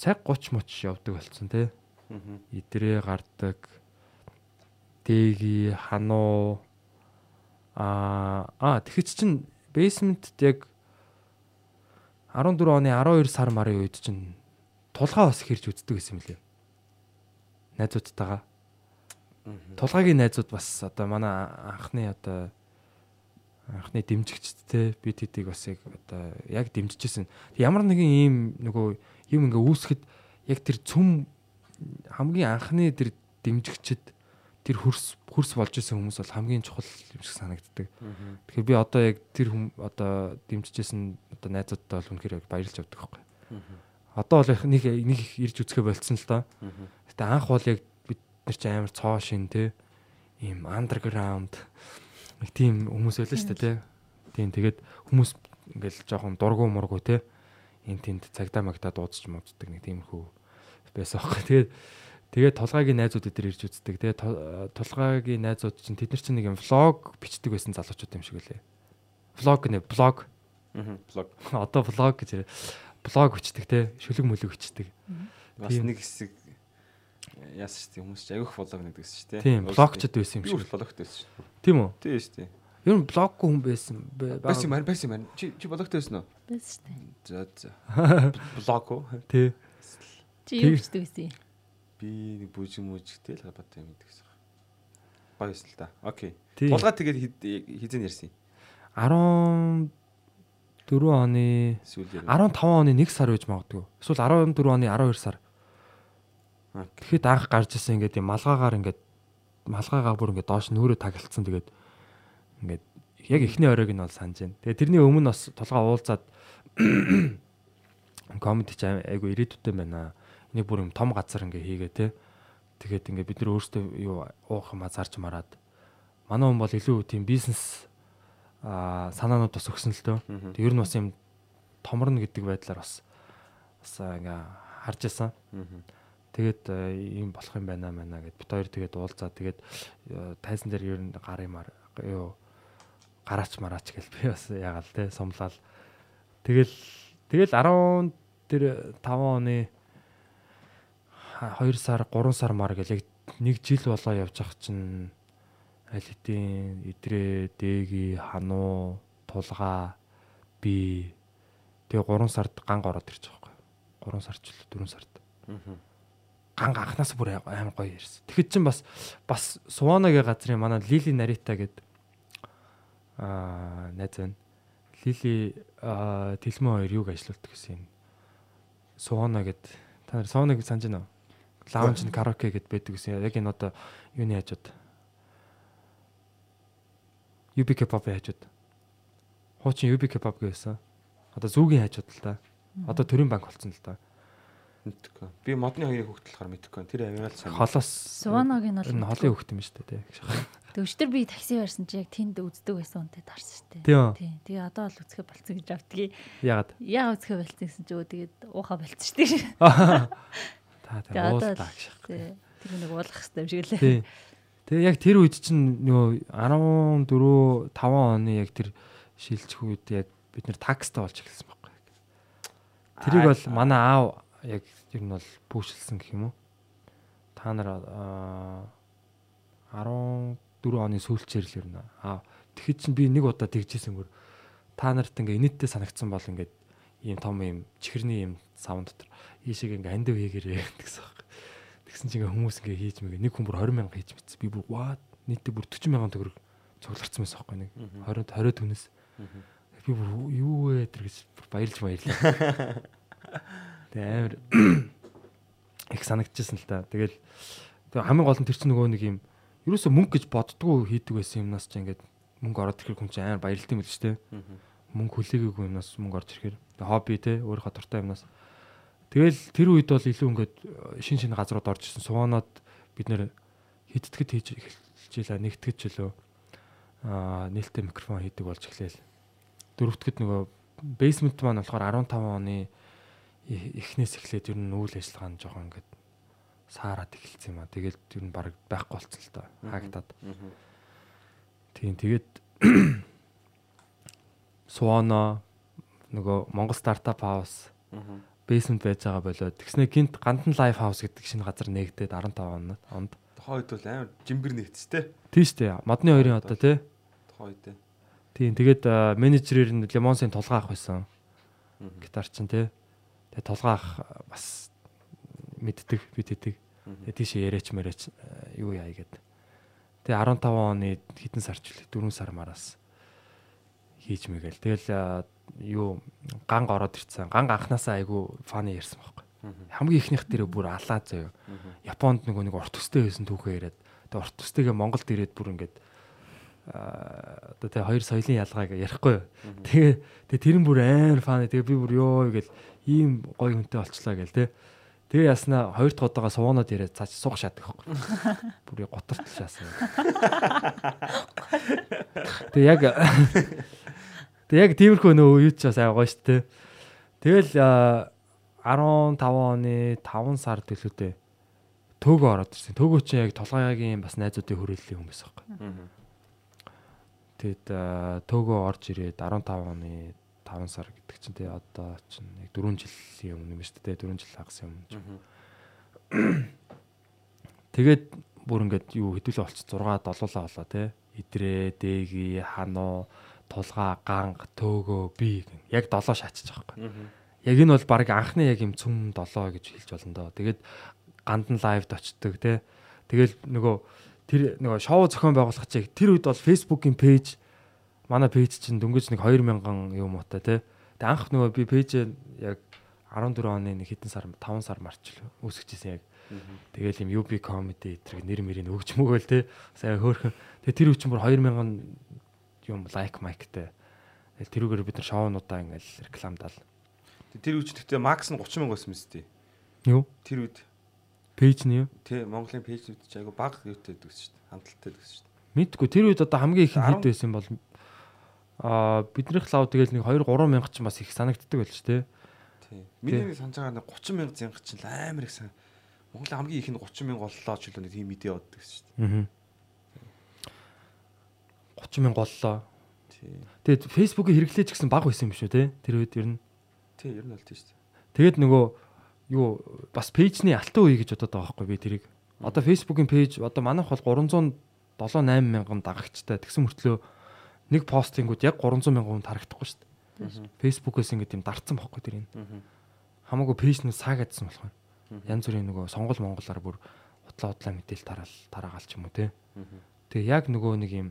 цаг 30 моч явдаг болцсон тий. Идрээ гардаг. Дэги хануу аа аа тэгэхэд чинь basement яг 14 оны 12 сар марын үед чинь тулгаа бас хэрж үздэг гэсэн юм лээ. Найзуудтайгаа. Тулгаагийн найзууд бас одоо манай анхны одоо анхны дэмжигчдтэй бид хэдийг бас яг одоо яг дэмжижсэн. Ямар нэгэн ийм нөгөө юм ингээ үүсгэхэд яг тэр цөм хамгийн анхны тэр дэмжигчд тэр хөрс хөрс болж исэн хүмүүс бол хамгийн чухал юм шиг санагддаг. Тэгэхээр би одоо яг тэр хүм одоо дэмжижсэн одоо найзуудтай бол үнэхээр яг баярлж авдаг байхгүй. Одоо бол их нэг нэг их ирж үзэхэ болцсон л доо. Гэтэ анх бол яг бид нар чи амар цоо шин те ийм андерграунд нэг тийм хүмүүс байлаа шүү дээ те. Тийм тэгээд хүмүүс ингээл жоохон дургу мургу те. Энд тэнд цагдаа магдаа дуудаж мууддаг нэг тиймэрхүү байсан байхгүй. Тэгээд тэгээд тулгаагийн найзууд өдр ирж үздэг. Тэгээд тулгаагийн найзууд чинь тэд нар чинь нэг юм влог бичдэг байсан залуучууд юм шиг үлээ. Влог нэ блог Аа. Блог. *laughs* одоо влог гэж. Блог бичдэг те. Шүлэг мүлэг бичдэг. Бас нэг хэсэг яасан шүү дээ хүмүүс ч аявих блог нэгдэг шүү дээ. Тийм, блогчд байсан юм шиг. блогт байсан шүү. Тийм үү? Тийм шүү дээ. Ер нь блоггүй хүн байсан. Бас юм байна, бас юм байна. Чи чи блогтой байсан уу? Бэс штэ. За за. *laughs* Блог уу? Тий. Чи юу бичдэг гэсэн юм? Би нэг бүжиг мүжигтэй л гадаад юм гэдэг гэсэн. Гоё юм л та. Окей. Тий. Тулгаад тэгээд хизэн ярьсан. 14 оны Сүүл 15 оны 1 сар байж магадгүй. Эсвэл 14 оны 12 сар. Тэгэхэд анх гарч ирсэн ингээд юм малгаагаар ингээд малгаагаа бүр ингээд доош нүүрээ таглалцсан тэгээд ингээд яг эхний оройг нь бол санаж байна. Тэгээд тэрний өмнө бас толгой уулзаад *coughs* комеди ч ай- айгу ирээдүйтэй байна. Энийг бүр юм том газар ингээ хийгээ те. Тэгээд ингээ бид нар өөрсдөө юу уух юм зарж мараад манай хүн бол илүү тийм бизнес а санаанууд бас өгсөн л дөө. Тэг ер нь бас юм томорно гэдэг байдлаар бас бас ингээ харж исэн. Тэгээд ийм болох юм байна маа гэд бит хоёр тэгээд уулзаа тэгээд тайзан дээр ер нь гар юмар юу гараач мараач гэл би бас ягаал те сумлал тэгэл тэгэл 10 тэр 5 оны 2 сар 3 сар мар гэл яг нэг жил болоо явж ах чинь аль хэдийн идрээ дээги хануу тулгаа би тэгээ 3 сард ганг ороод байгаа байхгүй 3 сарч л 4 сард ганг анханаас бүр амар гоё ярьсан. Тэгэхэд чинь бас бас Суванагийн газрын манай Лили Нарита гэдэг аа найз байна. Лили Тэлмэн хоёр юг ажилладаг гэсэн юм. Сувана гэдэг та нар Суванаг санаж байна уу? Лаунж караоке гэд байдаг гэсэн. Яг энэ одоо юуны хажууд. UBK pop хажууд. Хуучин UBK pop гэсэн. Одоо зүүгийн хажууд л та. Одоо төрийн банк болсон л та. Мэдхгүй. Би модны хоёрыг хөтлөхөр мэдхгүй. Тэр авирал сайн. Холоос Суваногийн бол энэ холын хөхт юм шүү дээ. Төвчтөр *laughs* би такси барьсан чи яг тэнд үздэг байсан үнтэй таарсан шүү дээ. Тийм. Тий. Тэгээ одоо л үзэхэ болцсон гэж автгийг. Ягаад? Яа үзэхэ болцсон гэсэн чи өө тэгээд уухаа болцсон шүү дээ. *laughs* *laughs* Та одоо уултаа гэж. тий. Тэр нэг уулах хэвээр юм шиг лээ. Тэгээ яг тэр үед чинь нөгөө 14 5 оны яг тэр шилжих үед яг бид нэр такстай болж эхэлсэн байхгүй. Тэрийг бол манай аав яг ер нь бол пүүшилсэн гэх юм уу? Та нар аа 14 оны сүүлчээр л ер нь аа тэгэхэд чинь би нэг удаа тэгжээсэнгөр та нарт ингээ инээдтэй санагдсан бол ингээд ийм том ийм чихэрний ийм савн дотор ийшээ ингээ андив хийгэрээ *laughs* гэсэн байхгүй. Тэгсэн чинь ингээ хүмүүс ингээ хийж мэгээ нэг хүн бүр 20 мянга хийж мэдсэн. Би бүр ваа нийтдээ бүр 40 мянган төгрөг цугларсан байсан байхгүй нэг 20 20 түнэс. Би бүр юу вэ тэр гэж баярлж баярлаа. *laughs* Тэгээ амар *coughs* их санагдчихсан л та. Тэгэл хамгийн гол нь тэр чинь нөгөө нэг юм ерөөсөө мөнгө гэж боддгоо хийдэг байсан юмнаас ч ингээд мөнгө ороод ирэхээр хүн чинь амар баярлдаг юм л шүү дээ. Мөнгө хүлээгээгүй юмнаас мөнгө орж ирэхээр тэгээ хобби те өөрийнхөө дуртай юмнаас Тэгэл тэр үед бол илүү ингээд шин шин газрууд орж ирсэн. Суванаад бид нэр хидтгэд хийж эхэлж илаа, нэгтгэж жилөө аа нээлттэй микрофон хийдэг болж эхлэв. Дөрөвтгэд нөгөө basement маань болохоор 15 оны эхнээс эхлээд ер нь үйл ажиллагаа нь жоохон ингээд саарад эхэлсэн юм а. Тэгэл ер нь баг байхгүй болцсон л та. Хаагдаад. Тийм тэгээд *clears throat* Суана нөгөө Монгол стартап хаус basement байж байгаа болоод тэгснэ гинт гандан лайф хаус гэдэг шинэ газар нээгдээд 15 онд онд. Үед бол амар жимбэр нэгтстэй. Тийм шүү дээ. Модны хоёрын одоо тий. Тухайн үед. Тийм тэгээд менежерээр нь Лимонсын тулгаа авах байсан. Гитар чин тий. Тэгээд тулгаа авах бас мэддэг бид хэдэг. Тэгээд тийшээ яриач мэрэч юу яа гээд. Тэгээ 15 оны хэдэн сарч үлээ 4 сар мараас хийж мэгээл. Тэгэл юу ганг ороод ирсэн. Ганг анханасаа айгу фаны ярьсан байхгүй. Хамгийн ихнийх дээр бүр алаа заяа. Японд нөгөө нэг урт төстэй байсан түүхээ яриад. Тэгээ урт төстэйгээ Монголд ирээд бүр ингээд одоо тэгээ хоёр соёлын ялгааг ярихгүй. юу. Тэгээ тэгээ тэр нь бүр амар фан. Тэгээ би бүр ёо гэл ийм гоё хүнтэй болчлаа гэл тэ. Тэгээ яснаа хоёр дахь удаага суунаад яриад цааш суух шатдаг байхгүй. *laughs* Бүр готорт шаасан. Тэгээ яг Тэгээ яг тиймэрхүү нөө юу ч бас аяа гоё штэ. Тэгэл а, 15 оны 5 сар төлөөтэй төөгөө ороод ирсэн. Төөгөө чинь яг толгойгийн бас найзуудын хүрээллийн хүн байсан байхгүй. Тэгэд а, төөгөө орж ирээд 15 оны 5 сар гэдэг чинь тэгээ одоо чинь яг 4 жилийн өмнө юм шүү дээ. 4 жил хагас юм. *clears throat* Тэгээд бүр ингээд юу хэдүүлээ болчих 6 7лаа болоо те. идрээ, дэги, хануу, тулгаа, ганг, төөгөө, би гэн. Яг долоо шаачиж байгаа байхгүй. Яг энэ бол баг анхны яг юм цөм долоо гэж хэлж болно доо. Тэгээд гандан лайвд очдөг те. Тэгэл нөгөө тэр нөгөө шоу зохион байгуулах чиг тэр үед бол Facebook-ийн пэйж манай пэйж чинь дөнгөж нэг 2000 юм уутай те. Тэг анх нөгөө би пэйж яг 14 оны нэг хэдэн сар 5 сар марч үүсгэжсэн яг. Тэгэл юм UB comedy эдрэг нэр мэрийг өгч мөгөөл те. Сайн хөөрхөн. Тэг тэр үчин бүр 2000 юм лайк майктай. Тэгэл тэрүүгээр бид нар шоунуудаа ингээл рекламдал. Тэр үуч гэхдээ макс нь 30 мянга байсан мэт тий. Юу? Тэр үед Пэйж нь юу? тий Монголын пэйжүүд чи айгу баг юутай гэдэг шүү дээ. Хамталтай гэдэг шүү дээ. Мэдгүй тэр үед одоо хамгийн их хэд 10 байсан бол аа биднийх лав тэгэл нэг 2 3 мянга ч бас их санагддаг байл ч те. Тий. Миний санаж байгаа нэг 30 мянга зянга чинь амар их сан. Монголын хамгийн их нь 30 мянга боллоо ч үлээ нэг тийм мэдээ боддог шүү дээ. Аа. 30 мянга боллоо. Тэгээд Facebook-ийг хэрэглэж гисэн баг байсан юм шүү те. Тэр үед ер нь. Тий, ер нь тий шүү дээ. Тэгээд нөгөө юу бас пэйжний алтан үе гэж бодоод байгаа байхгүй би тэрийг. Одоо Facebook-ийн пэйж одоо манайх бол 307 8 мянган дагагчтай тэгсэн мөртлөө нэг постингууд яг 300 мянган хүнд харагдахгүй шүү дээ. Facebook-ээс ингэ тийм дарцсан байхгүй тэр энэ. Хамаагүй пэйж нь саагаадсан болох юм. Янз бүрийн нөгөө сонгол монголоор бүр утлаа утлаа мэдээлэл тараал тараагаал ч юм уу те. Тэгээ яг нөгөө нэг юм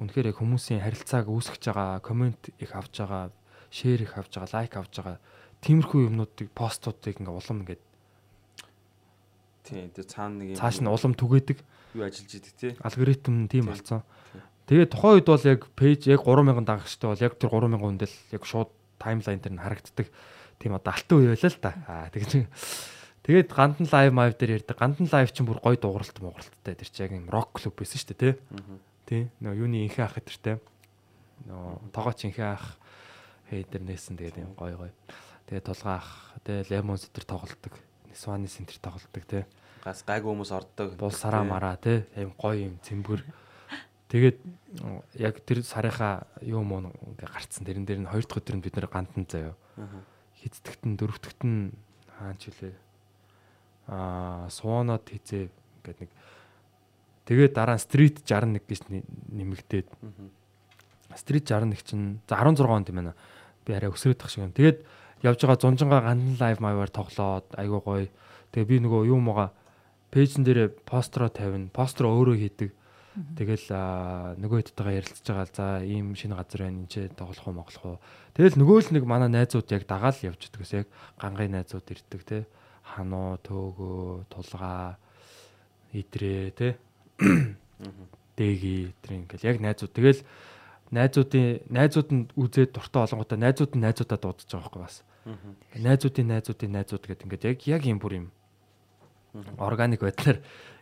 үнэхээр яг хүмүүсийн харилцааг үүсгэж байгаа, комент их авч байгаа, шеэр их авч байгаа, лайк авч байгаа тиймэрхүү юмнуудыг постуудыг ингээ улам ингээ Тий, тэр цаана нэг юм цааш нь улам түгээдэг юу ажиллаж идэг тий. алгоритм тийм Тийм. болсон. Тэгээ тухайн үед бол яг пэйж яг 3000 дагагчтай бол яг тэр 3000 хүнд л яг шууд таймлайн дээр нь харагддаг. Тийм одоо алтан үе байлаа л да. Аа тэгж Тэгээд гандан лайв майв дээр ярьдаг. Гандан лайв чинь бүр гой дууралт мууралттай. Тэр чинь яг юм рок клуб байсан шүү дээ, тий. Тий. Нөө юуны инхэн ах гэдэртэй. Нөө тогооч инхэн ах хей дээр нээсэн тэгээд юм гой гой. Тэгээд тулгаах, тэгээд лемон сэтэр тоглолдог. Сваны сентер тоглолдог, тий. Гас гайгүй хүмүүс ордог. Бул сараа мараа тий. Аим гоё юм цэмбэр. Тэгээд яг тэр сарынхаа юу муу ингээ гарцсан. Тэрэн дээр нь хоёр дахь өдөр нь бид нэр гандан заяа. Хиддэгт нь дөрөвдөгт нь хаач үлээ. Аа суунод хизээ ингээд нэг тэгээд дараа нь стрит 61 гэж нэ- нэмэгдээд стрит 61 чинь за 16 онд юм байна. Би арай өсрөөд тах шиг юм. Тэгээд явж байгаа зунжингаа гандан лайв маягаар тоглоод айгуу гоё. Тэгээ би нөгөө юу мууга пэйжн дээр постероо тавина. Постер өөрөө хийдэг. Тэгэл нөгөө хэдтэйгээ ярилцж байгаа. За ийм шинэ газар байна. Энд ч тоглох уу, моглох уу. Тэгэл нөгөө л нэг манай найзууд яг дагаал явж идэг ус яг гангай найзууд ирдэг те. Хануу, төөгөө, тулгаа, идрээ те. *coughs* Дэги тэр ингээл яг найзууд. Тэгэл найзуудын найзууд нь үзээд дуртай олонготой найзууд нь найзуудаа дуудаж байгаа байхгүй бас. Найзуудын найзуудын найзууд гэдэг ингээд яг яг юм бүр юм органик байдлаар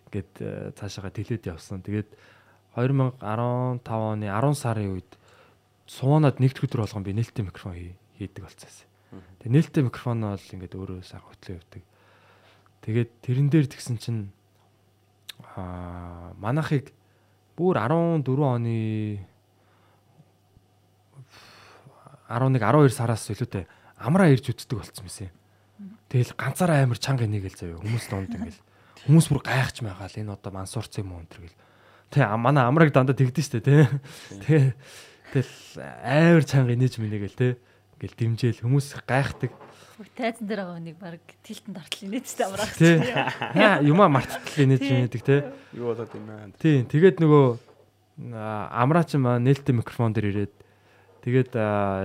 ингээд э, цаашаага тэлээд явсан. Тэгээд 2015 оны 10 сарын үед суунаад нэгд өдөр болгон би нээлттэй микрофон хий- хийдэг болцсон. Тэгээд нээлттэй микрофон бол ингээд өөрөө сайн хөтлөө явдаг. Тэгээд тэрэн дээр тэгсэн чинь аа манахыг бүр 14 оны 11 12 сараас илүүтэй амраа ирж үтдэг болцсон юмсэн. Тэгэл ганцаараа амар чанга нэгэл заяа хүмүүс донд ингээл хүмүүс бүр гайхаж байгаал энэ одоо мансуурц юм уу энэ гэл. Тэ манай амраг дандаа тэгдэж штэ тэ. Тэ тэгэл амар чанга инээж минийгэл тэ. Ингээл димжээл хүмүүс гайхдаг. Тайзан дээр байгаа хүнийг баг тилтэнд ортол инээдтэй амраах. Тэ. Яа юмаа марттал инээж минийдэг тэ. Юу болоод юм аа. Тийм тэгээд нөгөө амраач маа нээлттэй микрофон дээр ирээд тэгээд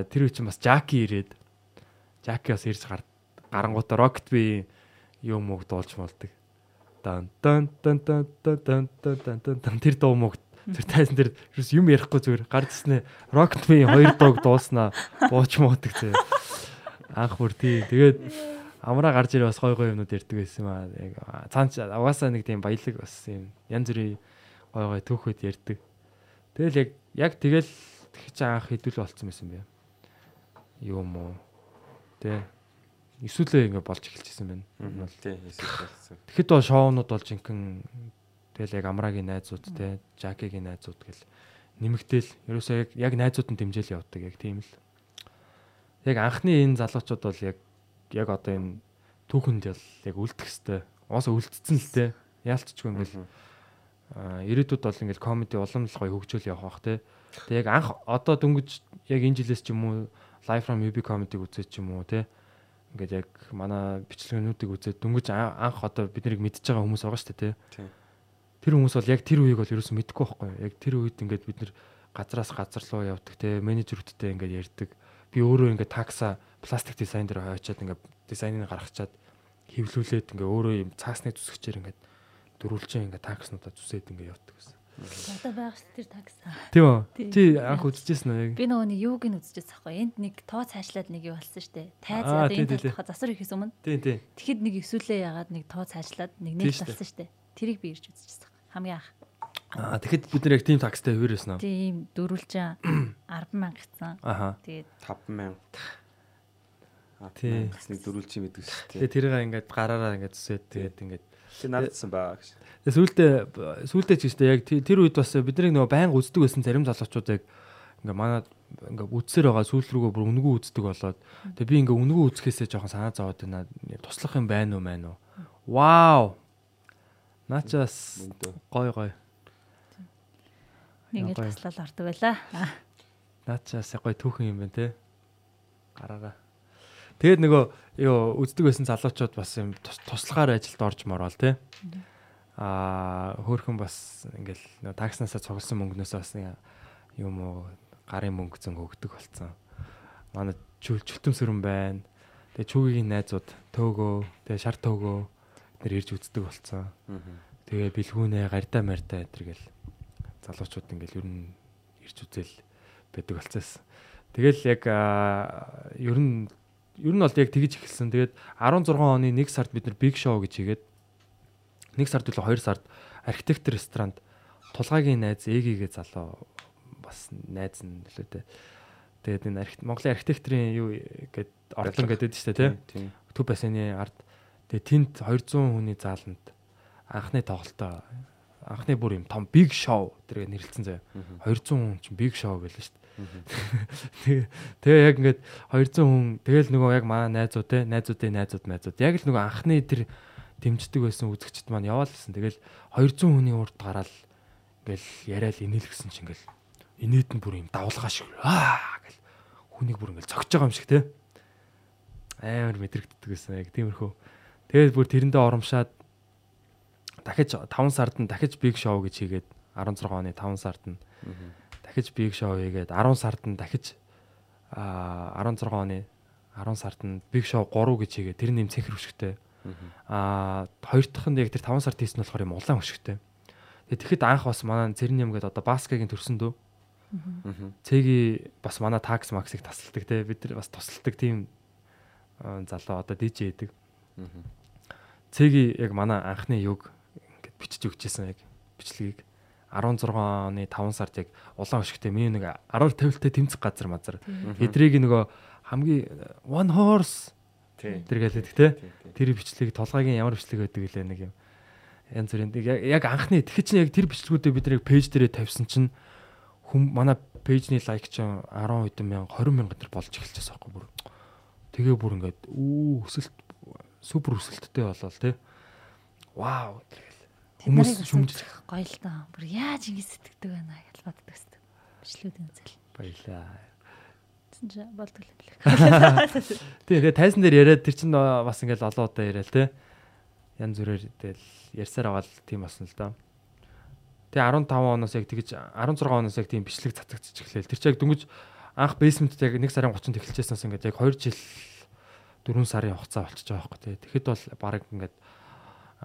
тэр үе чинь бас Жаки ирээд Жаки бас ирж гар гарангуудаа Rocket би юм мөг дуулж молдог. Дан дан дан дан дан дан дан дан дан дан тэр дуу мөг тэр тайзан дээр ерөөс юм ярихгүй зүгээр ирснэ Rocket би хоёр дууг дууснаа бууч муудаг зөө. Анх бүр тий тэгээд амраа гарч ирээ бас гой гой юмнууд ярьдаг байсан юм аа. Яг цаанч угаасаа нэг тийм баялаг бас юм янз бүрийн гой гой түүхүүд ярьдаг. Тэгэл яг яг тэгэл тэгч анх хэдүүл болцсон байсан бэ. Юм уу. Тэ. Эсвэл ингэ болж эхэлчихсэн байна. Энэ бол Тий, эсвэл болсон. Тэгэхэд бол шоунууд бол жинхэнэ тэгэл яг амрагийн найзууд те жакигийн найзууд гэл нэмэгдээл ерөөсөө яг яг найзууд нь дэмжээл явдаг яг тийм л. Яг анхны энэ залуучууд бол яг яг одоо энэ түүхэнд яг үлдэх хэвээр. Уусаа үлдсэн л те. Яалтчгүй ингээл ирээдүйд бол ингээл комеди улам л гоё хөгжөөл явах бах те. Тэг яг анх одоо дөнгөж яг энэ жилээс ч юм уу Live from UB comedy үзээд ч юм уу те. Ингээд яг манай бичлэгнүүдийг үзээд дөнгөж анх одоо бид нарыг мэдж байгаа хүмүүс байгаа шүү дээ те. Тэр хүмүүс бол яг тэр үеийг бол ерөөсөн мэдэхгүй байхгүй? Яг тэр үед ингээд бид нэр газраас газар руу явдаг те. Менежерүүдтэй ингээд ярьдаг. Би өөрөө ингээд такса пластик дизайн дээр хойчоод ингээд дизайныг гаргачаад хевлүүлээд ингээ өөрөө юм цаасны зүсгчээр ингээ дөрүүлчин ингээ такснуудаа зүсээд ингээ явдаг гэсэн. Одоо байх шүү тэр такс. Тийм үү? Чи анх үзчихсэн үү яг? Би нөгөө нэг юуг нь үзчихсэн байхгүй. Энд нэг тоо цаашлаад нэг юу болсон штэ. Тайз Аа, одоо энэ талхаа засвар ихэс өмнө. Тийм тийм. Тэгэхэд нэг эсвэлээ ягаад нэг тоо цаашлаад нэг нэг болсон штэ. Тэрийг би ирж үзчихсэн. Хамгийн анх. Аа тэгэхэд бид нэр яг тийм такстай хөвөрөөсөн үү? Тийм дөрвөлжин 100000 гэсэн. Аха. Тэгээд 5000. Аа Тий. тийм дөрүл чи мэддэг шүү дээ. тэрийг ингээд гараараа ингээд зүсээд тэгээд ингээд Чи наадсан баа гэж. Сүүлдээ сүүлдээ ч гэжтэй яг тэр үед бас бидний нөгөө байнга үздэг байсан зарим залуучууд яг ингээ манай ингээ үдсээр байгаа сүүл рүүгээ бүр үнгүү үздэг болоод тэгээ би ингээ үнгүү үзэхээсээ жоохон санаа зовоод байна. Туслах юм байна уу мэн үү? Вау. Начаас гой гой. Нэг Гоё. л таслал ордог байла. Аа, Начаас гой түүхэн юм байна те. Гараараа. Тэгээд нөгөө юу үздэг байсан залуучууд бас юм тус- туслахаар ажилд орж морол те. Аа хөөхөн бас ингээл нөгөө такснасаа цугласан мөнгнөөс бас юм уу гарын мөнгө зэн өгдөг болцсон. Манай чүлтэн сүрэн байна. Тэгээ чүгийн найзууд төөгөө, тэгээ шар төөгөө нэр ирж үздэг болцсон. Аа. Тэгээ бэлгүүнээ гардаа мартаа гэтэргээл залуучууд ингээл ер нь ирж үзэл байдаг болцсон. Тэгэл яг ер нь ер нь бол яг тэгж эхэлсэн. Тэгээд 16 оны 1 сард бид нар Big Show гэж хийгээд 1 сард үлээ 2 сард архитект ресторанд тулгаагийн найз Эгигээ залуу бас найз нь лээ тэ. Тэгээд энэ Монголын архитекторын юу гээд ордон гэдэг тий. Тийм. Төв бассейны ард тэгээ тэнд 200 хүний зааланд анхны тоглолтоо анхны бүр юм том big show тэргээ нэрлэлсэн заяа. 200 хүн чинь big show байлаа шүү дээ. Тэгээ яг ингээд 200 хүн тэгэл нөгөө яг манай найзууд те найзуудын найзууд найзууд яг л нөгөө анхны тэр дэмждэг байсан үзэгчд маань яваал гэсэн. Тэгэл 200 хүний урд гараад ингээл яриад инээлгсэн чинь ингээл инээд нь бүр юм давлгаа шиг аа гэл хүнийг бүр ингээл цогж байгаа юм шиг те амар мэдрэгддэг гэсэн яг тиймэрхүү. Тэгээд бүр тэрэндээ оромшаад дахиж 5 сард нь дахиж big show гэж хийгээд 16 оны 5 сард нь дахиж big show хийгээд 10 сард нь дахиж а 16 оны 10 сард нь big show 3 гэж хийгээд тэр нэм цэнхэр хөшгтэй. А хоёр дахь нь яг тэр 5 сард хийсэн нь болохоор юм улаан хөшгтэй. Тэгэхэд анх бас манай цэрэн юм гээд одоо баскагийн төрсөн дөө. Цэги бас манай такс максыг тасалдаг те бид нар бас тусалдаг тийм залуу одоо DJ эдэг. Цэги яг манай анхны юг бичиж өгчээсэн яг бичлэгийг 16 оны 5 сард яг улаан өшгтэй миний нэг 10 тавилттай тэмцэх газар мазар. Эдрийг нөгөө хамгийн one horse тэр. Тий, тий. Тэр бичлэг толгойн ямар бичлэг байдаг лээ нэг юм. Янз бүрийн яг яг анхны тэгэхэд чинь яг тэр бичлгүүдээ бид нэг пэйж дээрээ тавьсан чинь хүм манай пэйжний лайк чинь 10 хэдэн мянга 20 мянга төр болж эхэлчихсэн байхгүй бүр. Тэгээ бүр ингээд үү өсөлт супер өсөлттэй болол те. Вау Хүмүүс Хүмүүс шүмж гоё л доо. Бүр яаж ингэ сэтгэдэг байна гэж боддог өстө. Бичлүүдийн үзэл. баялаа. Тэсэн чи болдог л. *laughs* *laughs* Тий, тэгээ тайзан дээр яриад тэр чинь бас ингээл олон удаа яриа л те. Янз бүрээр тэгэл ярьсаар аваад тийм болсон л доо. Тэгээ 15 оноос яг тэгж 16 оноос яг тийм бичлэг цацагдчих эхлэв. Тэр чинь яг дөнгөж анх бейсментд яг 1 сарын 30-нд эхэлжсэнээс ингээд яг 2 жил 4 сарын хугацаа болчихж байгаа байхгүй тий. Тэгэхэд бол баг ингээд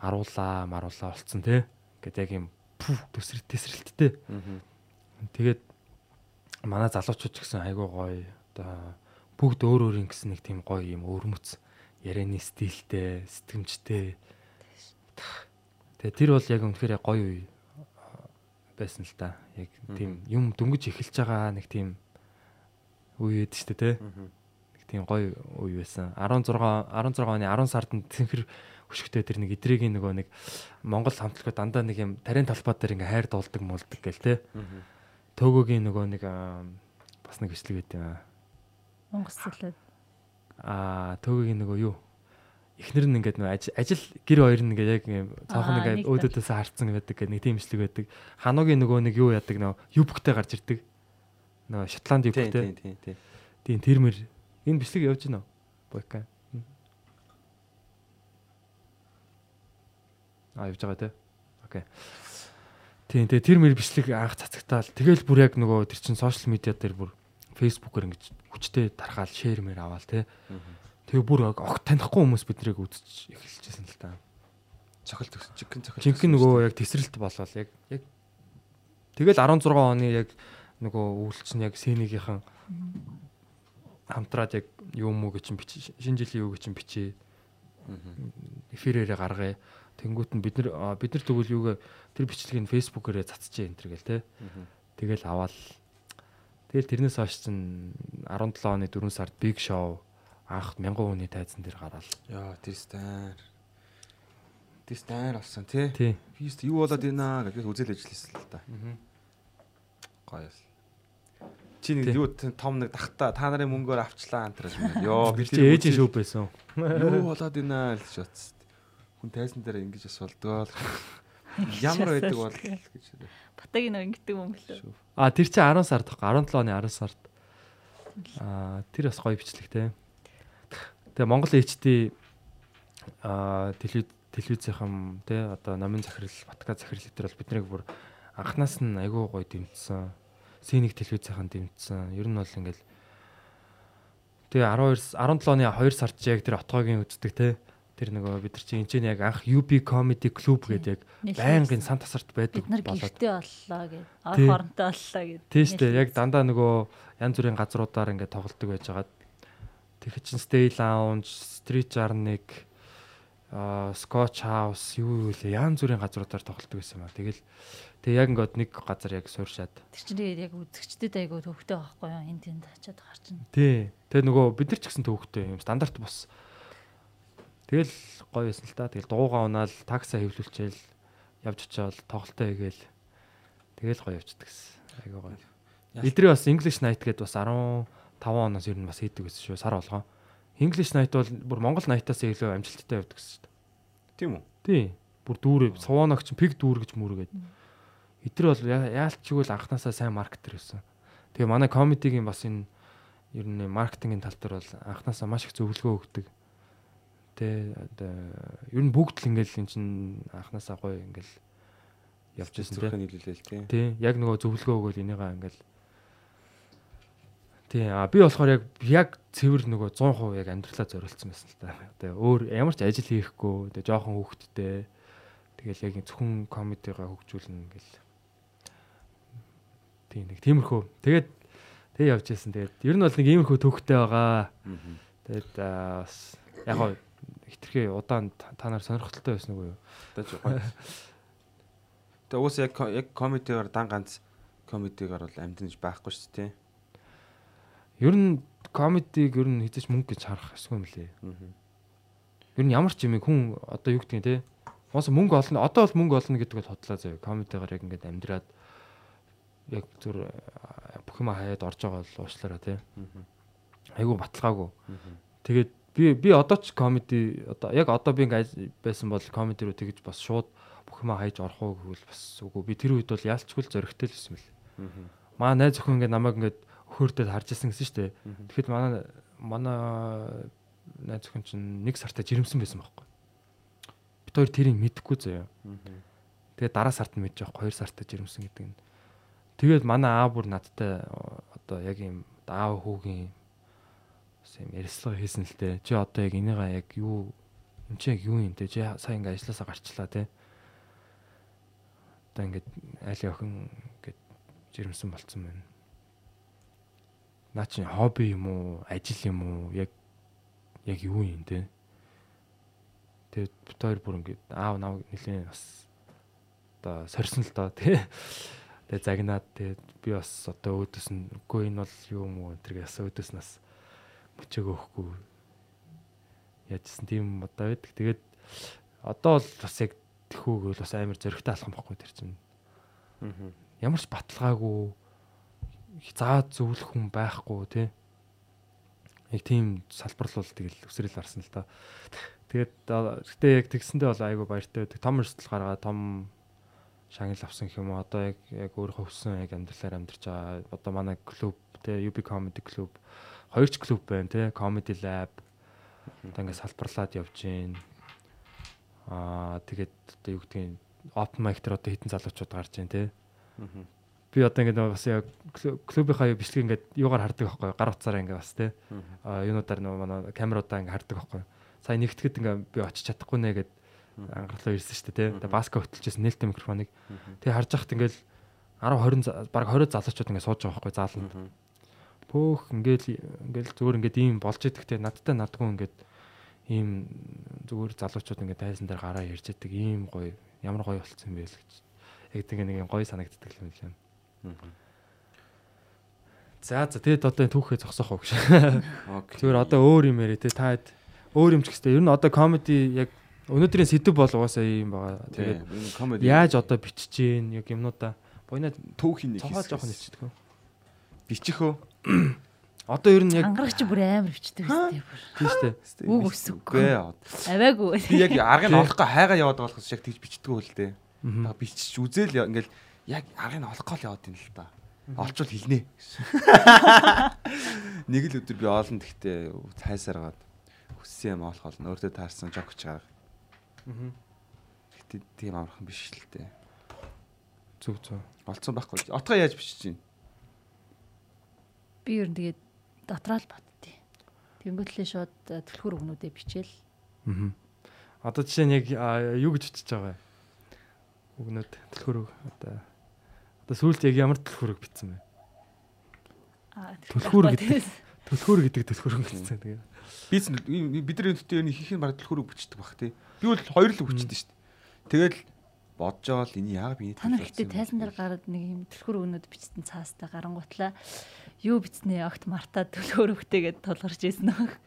аруулаа, маруулаа болцсон тий. Ингээд яг юм пү төсрэлт тесрэлттэй. Тэгээд манай залуучууд ч гэсэн айгүй гоё одоо бүгд өөр өөр юм гэсэн нэг тийм гоё юм өвөрмөц ярианы стилтэй, сэтгэмжтэй. Тэгээ тэр бол яг үнэхээр гоё үе байсан л да. Яг тийм юм дөнгөж эхэлж байгаа нэг тийм үе ээд ч тэ. Нэг тийм гоё үе байсан. 16 16 оны 10 сард нь цэнхэр хөшгтэй тэр нэг идрэгийн нөгөө нэг Монгол хамтлагууд дандаа нэг юм тарийн талбай дээр ингээ хайр дуулдаг муулдаг гэл тэ. Төгөөгийн нөгөө нэг бас нэг бичлэг байт юм аа. Монгол цэглүүд. Аа төгөөгийн нөгөө юу? эхнэр нь ингээд нөө ажил гэр хоёр нь ингээд яг цаахан Аа, ингээд өөдөөдөөс харцсан байдаг гэх нэг тийм имслэг байдаг. Хануугийн нөгөө нэг юу яадаг нөө юбктэй гарч ирдэг. Нөө Шотланд Тийм юбктэй. тийм тийм тийм. Тийм тэрмэр энэ бичлэг явж гинөө. Бойка. А явж байгаа те. Окей. Тийм тэгээ тэр мэр бичлэг анх цацагтаал тэгэл бүр яг нөгөө тэр чин сошиал медиа дээр бүр фейсбүүкээр ингэж хүчтэй тархаал шеэр мэр аваал те. Тэгээ бүр огт танихгүй хүмүүс биднийг үзэж эхэлчихсэн л та. Цохол төгсөн жигэн цохол. Жинхэнэ нөгөө яг тесрэлт болвол яг яг тэгэл 16 оны яг нөгөө үйлчлэн яг сценигийнхан хамтраад яг юу муу гэж чинь бичиж шинэ жилийн юу гэж чинь бичээ эфирээрээ гаргая. Тэнгүүт нь бид нар бид нар тэгвэл юугаа тэр бичлэгийг фэйсбүүкээрээ цацжээ энэ төр гэл те. Тэгэл аваал. Тэгэл тэрнээс хойш чинь 17 оны 4 сард Big Show анх 1000 хүний тайзан дээр гараал. Яа, тэр стар. Тэр стар болсон тий. Тий. Фист юу болоод байна гэдгийг үзэл ажилласан л та. Гоё. Чи нэг юу том нэг тахта та нарын мөнгөөр авчлаа антраж байна. Йоо Би чи ээжийн шоу байсан. Юу болоод байна л гэж бодсон. Хүн тайзан дээр ингэж асуулдгаа л. *laughs* Ямар байдаг бол гэж. Батагийн нэг ингэдэг юм лээ. А тэр чинь 10 сард тахгүй 17 оны 10 сард. А тэр бас гоё бичлэгтэй. Тэгээ Монгол HD а телевиз телевизийнхан тий одоо номын захирал, батга захирал дээр бол биднийг бүр анханаас нь айгүй гоё дэмжсэн. Синик телевизийнхан дэмжсэн. Ер нь бол ингээл тэгээ 12 17 оны 2 сард яг тэр отгоогийн үздэг тий тэр нөгөө бид нар чинь энэ чинь яг анх UB Comedy Club гэдэг яг байнгын сан тасарт байдаг бид нар болоод гэртээ боллоо гэд. Ор Тий. хоронтой боллоо гэд. Тийм шүү дээ. Яг дандаа нөгөө янз бүрийн газруудаар ингээд тоглолдог байж байгаа. Тэгэхээр чин Stay Lounge, Street 61, аа Scotch House юу юу лээ янз бүрийн газруудаар тоглолдог байсан ба. Тэгэл тэг яг ингээд нэг газар яг сууршаад. Тэр чинь тэгээд яг үзэгчдэд айгу төвхтэй байхгүй юу? Энд тэнд очиад гарчна. Тий. Тэгээ нөгөө бид нар ч гэсэн төвхтэй юм стандарт бос. Тэгэл гоё байсан л та. Тэгэл дуугаа унаал такса хэвлүүлчихэл явж очиод тоглолтоо хийгээл тэгэл гоё явчихдаг гэсэн. Айгуу гоё. Эдрээ бас English Night гэдээ бас 15 оноос ер нь бас хийдэг гэсэн шүү сар болгоо. English Night бол бүр Монгол Night-аас илүү амжилттай явдаг гэсэн шүү дээ. Тийм үү? Тий. Бүр дүүрээ суванагч пиг дүүр гэж мөргээд. Эдрээ бол я- яалтчгүй л анханасаа сайн маркетер байсан. Тэгээ манай комедигийн бас энэ ер нь маркетингийн тал дээр бол анханасаа маш их зөвлөгөө өгдөг. Тэ ер нь бүгд л ингээл эн чин анханасаа гоё ингээл явж байсан тий. Зүрхэн нийлүүлээл тий. Тий, яг нөгөө зөвлөгөө өгөөл энийгаа ингээл Тий, а би болохоор яг яг цэвэр нөгөө 100% яг амьдралаа зориулсан байсан л та. Одоо өөр ямар ч ажил хийхгүй, тэгээ жоохон хүүхэдтэй. Тэгэл яг зөвхөн комедигаа хөгжүүлнэ гэл. Тий, нэг тиймэрхүү. Тэгээд тэг явж байсан. Тэгээд ер нь бол нэг иймэрхүү төвхтэй байгаа. Тэгээд бас яг хитрхээ удаан та нар сонирхолтой байсан уу юу? Дэж гоё. Тэгээ уус яг яг комедигаар дан ганц комедигаар бол амднаж байхгүй шүү дээ. Ер нь комедиг ер нь хэзээ ч мөнгө гэж харах эсвэл юм лээ. Ер нь ямар ч юм хүн одоо юу гэдгийг те. Моос мөнгө олно. Одоо бол мөнгө олно гэдэг бол хотлоо заяа. Комедигаар яг ингээд амьдраад яг зүр бүх юм хаяад орж байгаа бол уушлаараа те. Айгу баталгаагүй. Тэгээд би би одоо ч комеди одоо яг одоо би ингээд байсан бол комеди руу тэгж бас шууд бүх юм хайж орох уу гэвэл бас үгүй. Би тэр үед бол яалчгүй л зөрөгтэй л байсан мэл. Маа найз охин ингээд намайг ингээд өхөрдөд харж ирсэн гэсэн шүү дээ. Тэгэхэд манай манай найз охин чинь нэг сартаа жирэмсэн байсан байхгүй. Бид хоёр тэрийг мэдэхгүй заяа. Тэгээд дараа сард нь мэдэж байгаа 2 сартаа жирэмсэн гэдэг нь. Тэгээд манай аа бүр надтай одоо яг юм аав хүүгийн юм ярилцлага хийсэн л дээ. Чи одоо яг энийга яг юу энэ чи яг юу юм те? Чи сая ингээ ажилласаа гарчлаа те. Одоо ингээд айлын охин ингээд жирэмсэн болцсон байна. Наа чи хобби юм уу, ажил юм уу? Яг яг юу юм те? Тэгээд бид хоёр бүр ингээд аав нав нэлээ бас одоо сорьсон л доо тий. Тэгээ загнаад тэгээд би бас одоо өөдөөс нь үгүй энэ бол юу юм уу энэ бас өөдөөс нас мөчөг өгөхгүй яажсэн тийм одоо байдаг. Тэгээд одоо бол бас яг тэхүүгөл бас амар зөрөгтэй алхам байхгүй тэр чинь. Ямар ч баталгаагүй заа зөвлөх хүн байхгүй тий. Яг тийм салбар л бол тэгэл өсрөл арсан л та. Тэгээд гэтээ яг тэгсэндээ бол айгүй баяртай байдаг. Том өрсөлдөл гаргаа том шагнал авсан гэх юм уу. Одоо яг яг өөрөө хөвсөн яг амьдралаар амьдарч байгаа. Одоо манай клуб те UB Comedy Club хоёр ч клуб байна те Comedy Lab одоо ингээд салбарлаад явж гин. Аа тэгээд одоо юу гэдгийг open mic дээр одоо хитэн залуучууд гарч гин те. Би одоо ингээд бас яг клубийнхаа бичлэг ингээд юугаар хардаг байхгүй гар утсаараа ингээд бас те. Аа юунуудаар нөгөө манай камеруудаа ингээд хардаг байхгүй. Сая нэгтгэхэд ингээд би очиж чадахгүй нэ гэд анхаарлаа ирсэн шүү дээ те. Баска хөтөлжсэн нээлттэй микрофоныг. Тэгээ харж байхад ингээд 10 20 баг 20 залуучууд ингээд сууж байгаа байхгүй зааланд. Бөөх ингээд ингээд зүгээр ингээд ийм болж идэх те надтай надгүй ингээд ийм зүгээр залуучууд ингээд тайзан дээр гараа ярьж идэг ийм гоё ямар гоё болцсон бэ л гэж. Яг тэгээ нэг юм гоё санагддаг юм лээ. За за тэгэд одоо түүхээ зогсоох уу гэж. Зүгээр одоо өөр юм яриа те та хэд өөр юм ч гэстэй. Ер нь одоо комеди яг өнөөдрийн сэдв бол угаасаа ийм байгаа. Тэгээд комеди яаж одоо бичиж гин яг юмнуудаа буйнаа түүхийн нэг цохоо жоохон хэлчихдэг. бичих үү? Одоо ер нь яг Ангарагч бүр амар бичдэг үстэй бүр. тийм штэ. Үг өсөхгүй. Аваагүй. Би яг аргыг олохгүй хайгаа яваад байгаа болохос яг тэгж бичдэг дээ. Мгм. Та бичиж үзэл ингээл яг аргыг олохгүй л яваад юм л та. Олчвол хэлнэ. Нэг л өдөр би оолн тэгтээ цайсаргаад хүссэн юм олох болно. Өөртөө таарсан жок ч гарга. Мгм. Гэтэ тийм амархан биш л дээ. Зүг зүг. Олцсон байхгүй. Отгоо яаж бичиж чинь? Би ер нь тэгээд дотроо л боддتي. Тэнгүүтлээ шууд түлхүүр өгнүүдээ бичээл. Мгм. Одоо жишээ нь яг юу гэж бичиж байгаа вэ? Өгнөд төлхөрөг одоо одоо сүүлд яг ямар төлхөрөг бичсэн бэ? Аа, Түлхүүр *laughs* тэгээд Төлхөр гэдэг төлхөрөг бичсэн. Тэгээ. Би ч бидний өнөдтэй энэ хийх нь баг төлхөрөг бичдэг баг тий. Би бол хоёр л өгчдөө шүү дээ. Тэгэл бодож байгаа л энэ яагаад би та нар ихтэй тайзан дээр гараад нэг юм түлхүүр өгнүүд бичсэн цаастай гарангуутлаа юу бичснээ огт мартаа түлхүүр өгтэйгээд тулгарч ирсэн нэг.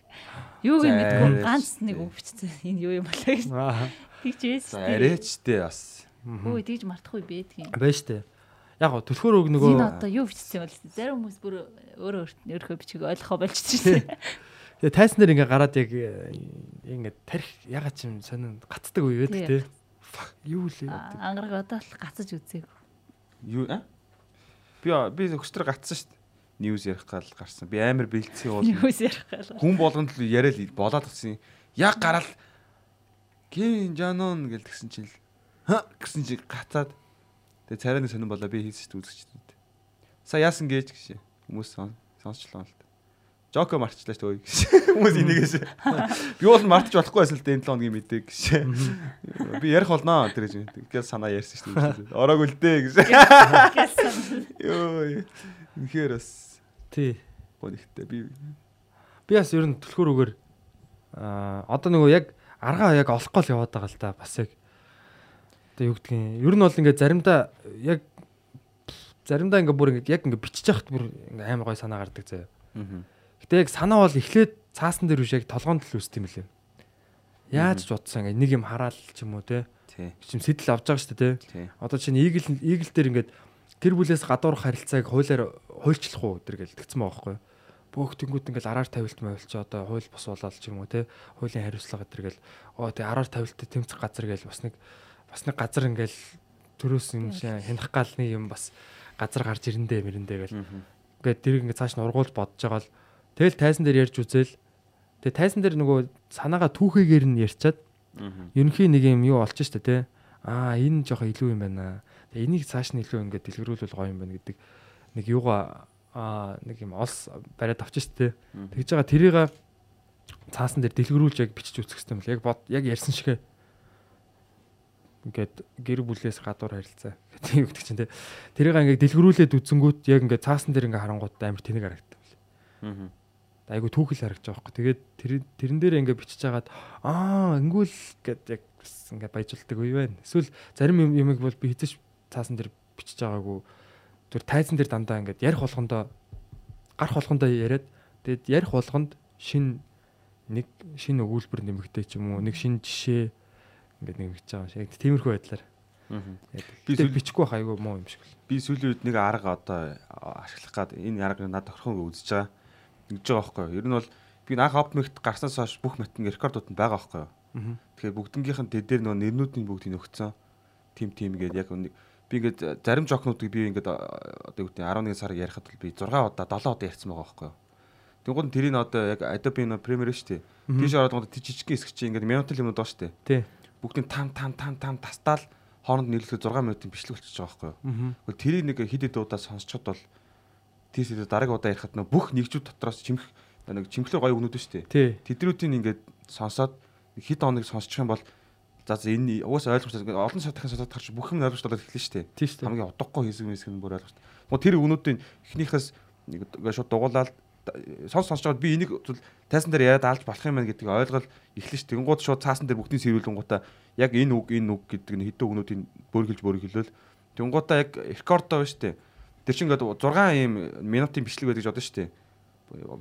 Юуг нь мэдгүй ганц нэг үг бичсэн. Энэ юу юм болоо гэж. Тэгж байсан. За арайчтэй бас. Өө тэгж мартахгүй бэдг юм. Байж тээ. Яг гоо төлхөрөг нөгөө Энэ одоо юу бичсэн бол зарим хүмүүс бүр өөрөө өөрийнхөө бичиг ойлгохоо болчихсон шээ. Тэгээ тайсан дээр ингээ гараад яг э, ингээ тарих ягаад ч юм сонин гацдаг үе байдаг Тий. Юу лээ. Ангараг одоо л гацаж үзээг. Юу а? Би би өчтөр гацсан шүү дээ. Ньюс ярих гал гарсан. Би амар бэлдсэн уул. Юус ярих гал. Хүн болгонд л яриад л болоод гисэн. Яг гараал Кевин Жанон гэл тэгсэн чинь л ха гэсэн чи гацаад тэгээ царайны сонирн болоо би хийсэн шүү дээ үзэгчдэд. Са яасан гэж гэж хүмүүс сон сонсчлоо л. Жоко марчлаа шүү дээ. *laughs* Хүмүүс энийгээс. Би бол мартаж болохгүй байсан л дээ энэ 7 хоногийн мэдээг гэж. Би ярих болноо тэр гэж. Тэгээс санаа ярьсан шүү дээ. Ороогүй л дээ гэж. Йоо. Үнэхээр бас Тий. гонхтой би Би бас ер нь төлхөрөгээр аа одоо нөгөө яг аргаа яг олохгүй л яваад байгаа л да бас яг одоо юу гэдгийг ер нь бол ингээ заримдаа яг заримдаа ингээ бүр ингээ яг ингээ бичиж яхад бүр ингээ амар гой санаа гардаг заяа. Аа. Гэтэ яг санаа бол эхлээд цаасан дээр биш яг толгоонд л үүсдэм билээ. Яаж ч бодсон ингээ нэг юм хараал ч юм уу те. Чим сэтэл авч байгаа шүү дээ те. Одоо чинь игэл игэл дээр ингээд гэр бүлээс гадуурх харилцааг хуулиар хуульчлах уу гэдэг л тэгсэн байгаа байхгүй. Бөөх тэнгууд ингээд араар тавилт мавилч одоо хууль бус болоод ч юм уу те. Хуулийн хариуцлага гэдэг л оо тэг араар тавилттай тэмцэх газар гээл бас нэг бас нэг газар ингээл төрөөс юм шиг хянах гал нэг юм бас газар гарч ирэндээ мэрэндээ гэл. Ингээд тэр ингээд цааш нь ургуулж бодож байгаа л тэгэл тайзан дээр ярьж үзэл тэгээ тайзан дээр нөгөө санаага түүхийгээр нь ярьчаад ерөнхийн нэг юм юу олчих штэ те. Аа энэ жоохо илүү юм байна. Тэгээ энийг цааш нь илүү ингээд дэлгэрүүлвэл гоё юм байна гэдэг нэг юугаа аа нэг юм олс бариад авчих штэ. Тэгж байгаа тэрийг цаасан дээр дэлгэрүүлж яг бичиж үзэх юм л яг бод яг ярьсан шигэ ингээд гэр бүлээс гадуур харилцаа гэдэг юм гэдэг чинь те. Тэрийг ингээд дэлгэрүүлээд үзэнгүүт яг ингээд цаасан дээр ингээд харангууд амар тэнэг харагдав. Аа. Айгу түүхэл харагдаж байгаа байхгүй. Тэгээд тэр тэрэн дээр ингээд бичиж хагаад аа ингүүл гэд яг бас ингээд баяжуулдаг үе байна. Эсвэл зарим юм юмыг бол би хэзээ цаасан дээр бичиж байгаагүй. Тэр тайзан дээр дандаа ингээд ярих болгондоо гарах болгондоо яриад тэгээд ярих болгонд шин нэг шин өгүүлбэр нэмэгтэй ч юм уу нэг шин жишээ ингээд нэмэгдэж байгаа юм шиг. Тиймэрхүү байдлаар. Би бичихгүй байх айгу муу юм шиг. Би сүүлийн үед нэг арга одоо ашиглах гад энэ арга надад орхон үзэж байгаа. Ингэж байгаа байхгүй юу? Ер нь бол би анх опмигт гарснаас хойш бүх математик рекордууд нь байгаа байхгүй юу? Тэгэхээр бүгднгийнх нь тэд дээр нөгөө нэрнүүдийн бүгдийг өгцөн. Тим тим гээд яг нэг би ингээд зарим жокнуудыг би ингээд одоо юу гэдэг 11 сар ярихад бол би 6 удаа 7 удаа ярьсан байгаа байхгүй юу. Тэнгууд тэрийг одоо яг Adobe Premiere шүү дээ. Тийш ороод гоо жижигхэн хэсэг чинь ингээд минутын юмнууд байгаа шүү дээ. Тий. Бүгдийг там там там там тастаал хооронд нийлүүлэх 6 минутын бичлэг болчихж байгаа байхгүй юу. Тэрийг нэг хэд хэд удаа сонсчод бол тийш дараагийн удаа ярихад нөө бүх нэгжүүд дотроос чимэх нэг чимхлэр гоё өгнүүд шүү дээ. Тэдрүүдийн ингээд сонсоод хэд хоног сонсчих юм бол за энэ угаасаа ойлгомжтой олон сар дахин сонсоод гарч бүх юм ойлгомжтой болоод эхэлнэ шүү дээ. Хамгийн удахгүй хэсэг хэсэг нь бүр ойлгомжтой. Тэгвэл тэр өгнүүдийн эхнийхээс нэг шууд дугуулаад сонс сонсож байгаад би энийг зүйл тайсан дээр яриад алж болох юм байна гэдгийг ойлгол эхлэн ш. Тэгэнгუთ шууд цаасан дээр бүгдийн сэрүүлэнгуудаа яг энэ үг энэ үг гэдэг нь хэдэн өгнүүдийн бөөргөлж бөөргөлөл Тэнгуудаа яг рекордоо байна шүү дээ. Тэр чинь ингээд 6 ийм минутын бичлэг байдаг гэж бодсон шүү дээ.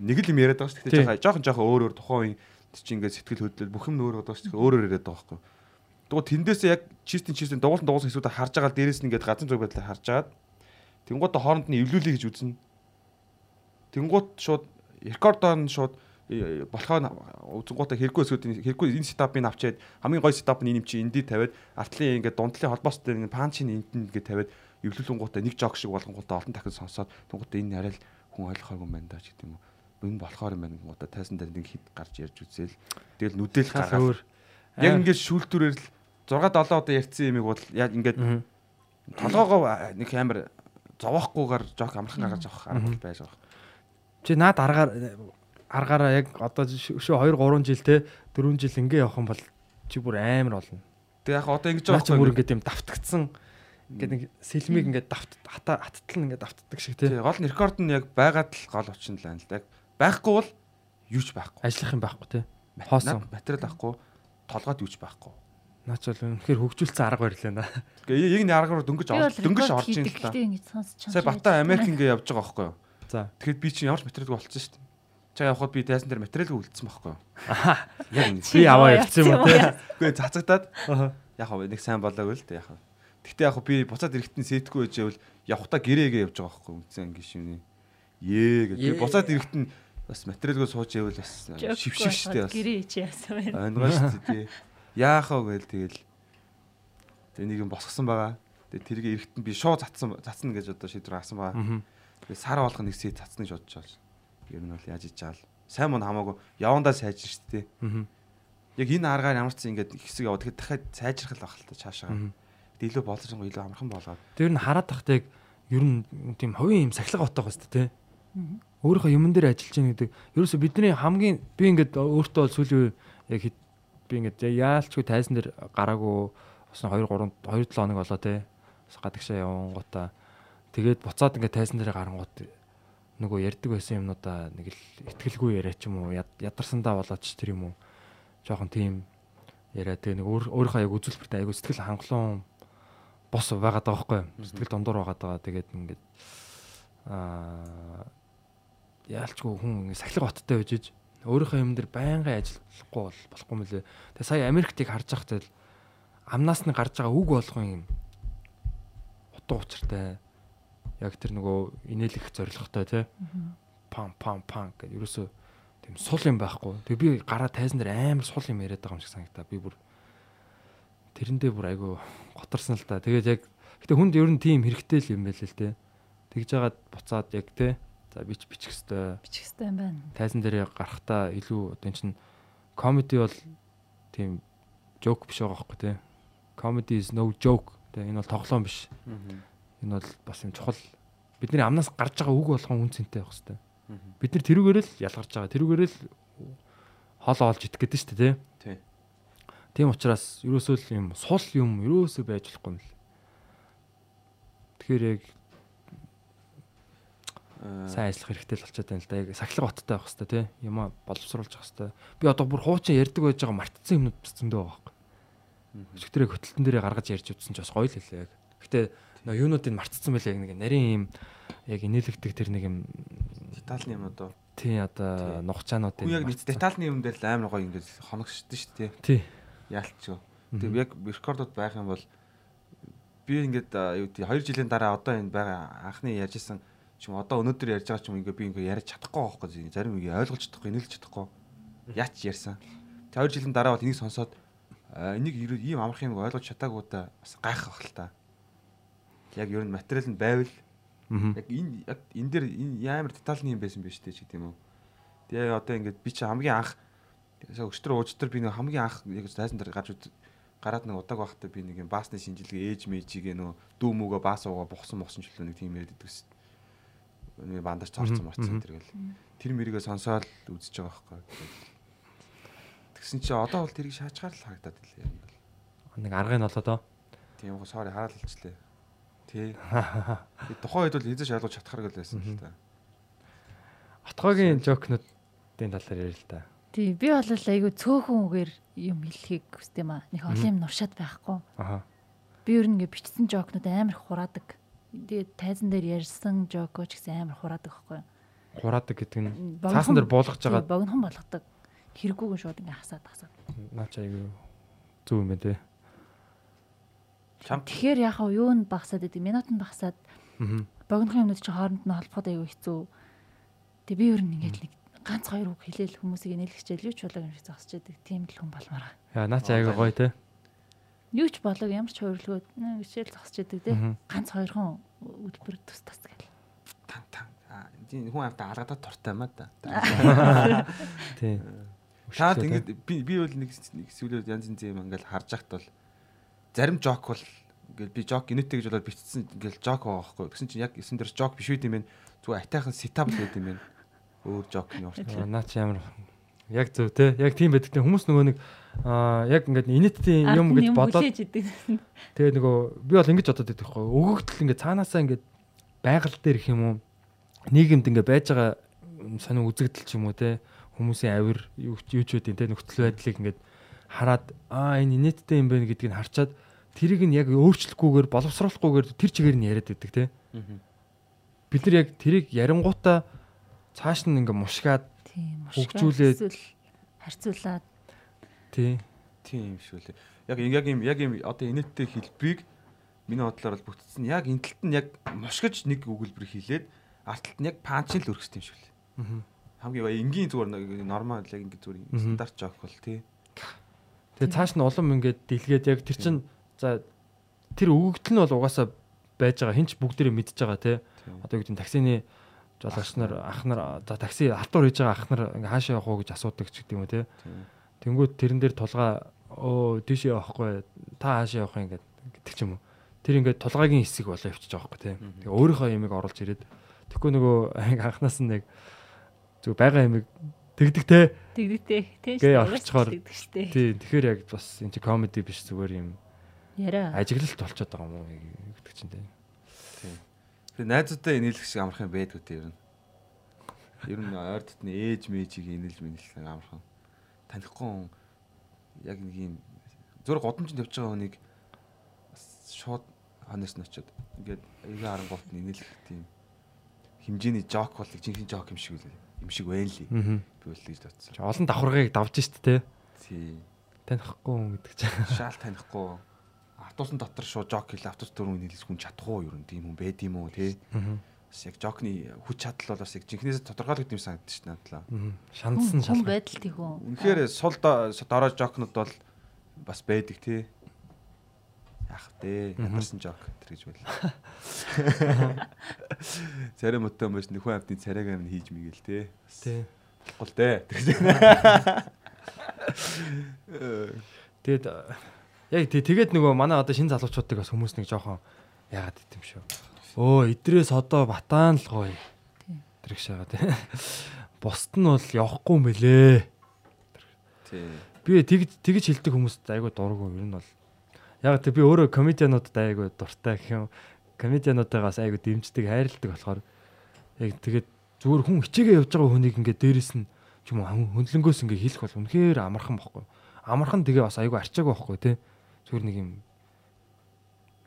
Нэг л юм яриад байгаа шүү дээ. Тэгэхээр жоохон жоохон өөр өөр тухайн үеийн тэр чинь ингээд сэтгэл хөдлөл бүх юм өөр байгаа шүү дээ. Өөрөөр яриад байгаа байхгүй. Тэгвэл тэндээсээ яг чистийн чистийн дугуулсан дугуулсан хэсгүүдээ харж байгаа дээрээс нь ингээд газар зүг байдлаа харж агаад Тэнгуудаа хооронд нь эвлүүлээ гэж үзнэ. Тэнгуут шууд рекордоор нь шууд э, болохоо үзэнгуудаа хэрэггүй эсүүдийн хэрэггүй энэ сетапыг авчиад хамгийн гоё сетап нь энэ юм чи эндий тавиад артлын ингээд дундлын холбоос дээр ингээд панчийн энд ингээд тавиад эвлүүлэнгуудаа нэг жог шиг болгонгуудаа олон дахин сонсоод тэнгуутаа энэ арай л хүн ойлгохоогүй юм байна да ч гэдэг юм уу. Энэ болохоор юм байна гуудаа тайсан дээр нэг хит гарч ярьж үзээл тэгэл нүдэл гаргаад яг ингээд шүүлтүүрээр л 6 7 удаа ярьсан юмыг бол яг ингээд толгоогоо нэг амар зовоохгүйгээр жог амархан гаргаж авах арга байж байгаа. Чи наад аргаар аргаараа яг одоо шүү 2 3 жил те 4 жил ингээ явах юм бол чи бүр амар болно. Тэг яг одоо ингэж Наа чи бүр ингээ тийм давтагдсан ингээ нэг сэлмиг ингээ давт хата хаттал ингээ давтдаг шиг. Тэг гол нь рекорд нь яг байгаад л гол очин л байна л да. Байхгүй бол юуч байхгүй. Ажиллах юм байхгүй те. Хоосон материал байхгүй толгойд юуч байхгүй. Наач бол үнэхээр хөгжүүлсэн арга барилаа. Тэгээ яг нэг аргаар дөнгөж дөнгөж орж ийн л та. Сая Бата Америк ингээ явж байгаа байхгүй юу? За. Тэгэхэд би чинь ямар ч материалгүй болчихсон шүү дээ. Чаа явхад би тайсан дээр материалгүй үлдсэн байхгүй юу? Аа. Яг ингэ. Би аваа явцсан юм уу те. Үгүй цацагдаад. Яг нэг сайн болоогүй л дээ яг. Гэхдээ яг би буцаад ирэхтэн сэтггүй байжээвэл явхдаа гэрээгээ явж байгаа байхгүй үнсэн анги шивний. Ее гэж. Би буцаад ирэхтэн бас материалгүй сууж ивэл бас шившив штэ бас. Гэрээ чи яасан бэ? Ангай штэ тий. Яахаа гээл тэгэл. Тэг нэг юм босгосон байгаа. Тэг тэрийг эрэхтэн би шоо цацсан цацна гэж одоо шийдвэр гаргасан байгаа. Тэгээ сар болгох нэг сет цацна гэж бодож байгаа. Ер нь бол яаж ичаал. Сайн мөн хамаагүй явандаа сайжир штэ тий. Яг энэ аргаар ямар ч ингэж хэсэг яваа. Тэгэхээр дахиад сайжрах л байх л та цаашаа. Илүү болцсон го илүү амархан болоод. Тэр нь хараад тахтай яг ер нь тийм хувийн юм сахилга отоох хэвээр тий. Өөрийнхөө юмн дээр ажиллаж байгаа гэдэг. Ерөөсө бидний хамгийн би ингээд өөртөө бол сүүлийн яг би ингээд яалчгүй тайсан дээр гараагүй бас 2 3 2 7 хоног болоо те гадагшаа явсан гутаа тэгээд буцаад ингээд тайсан дээр гарангууд нөгөө ярьдаг байсан юмнуудаа нэг л ихтгэлгүй яриа ч юм уу ядарсандаа болоод ч тэр юм уу жоохон тийм яриа тэгээ нэг өөрийнхөө яг үзүүлбэртээ айгу сэтгэл хангалуун бос байгаад байгаа байхгүй сэтгэл дундуур байгаад байгаа тэгээд ингээд аа яалчгүй хүн сахилга баттай байж иж өөрийнхөө юм дээр байнгын ажиллахгүй бол болохгүй мөлий. Тэгээ сая Америктыг харж байхдаа амнаас нь гарч байгаа үг болгон юм утга учиртай. Яг тэр нөгөө инээлэх зорилготой тий. Пам пам пам гэдэг ерөөсөө тийм сул юм байхгүй. Тэгээ би гараа тайзан дээр амар сул юм яриад байгаа юм шиг санагдаа. Би бүр тэрэндээ бүр айгу готарсан л да. Тэгээд яг гэтээ хүнд ер нь тийм хэрэгтэй л юм байл л тий. Тэгж жагаад буцаад яг тий За би ч бичих хэвээр. Бичих хэвээр юм байна. Тайзан дээр гарахтаа илүү одоо чинь comedy бол тийм joke биш байгаа байхгүй тий. Comedy is no joke. Тэ энэ бол тоглоом биш. Энэ бол бас юм чухал. Бидний амнаас гарч байгаа үг болгон үн цэнтэй байх хэвээр. Бид нар тэрүүгээр л ялгарч байгаа. Тэрүүгээр л хол олж идэх гэдэг шүү дээ тий. Тийм учраас ерөөсөө л юм сул юм ерөөсөө байж болохгүй юм л. Тэгэхээр яг сайн ажиллах хэрэгтэй л болчиход байна л да. Яг сахилга баттай байх хэрэгтэй тий. Юм боловсруулж явах хэрэгтэй. Би одоо бүр хуучин ярьдаг байж байгаа мартцсан юмнууд зөндөө байгаа байхгүй. Өчигдөрөө хөтөлтөн дээрээ гаргаж ярьж утсан ч бас гоё л хэлээ яг. Гэтэ нөө юунуудыг мартцсан байлаа нэг нарийн юм яг инээлгдэг тэр нэг юм детальны юм одоо. Тий одоо нухчаануудыг. Хүн яг нэг детальны юм дээр л амар гоё ингээд хоногшдсон шүү дээ. Тий. Яалтч. Тэг яг рекордод байх юм бол би ингээд юу тий 2 жилийн дараа одоо энэ байгаа анхны ярьжсэн чим одоо өнөөдөр ярьж байгаа ч юм ингээ би ингээ ярьж чадахгүй байхгүй зарим үг ойлгож чадахгүй инээлж чадахгүй яач ярьсан За 2 жилийн дараа бол энийг сонсоод энийг ийм амарх юм ойлгож чадаагуудаа бас гайхах бах л та. Яг ер нь материал нь байвал яг энэ яг энэ дээр энэ ямар детальны юм байсан биш үү ч гэдэм үү. Тэгээ одоо ингээд би чи хамгийн анх өчтөр уучтар би нэг хамгийн анх яг зайсан дээр гарч гараад нэг удааг байхдаа би нэг юм баасны шинжилгээ ээж мэжигээ нөө дүү мүүгээ баас уугаа бухсан бухсан ч л нэг тийм яриад идэгс. Нэг бандаж цорцсон марцсан тэргээл. Тэр мэрийгээ сонсоод үзэж байгаа байхгүй. Тэгсэн чи одоо бол тэрийг шаачгаар л харагдаад илээ юм бол. Нэг аргыг нь олоо доо. Тийм гоо sorry хараал хэлчлээ. Тий. Тухайн үед бол эзэж ойлгож чадхаар гэл байсан л та. Отгоогийн жокнуудын талаар ярил л да. Тий, би бол айгүй цөөхөн үгээр юм хэлхийг хүсдэм аа. Нэг олон юм нуршаад байхгүй. Аха. Би ер нь ингээ бичсэн жокнууд амар их хураадаг. Тэгээд тайзан дээр ярьсан жокоо ч гэсэн амар хураадаг байхгүй. Хураадаг гэдэг нь цаасан дээр Тий, байгаа богинохон болгодог. Хэрэггүйгэн шууд ингээ хасаад хасаад. наач айгүй зөв юм. Чам Тэгэхээр яг хаа юу нь багасаад идэв. Минут нь багасаад Аа. богинохон юмнууд чи хооронд нь холбоход аюу хэцүү. Тэгээ би ер нь ингээд нэг ганц хоёр үг хэлээл хүмүүсийг нэлгчээл юу ч болоо юм шиг зогсож яадаг. Тийм л хүн болмоор. Яа наач айгүй гоё те. Юу ч болоо ямар ч хөөрлөгөө гişээл зогсож яадаг те. Ганц хоёрхон өдбөр тус тас гэл. тан тан. Аа энэ хүн амтаа алгадаад туртай маа да. Тий. Таад ингэж би би бол нэг нэг сүүлүүд янз янз юм ингээл харж ахт бол зарим жок бол ингээл би жок инээтэй гэж болоод бичсэн ингээл жок байгаа байхгүй. Тэгсэн чинь яг эсэн дээр жок биш үү юм бэ? Зүгээр атайхан сетап л байд юм байна. Өөр жокны урт. наач ямар яг зөв те. Яг тийм байдаг те. Хүмүүс нөгөө нэг аа яг ингээд инэттэй юм гэж бодоод тэгээ нөгөө би бол ингэж бодоод байдаг байхгүй. Өгөгдөл ингээд цаанаасаа ингээд байгаль дээр их юм уу нийгэмд ингээд байж байгаа сонин үзэгдэл ч юм уу те хүмүүсийн авир юу ч үдийн те нөхцөл байдлыг ингээд хараад аа энэ инэттэй юм байна гэдгийг харчаад тэрийг нь яг өөрчлөхгүйгээр боловсруулахгүйгээр тэр чигээр нь яриад байдаг те бид нар яг тэрийг ярингуудаа цааш нь ингээд мушгаад. Хөгжүүлээд- харьцуулаад тий Тийм шүү лээ. Яг яг юм яг юм одоо инээдтэй хэлбэрийг миний бодлоор бол бүтцэн яг энэ талд нь яг мушгиж нэг өгүүлбэр хийлээд арт талд нь яг панч л өргөсдөг юм шүү лээ. Мгм. Хамгийн бая энгийн зүгээр нэг нормал яг ингэ зүгээр стандарт жок бол тий. Тэгээ цааш нь улам ингээд дэлгээд яг тэр чин за тэр өгөгдөл нь бол угаасаа байж байгаа хинч бүгдээрээ мэдж байгаа те. Тийм. Одоо юу гэдэг нь таксины жолооч нар ах нар за такси алтуур хийж байгаа ах нар ингээ хаашаа явах уу гэж асуудаг ч гэдэг юм уу те. Тийм. Тэнгүүд тэрэн дээр тулгаа өө тийш явахгүй та хаашаа явах юм ингээд гэдэг ч юм уу. Тэр ингээд тулгаагийн хэсэг болоо явчих жоохоо те. Тэгээ өөрийнхөө ямиг оруулж ирээд тэгэхгүй нөгөө анханаас нь нэг зүг байгаа ямиг тэгдэг те. тэгдэгтэй. Тийм Гээ шүү. орчихоор. тэгдэг штэ. Тий тэгэхээр яг бас энэ чи комеди биш зүгээр юм Яриа. ажиглалт болчиход байгаа юм уу гэдэг чинь те. Би найзуудаа инээлэх шиг амархан байдгүй те ер нь. Ер нь ойр дотны ээж мэжийг инээлж мэнэлэх амархан. Танихгүй хүн яг нэг юм зур годомжинд явж байгаа хүнийг шууд ханаас нь очиод ингээд эгээ харангуут нь инээлэх тийм хэмжээний жок бол жинхэнэ жок юм шиг үл юм шиг байна. Аа. Би бол гэж бодсон. Олон давхаргыг давж штт те. Тий. Танихгүй хүн гэдэг чинь. Шаал танихгүй. Автобусын дотор шууд жок хэл автобус дөрөв нийлээс хүн чадах уу ер нь тийм хүн байд юм уу те. Бас яг жокны хүч чадал бол бас яг жинхнээс тодорхойлогд юм санагдаж шнэ надлаа. Шандсан Хүн шалгал. байдал тийхүү. Үнэхээр сул до- дорой жокнууд бол бас байдаг тий. Яах вэ? Ядарсан жок тэр гэж байл. *laughs* Царай мотон маш нөхөн амтны царайг амин хийж мэгэл тий. Тий. Гол дээ. Тэр гэж. Тэгээд яг тий тэгээд нөгөө манай одоо шинэ залуучуудыг бас хүмүүс нэг жоохон яагаад гэдэм юм шүү. Өө идрээс одоо батаан л гоё. Тэр их шагаа тий. Бусд нь бол явахгүй юм бэлээ. Тий. Би тэгж тэгж хэлдэг хүмүүст айгүй дурггүй ер нь бол. Яг тэг би өөрөө комедиануудад айгүй дуртай гэх юм. Комедиануудаас айгүй дэмждэг, хайрладаг болохоор яг тэгээд зүгээр хүн хичээгээ явж байгаа хүнийг ингээд дээрэс нь ч юм уу хөндлөнгөөс ингээд хэлэх бол үнэхээр амархан бохгүй. Амархан тэгээ бас айгүй арчаагүй бохгүй тий. Зүгээр нэг юм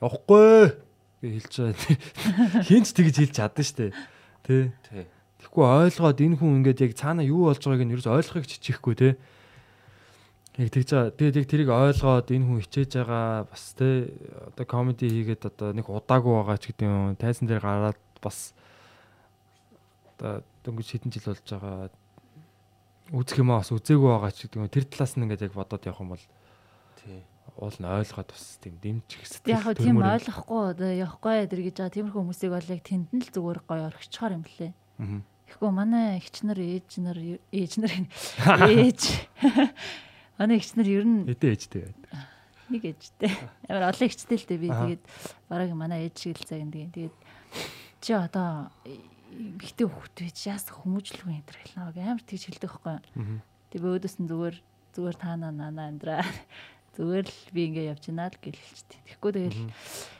явахгүй гэж хэлж байгаа. *laughs* Хинч тэгж хэлж чадсан штэ. Тий. Тий. Тэгэхгүй ойлгоод энэ хүн ингээд яг цаана юу болж байгааг нь ерөөс ойлгохыг чичихгүй те. Яг тэгж байгаа. Тэгээд яг тэрийг ойлгоод энэ хүн хичээж байгаа бас те одоо комеди хийгээд одоо нэг удаагүй байгаа ч гэдэг юм. Тайзан дээр гараад бас одоо дөнгөж хэдэн жил болж байгаа. үзэх юм аа бас үзээгүй байгаа ч гэдэг юм. Тэр талаас нь ингээд яг бодоод явах юм бол Тий. Уул нь ойлгоод бас тийм дэмжих Яг сэтгэл хөө тийм ойлгохгүй одоо явахгүй эдэр гэж байгаа тиймэрхүү хүмүүсийг бол яг тэнд нь л зүгээр гоё орхичхоор юм. Мгм. Тэгэхгүй манай эгч нар ээж нар ээж *laughs* *laughs* манай эгч нар ер нь Хэдэн ээжтэй байд. нэг ээжтэй. Амар олон эгчтэй л дээ би тэгээд бараг манай ээж шиг л энэ тэгээд чи одоо ихтэй хөвгт байж яас хүмүүжлгүй энэ төр хэлнэ амар тийж хэлдэг байхгүй. Мгм. Тэг би өөдөөс нь зүгээр зүгээр таана нана амдраа зүгээр л би ингээ явж гинаа л гэлэлчтэй. Тэгэхгүй тэгэл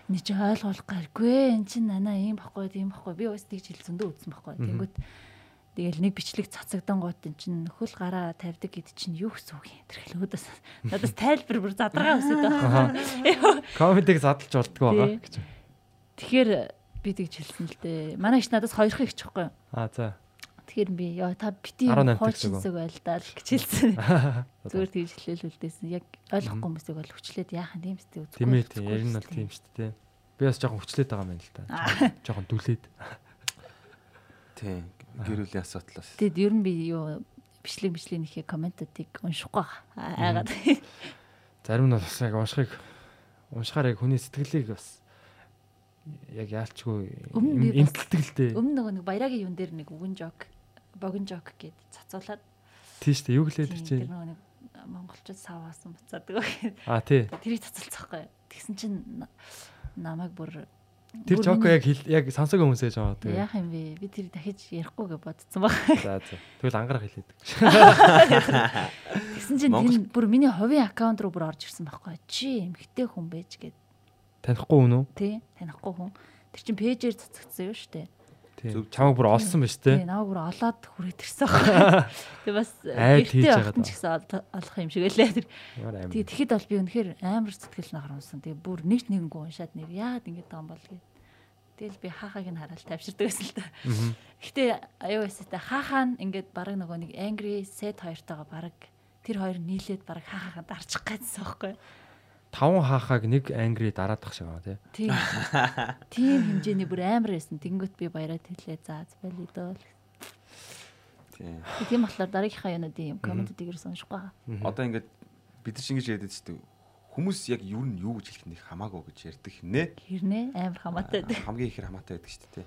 энэ чи ойлгох гаргүй эн чин нана ийм баггүй тийм баггүй би бас тийж хэл зөндөө үтсэн баггүй. Тэнгүүт тэгэл нэг бичлэг цацагдан гот эн чин нөхөл гараа тавьдаг гэд чин юу гэсэн үг юм тэр хэл өөдөөс надаас тайлбар бүр задрага өсөд байгаа. Комедиг задлж болдгоо байгаа гэж. Тэгэхээр би тэгж хэлсэн л дээ. Манай их надаас хоёрхан их чихгүй. Аа за. Тэгэхээр би яа та бити 18 хуучинсаг байл даа л гэж хэлсэн. *laughs* Зүгээр тэгж хэлээл үлдээсэн. Яг ойлгохгүй хүмүүсийг бол хүчлээд яахан тийм сте үзэхгүй. Тийм ээ тийм. Ер нь бол тийм шүү дээ. Би бас жоохон хүчлээд байгаа юм байна л да. Жоохон дүлээд. Тий. Гэрүүлийн асуудлаас. Тэгэд ер нь би юу бичлэг бичлэг нэхээ комментуудыг уншихгүй байгаа. Айгаад Зарим нь бас яг уншихыг уншихаар яг хүний сэтгэлийг бас яг яалчгүй би бас- имтэлтгэлтэй. өмнө нөгөө нэг баярагийн юун дээр нэг үгэн жок богино жок гэд цацуулаад Тийм шүү дээ. Юу гэлээ тэр чинь. тэр нөгөө нэг монголчууд саваасан буцаадаг гэхэд Аа тий. тэрийг цацалцахгүй. Тэгсэн чинь на- намайг бүр Тэр жоко яг хэл- яг сонсог хүмүүсээ жоо тэгээ. яах юм бэ? Би тэр дахиж ярихгүй гэж бодсон баг. За за. Тэгвэл ангарах хэлээд. Тэгсэн чинь тэр бүр миний хувийн аккаунт руу бүр орж ирсэн байхгүй. Чи эмхтэй хүн байж гээд Танихгүй хүн үү? тий танихгүй хүн. Тэр чин пэйжээр цацагдсан юу штэ. Тий. Зөв. Чамаг бүр олсон байж тээ. Тий намайг бүр олоод хүрээд ирсэн байхгүй. *laughs* Тэг бас гэртээ даа. ч гэсэн ол- олох юм шиг байлаа тэр. Тэгээ тэгэхэд бол би үнэхээр амар сэтгэл нахаруулсан. Тэгээ бүр нэг нэггүй уншаад нэр яад байгаа юм бол гээд. Тэгэл би хаахаг нь хараад тавьширдаг байсан л та. Гэтэ аюу эсэтэй хаахаа нь ингээд бараг нөгөө нэг angry set хоёртойгоо бараг тэр хоёр нийлээд бараг хаахаа дарчих гэсэн байхгүй. Таван хаахаг нэг ангри дараадах шиг байгаа тий. Тийм. Тийм хэмжээний бүр амар байсан. Тэнгөт би баяраад хэлээ. За збэлий дөө. Тий. Тийм болохоор дараагийнхаа юунуудын юм комментүүдийг ерөөс уншихгүй байгаа. Одоо ингээд бид нар чинь ингэж яриад шүү дээ. Хүмүүс яг юу нь юу гэж хэлэх нь хамаагүй гэж ярьдаг нэ. Хэрнээ амар хамаатай байдаг. *laughs* Хамгийн ихээр хамаатай байдаг шүү дээ.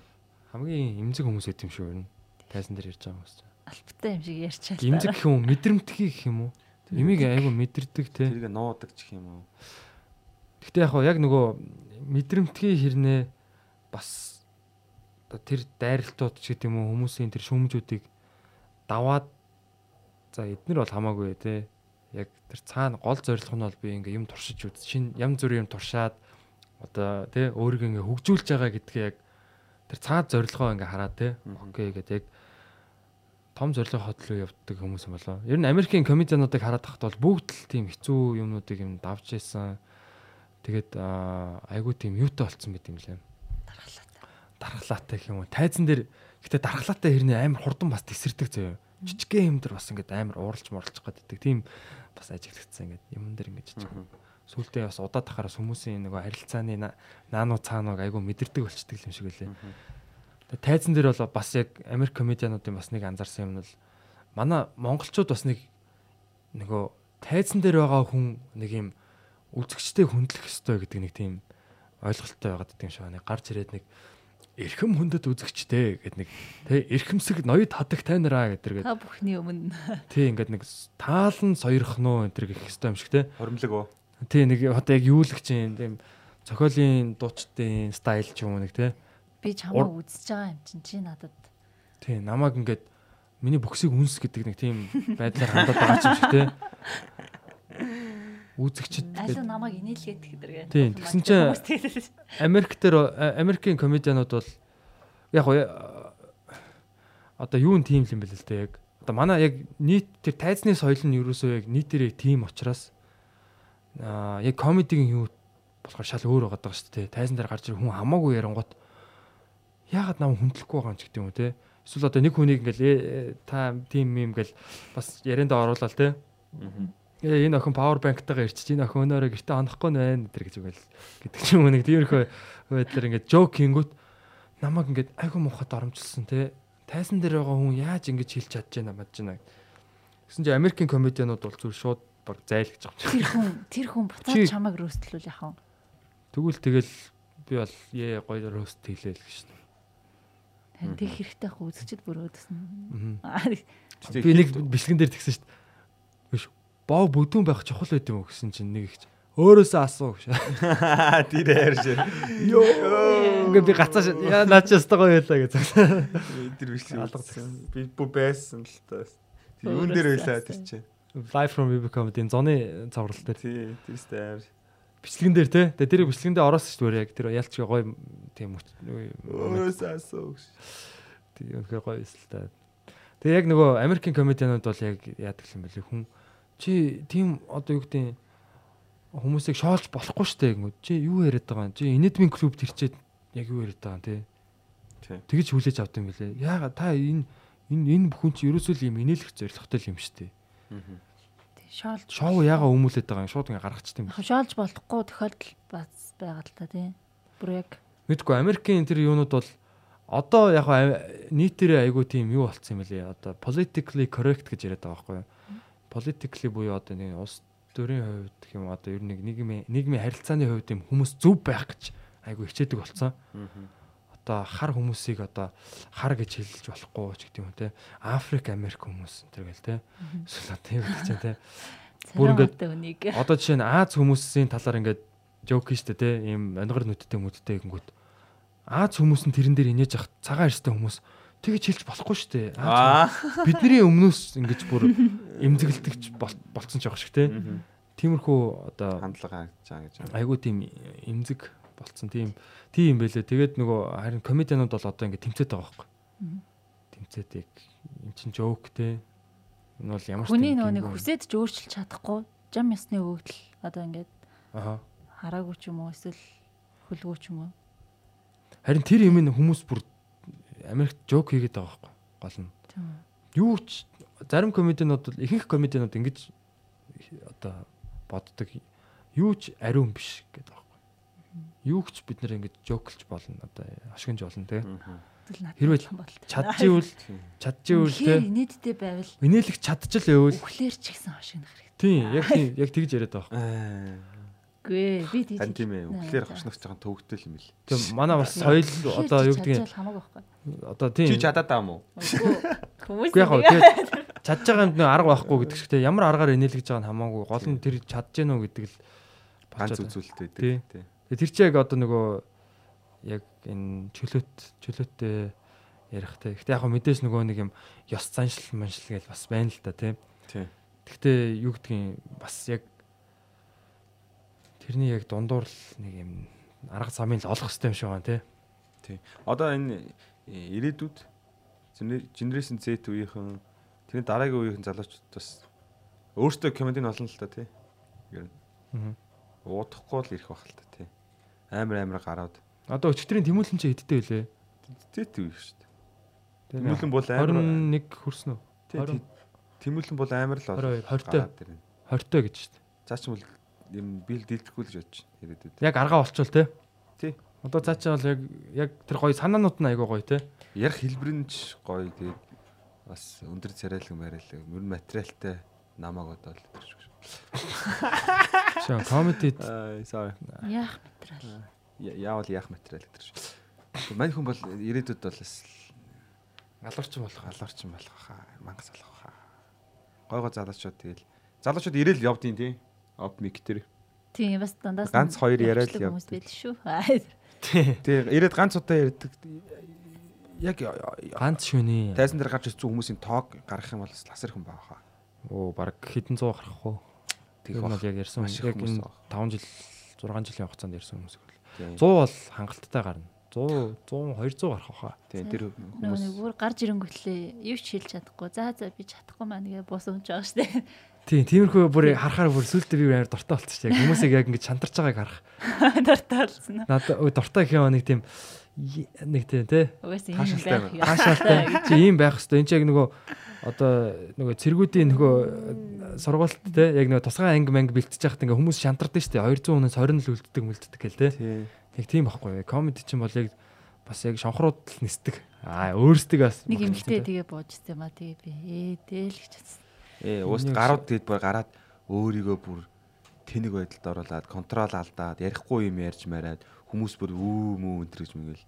Хамгийн эмзэг хүмүүс байт юм шүү ер нь. Тайзан дээр ярьж байгаа хүмүүс. Албатай юм шиг ярьчаал. Эмзэг гэх юм уу? Мэдрэмтгий гэх юм уу? Эмийг айгу мэдэрдэг тий. Тэрийг нуудаг ч юм уу. Гэтэ яг нөгөө мэдрэмтгий хэрнээ бас тэр дайралтууд ч гэдэм үү хүмүүсийн тэр шүмжүүдийг даваад за эднэр бол хамаагүй те яг тэр цаана гол зорилго нь бол би ингээ юм туршиж үз шин ям зүрийн юм туршаад одоо те өөрийгөө ингээ хөгжүүлж байгаа гэдгээ яг тэр цаад зорилгоо ингээ хараад те окей гэдэг яг том зорилго хотлоо явдаг хүмүүс юм болоо. Ер нь Америкийн комедиануудыг хараад тахт бол бүгд л тийм хэцүү юмнуудыг юм давж исэн. Тэгээд аа, айгүй тийм юутай болцсон байт юм лээ. Дархлаатай гэх юм уу. Тайзан дээр гэтээ дархлаатай хэрнээ амар хурдан бас тесэрдэг заяа. Жижигхэн юм дээр бас ингээд амар ууралж морлж гаддаг. Тийм бас ажиглагдсан ингээд юм дээр ингээд жижиг. Сүултээ бас удаа тахараас хүмүүсийн нөгөө харилцааны на- наануу цаанууг айгүй мэдэрдэг болчдөг юм шиг үлээ. Тайзан дээр бол бас яг Америк комедиануудын бас нэг анзаарсан юм нь бол манай монголчууд бас нэг нөгөө тайзан дээр байгаа хүн нэг юм үзэгчтэй хүндлэх ёстой гэдэг нэг тийм ойлголттой байгаад гэдэг юм шиг байна. Гарч ирээд нэг эрхэм хүндэт үзэгчтэй гэдэг нэг тий эрхэмсэг ноёд хадаг тайнараа гэдэг Та бүхний өмнө тий ингээд нэг таалан соёрох нөө энэ төр гэх ёстой юм шиг тий. Хоримлог оо. Тий нэг одоо яг юулагч юм тийм цохиолын дуучдын стайл ч юм уу нэг тий. Би чамаа үзэж байгаа юм чинь чи надад Тий намайг ингээд миний бүксийг үнс гэдэг нэг тийм байдлаар хандаад байгаа юм шиг тий. Үзэгчд аль намайг инээлгээд гэдэргээ. Тийм, тэгсэн чинь- Америк дээр а- Америкийн комедианууд бол яг гоо одоо юу н тийм юм бэл л дээ яг. Одоо манай яг нийт тэр тайзны соёл нь ерөөсөө яг нийтээрээ тийм учраас аа яг комедигийн юу болохоор шал өөр байгаа даа шүү дээ. Тайзан дээр гарч ирэх хүн хамаагүй ярангуут яагаад нам хүндлэхгүй байгаа юм ч гэдэг юм уу те. Эсвэл одоо нэг хүнийг ингээл э, э, та тийм юм ингээл бас ярианда оруулаад те. Ээ энэ охин павер банктайгаа ирчих. Энэ охин өнөөрөө гэртээ хонохгүй нь байна гэдэг ч үгүй л гэдэг ч юм уу нэг тиймэрхүү байдлаар ингээд жок хийнгүүт намайг ингээд айгүй муухай доромжилсан те. Тайсан дээр байгаа хүн яаж ингэж хэлж чадж байна мадж байна. Гэсэн чинь Америкийн комедианууд бол зүгээр шууд баг зайлгаж байгаа юм. Тэр хүн тэр хүн буцаад чамайг рөөстлүүл яхав. Тэгвэл тэгэл би бол ээ гоё рост хийлээ л гэж. Харин тэг хэрэгтэй ах үзэгчд бүр өөдсөн. Би нэг бичлэгэн дээр тэгсэн шүү дээ. Биш боо бүдүүн байх чухал байд юм уу гэсэн чинь нэг их өөрөөсөө асуу *laughs* гэж. Тэр ярьж. Йоо. Ингээ би гацаа шээ. Яа наач ястаа гоё байлаа гэж. Тэр биш л Алга би бүү байсан л та. Тэр юун дээр байлаа тэр чинь. Live from Vibe Comedy зоны цаврал дээр Тий, тэр сте амар. Бичлэгэн дээр те. Тэгээ тэр бичлэгэн дээр ороос шүү дээ яг. Тэр ялч гоё тийм Өөрөөсөө асуу гэж. тийм үнэхээр гоё эсэл та. Тэгээ яг нөгөө Америкийн комедианууд бол яг яадаг юм бэлээ хүн чи тийм одоо юу гэдэг хүмүүсийг шоолж болохгүй штэ гингүүд чи юу яриад байгаа юм? Чи энэдмийн клуб тэрчээд яг юу яриад байгаа юм те? Тэгэж хүлээж авд юм бэлээ яага та энэ энэ энэ бүхэн чи ерөөсөө л юм инээлэх зоригтой юм штэ Шоолж шоу яага өмүүлээд байгаа юм. Шууд ингээ гаргачихдаг юм. Шоолж болохгүй. Тохиолдол бац байгаа л та тий. Бүр яг. Мэдгүй Америкийн тэр юунууд бол одоо яг нийтээрээ айгүй тийм юу болцсон юм бэлээ одоо politically correct гэж яриад байгаа байхгүй юу? Politically буюу одоо нэг улс төрийн хувьд гэх юм одоо ер нь нэг нийгмийн нийгмийн харилцааны хувьд юм хүмүүс зөв байх гэж айгүй хичээдэг болсон одоо хар хүмүүсийг одоо хар гэж хэлж болохгүй ч гэдэг юм те. Африк Америк хүмүүс энэ гэл те. Эсвэл одоо юу гэж те. *laughs* Бүр ингээд- Одоо жишээ нь Аз хүмүүсийн талаар ингээд жоок штэ те. Ийм онгор нүдтэй мүдтэй гингүүд Аз хүмүүс нь тэрэн дээр инээж ах цагаан эрстэй хүмүүс тэгэж хэлж болохгүй штэ Аа. бидний өмнөөс ингэж бүр эмзэгэлдэгч бол- болцсон ч явах шиг те. Тиймэрхүү одоо Хандлага хаагчаа гэж. айгуу тийм эмзэг болцсон. Тийм тийм юм байлээ. Тэгээд нөгөө харин комедианууд бол одоо ингээд тэмцээд байгаа байхгүй. Тэмцээд яг эн чин жоок те. Энэ бол ямар ч хүний нөгөө нэг хүсэж ч өөрчилж чадахгүй. Жам ясны өгдөл одоо ингээд аха. хараагүй ч юм уу эсвэл хөлгөө ч юм уу. Харин тэр юм нь хүмүүс бүр Америкт жок хийгээд байгаа байхгүй. Гол нь. Юу ч зарим комедианууд бол ихэнх комедианууд ингэж одоо боддог. Юу ч ариун биш гэдэг. Юу ч бид нэр ингэж жоклж болно одоо ашигнж болно те. Хэрвээ. Чадчихвэл чадчихвэл те. инээдтэй байвал Инээлэх чадчихл байвал өглөөр ч гэсэн хошигнах хэрэгтэй. тийм яг тийм яг тэгж яриад байгаа. Аа. Үгүй ээ би тийж. Хан тийм ээ. Өглөөр хошногч байгаа төвөгтэй юм бил. Тийм манай бас соёл одоо юу гэдэг хамаагүй байхгүй. одоо тийм Чи чадаад байгаа мó? Хүмүүс Үгүй яг гоо тэгээд чадж байгаа юмд нөө арга байхгүй гэдэг шиг те ямар аргаар инээлгэж байгаа нь хамаагүй гол нь тэр чадж гэнэ үү гэдэг л Ганц болчиход байна. Тий. Тий. Тэгээ тэр чи яг одоо нөгөө яг энэ чөлөөт чөлөөтэй ярихтай. Гэтэ яг хөө мэдээж нөгөө нэг юм ёс заншил маншил гэж бас байна л да тийм. Тий. Гэхдээ юу гэдгийг бас яг тэрний яг дундуур л нэг юм арга замын л олох хэрэгтэй юм шиг байна тий. Одоо энэ э, ирээдүйд генерашн Z үеийнхэн тэрний дараагийн үеийнхэн залуучууд бас өөртөө комедийн олон л та тий. Ер нь Аа. уудахгүй л ирэх бах л та тий. Амар амар гараад Одоо өчтөрийн тэмүүлэн чи хэдтэй вүлээ? Z үе шүү дээ. Тэмүүлэн бол амар 21 хүрсэн үү? Тэмүүлэн бол амар л 22, 20 гараад ирнэ. 20 той гэж шүү дээ. Цаа ч юм бол юм бил дийлдэхгүй л гэж бодож ирээдүйд. Яг аргаа болчвол тий. Тий. Одоо цаачаа бол яг яг тэр гоё санаанууд нь айгүй гоё тий. Ярих хэлбэр нь ч гоё тэгээд бас өндөр царайлаг мариалаг мөр материалтай намааг одоо л тэр шиг. Шаа комеди Аа sorry. Яах материал. Яавал яах материал гэдэг шиг. Мань хүн бол ирээдүйд бол бас галуурчин болох. галуурчин болох хаа, мангас болох хаа. Гой гой залуучууд тэгэл залуучууд ирээл явдیں۔ тий. Оп мик тэр. Тийм бас дандаас Ганц хоёр яриад явдаг. байл шүү. Тий. Тэгээ ирээд ганц удаа ярьдаг. Яг Ганц шүний. тайзан дээр гарч ирсэн хүмүүсийн тоог гаргах юм бол бас ласэр хүн байгаа хаа. Оо баг хэдэн зуун гарах уу? Тэгэх бол яг ярьсан Маш их яг энэ байгаа. 5 жил 6 жилийн хугацаанд ярьсан хүмүүс. Тийм. 100 бол хангалттай гарна. 100 100 200 гарах хаа. Тийм тэр хүмүүс нэг бүр гарч ирэнгүүтлээ юу ч хэлж чадахгүй. За за би чадахгүй маань гээ бус өмж байгаа штэ. Тийм, тиймэрхүү бүр харахаар бүр сүултээ би амар дуртай болчих шүү дээ. Хүмүүсийг яг ингэж шантарч байгааг харах. *laughs* Дартаалсан. Надад өө дуртай гэх юм нэг тийм нэг тийм тий. Таашаалтай байх. Хаашаалтай. *laughs* Чи ийм байх хэвээр. Энд чи яг нөгөө одоо нөгөө цэргүүдийн нөгөө сургуульд тий яг нөгөө тусгай анги манги бэлтэж яхад ингээ хүмүүс шантардаг шүү дээ. 200 хүнээс 20 л үлддэг мүлддэг гэл тий. Яг тийм байхгүй. Комеди чинь бол яг бас яг шонхрууд л нисдэг. Аа өөрсдөг бас Нэг эмхтэй тэгээ боожсон юм а тэгээ би ээ дээл гэж бодсон. Ээ уус гарууд тэгэд бүр гараад өөрийгөө бүр тэнэг байдалд оруулаад контрол алдаад ярихгүй юм ярьж мараад хүмүүс бүр үү мүү энэ гэж мэгэл.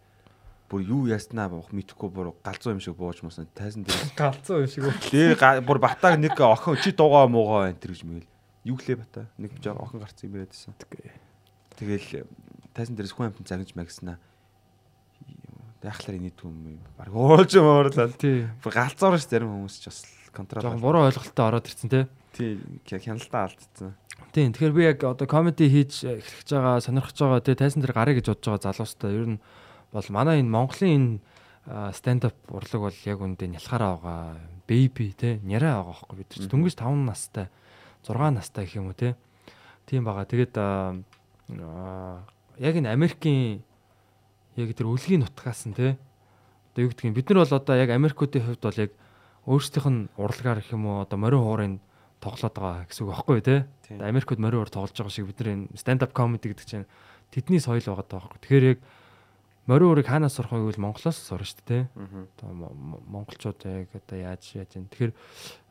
Бүр юу яснаа бох мэдхгүй бүр галзуу юм шиг бууж муусан тайзан дээр *laughs* галзуу юм шиг дээр бүр батаг нэг охин чи дуугаа муугаа энэ гэж мэгэл. Юу гэлээ бата? Нэг жоо охин гарцсан юм байадсан тэгэл тайзан дээрс хүн амт загнаж магснаа яхлаар энэ түм юм? Баг уулж муурлаа Тий. бүр галзуур ш зарим хүмүүс ч бас контрол Жохон буруу ойлголттой ороод ирсэн те. тий хяналтаа алдсан Тийм. Тэгэхээр би яг одоо комеди хийж эхлэж байгаа, сонирхож байгаа те тайсан дээр гарыг гэж бодож байгаа залуустай ер нь бол манай энэ Монголын энэ stand up урлаг бол яг үндэ нялхаараа байгаа. Baby те няраа байгаа байхгүй бид чинь дөнгөж 5 настай 6 настай гэх юм уу те. Тийм байгаа. Тэгээд аа, яг энэ Америкийн яг тэр үлгийн нутгаас нь те одоо юу гэдгийг бид нар бол одоо яг Америкуудын хувьд бол яг өөрсдийнх нь урлагаар гэх юм уу одоо морин хуурын тоглоод байгаа гэсэн үг байхгүй те. Тийм. Америкууд морин уур тоглож байгаа шиг бид нар энэ stand up comedy гэдэг чинь тэдний соёл байгаа даа байхгүй. Тэгэхээр яг морин уурыг хаанаас сурах вэ гэвэл Монголоос сурна шүү дээ аа Одоо мо- мо- монголчууд яг одоо яаж яаж юм. Тэгэхээр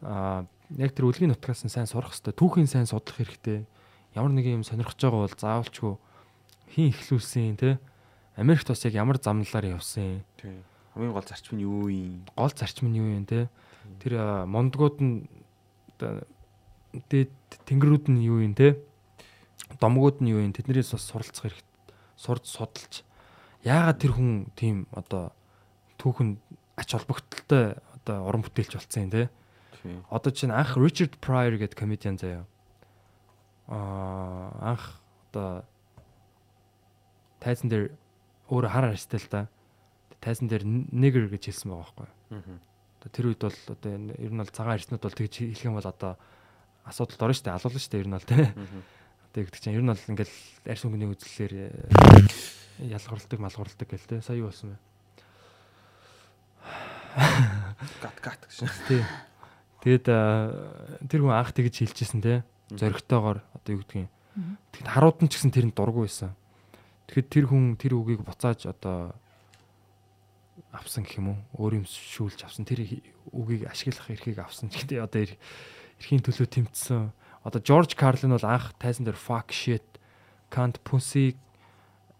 аа яг тэр үлгийн нутгаас нь сайн сурах хэрэгтэй. Түүхийн сайн судлах хэрэгтэй. Ямар нэг юм сонирхож байгаа бол заавалчгүй хин ихлүүлсэн те. Америкт бас яг ямар замналаар явсан. тий хамгийн гол зарчим нь юу юм Гол зарчим нь юу юм те. Тэр мондгууд нь дээд тэнгэрүүд нь юу юм те. Домгууд нь юу юм тэднэрээс бас суралцах хэрэгтэй. Сурж судалж яагаад тэр хүн тийм одоо түүхэн ач холбогдолтой одоо уран бүтээлч болцсон юм те. Одоо чинь анх Richard Pryor гэдэг комедиан заяа. Аа анх одоо тайзан дээр өөр хараар арьстай л да. Тайзан дээр nigger гэж хэлсэн байгаа байхгүй. аа тэр үед бол одоо энэ ер нь бол цагаан арьснууд бол тэгж хэлэх юм бол одоо асуудалд орно шүү дээ. Алуулна шүү дээ ер нь бол тий. Одоо гэдэг чинь ер нь бол ингээл арьс өнгөний үзлэлээр э, ялгарладаг малгарладаг гэл тий. Сая юу болсон бэ? гат гат гэж Тий. Тэгэд аа, тэр хүн анх тэгж хэлчихсэн те. Зоригтойгоор одоо юу гэдгийг. Тэгэд харууд нь ч гэсэн тэрэнд дургу байсан. Тэгэхэд тэр хүн тэр үгийг буцааж одоо авсан гэх юм уу? Өөр юм шүүлж авсан. Тэр үгийг ашиглах эрхийг авсан. Гэхдээ одоо эрхийн төлөө тэмцсэн. Одоо Жорж Карлин бол анх тайзан дээр fuck shit can't pussy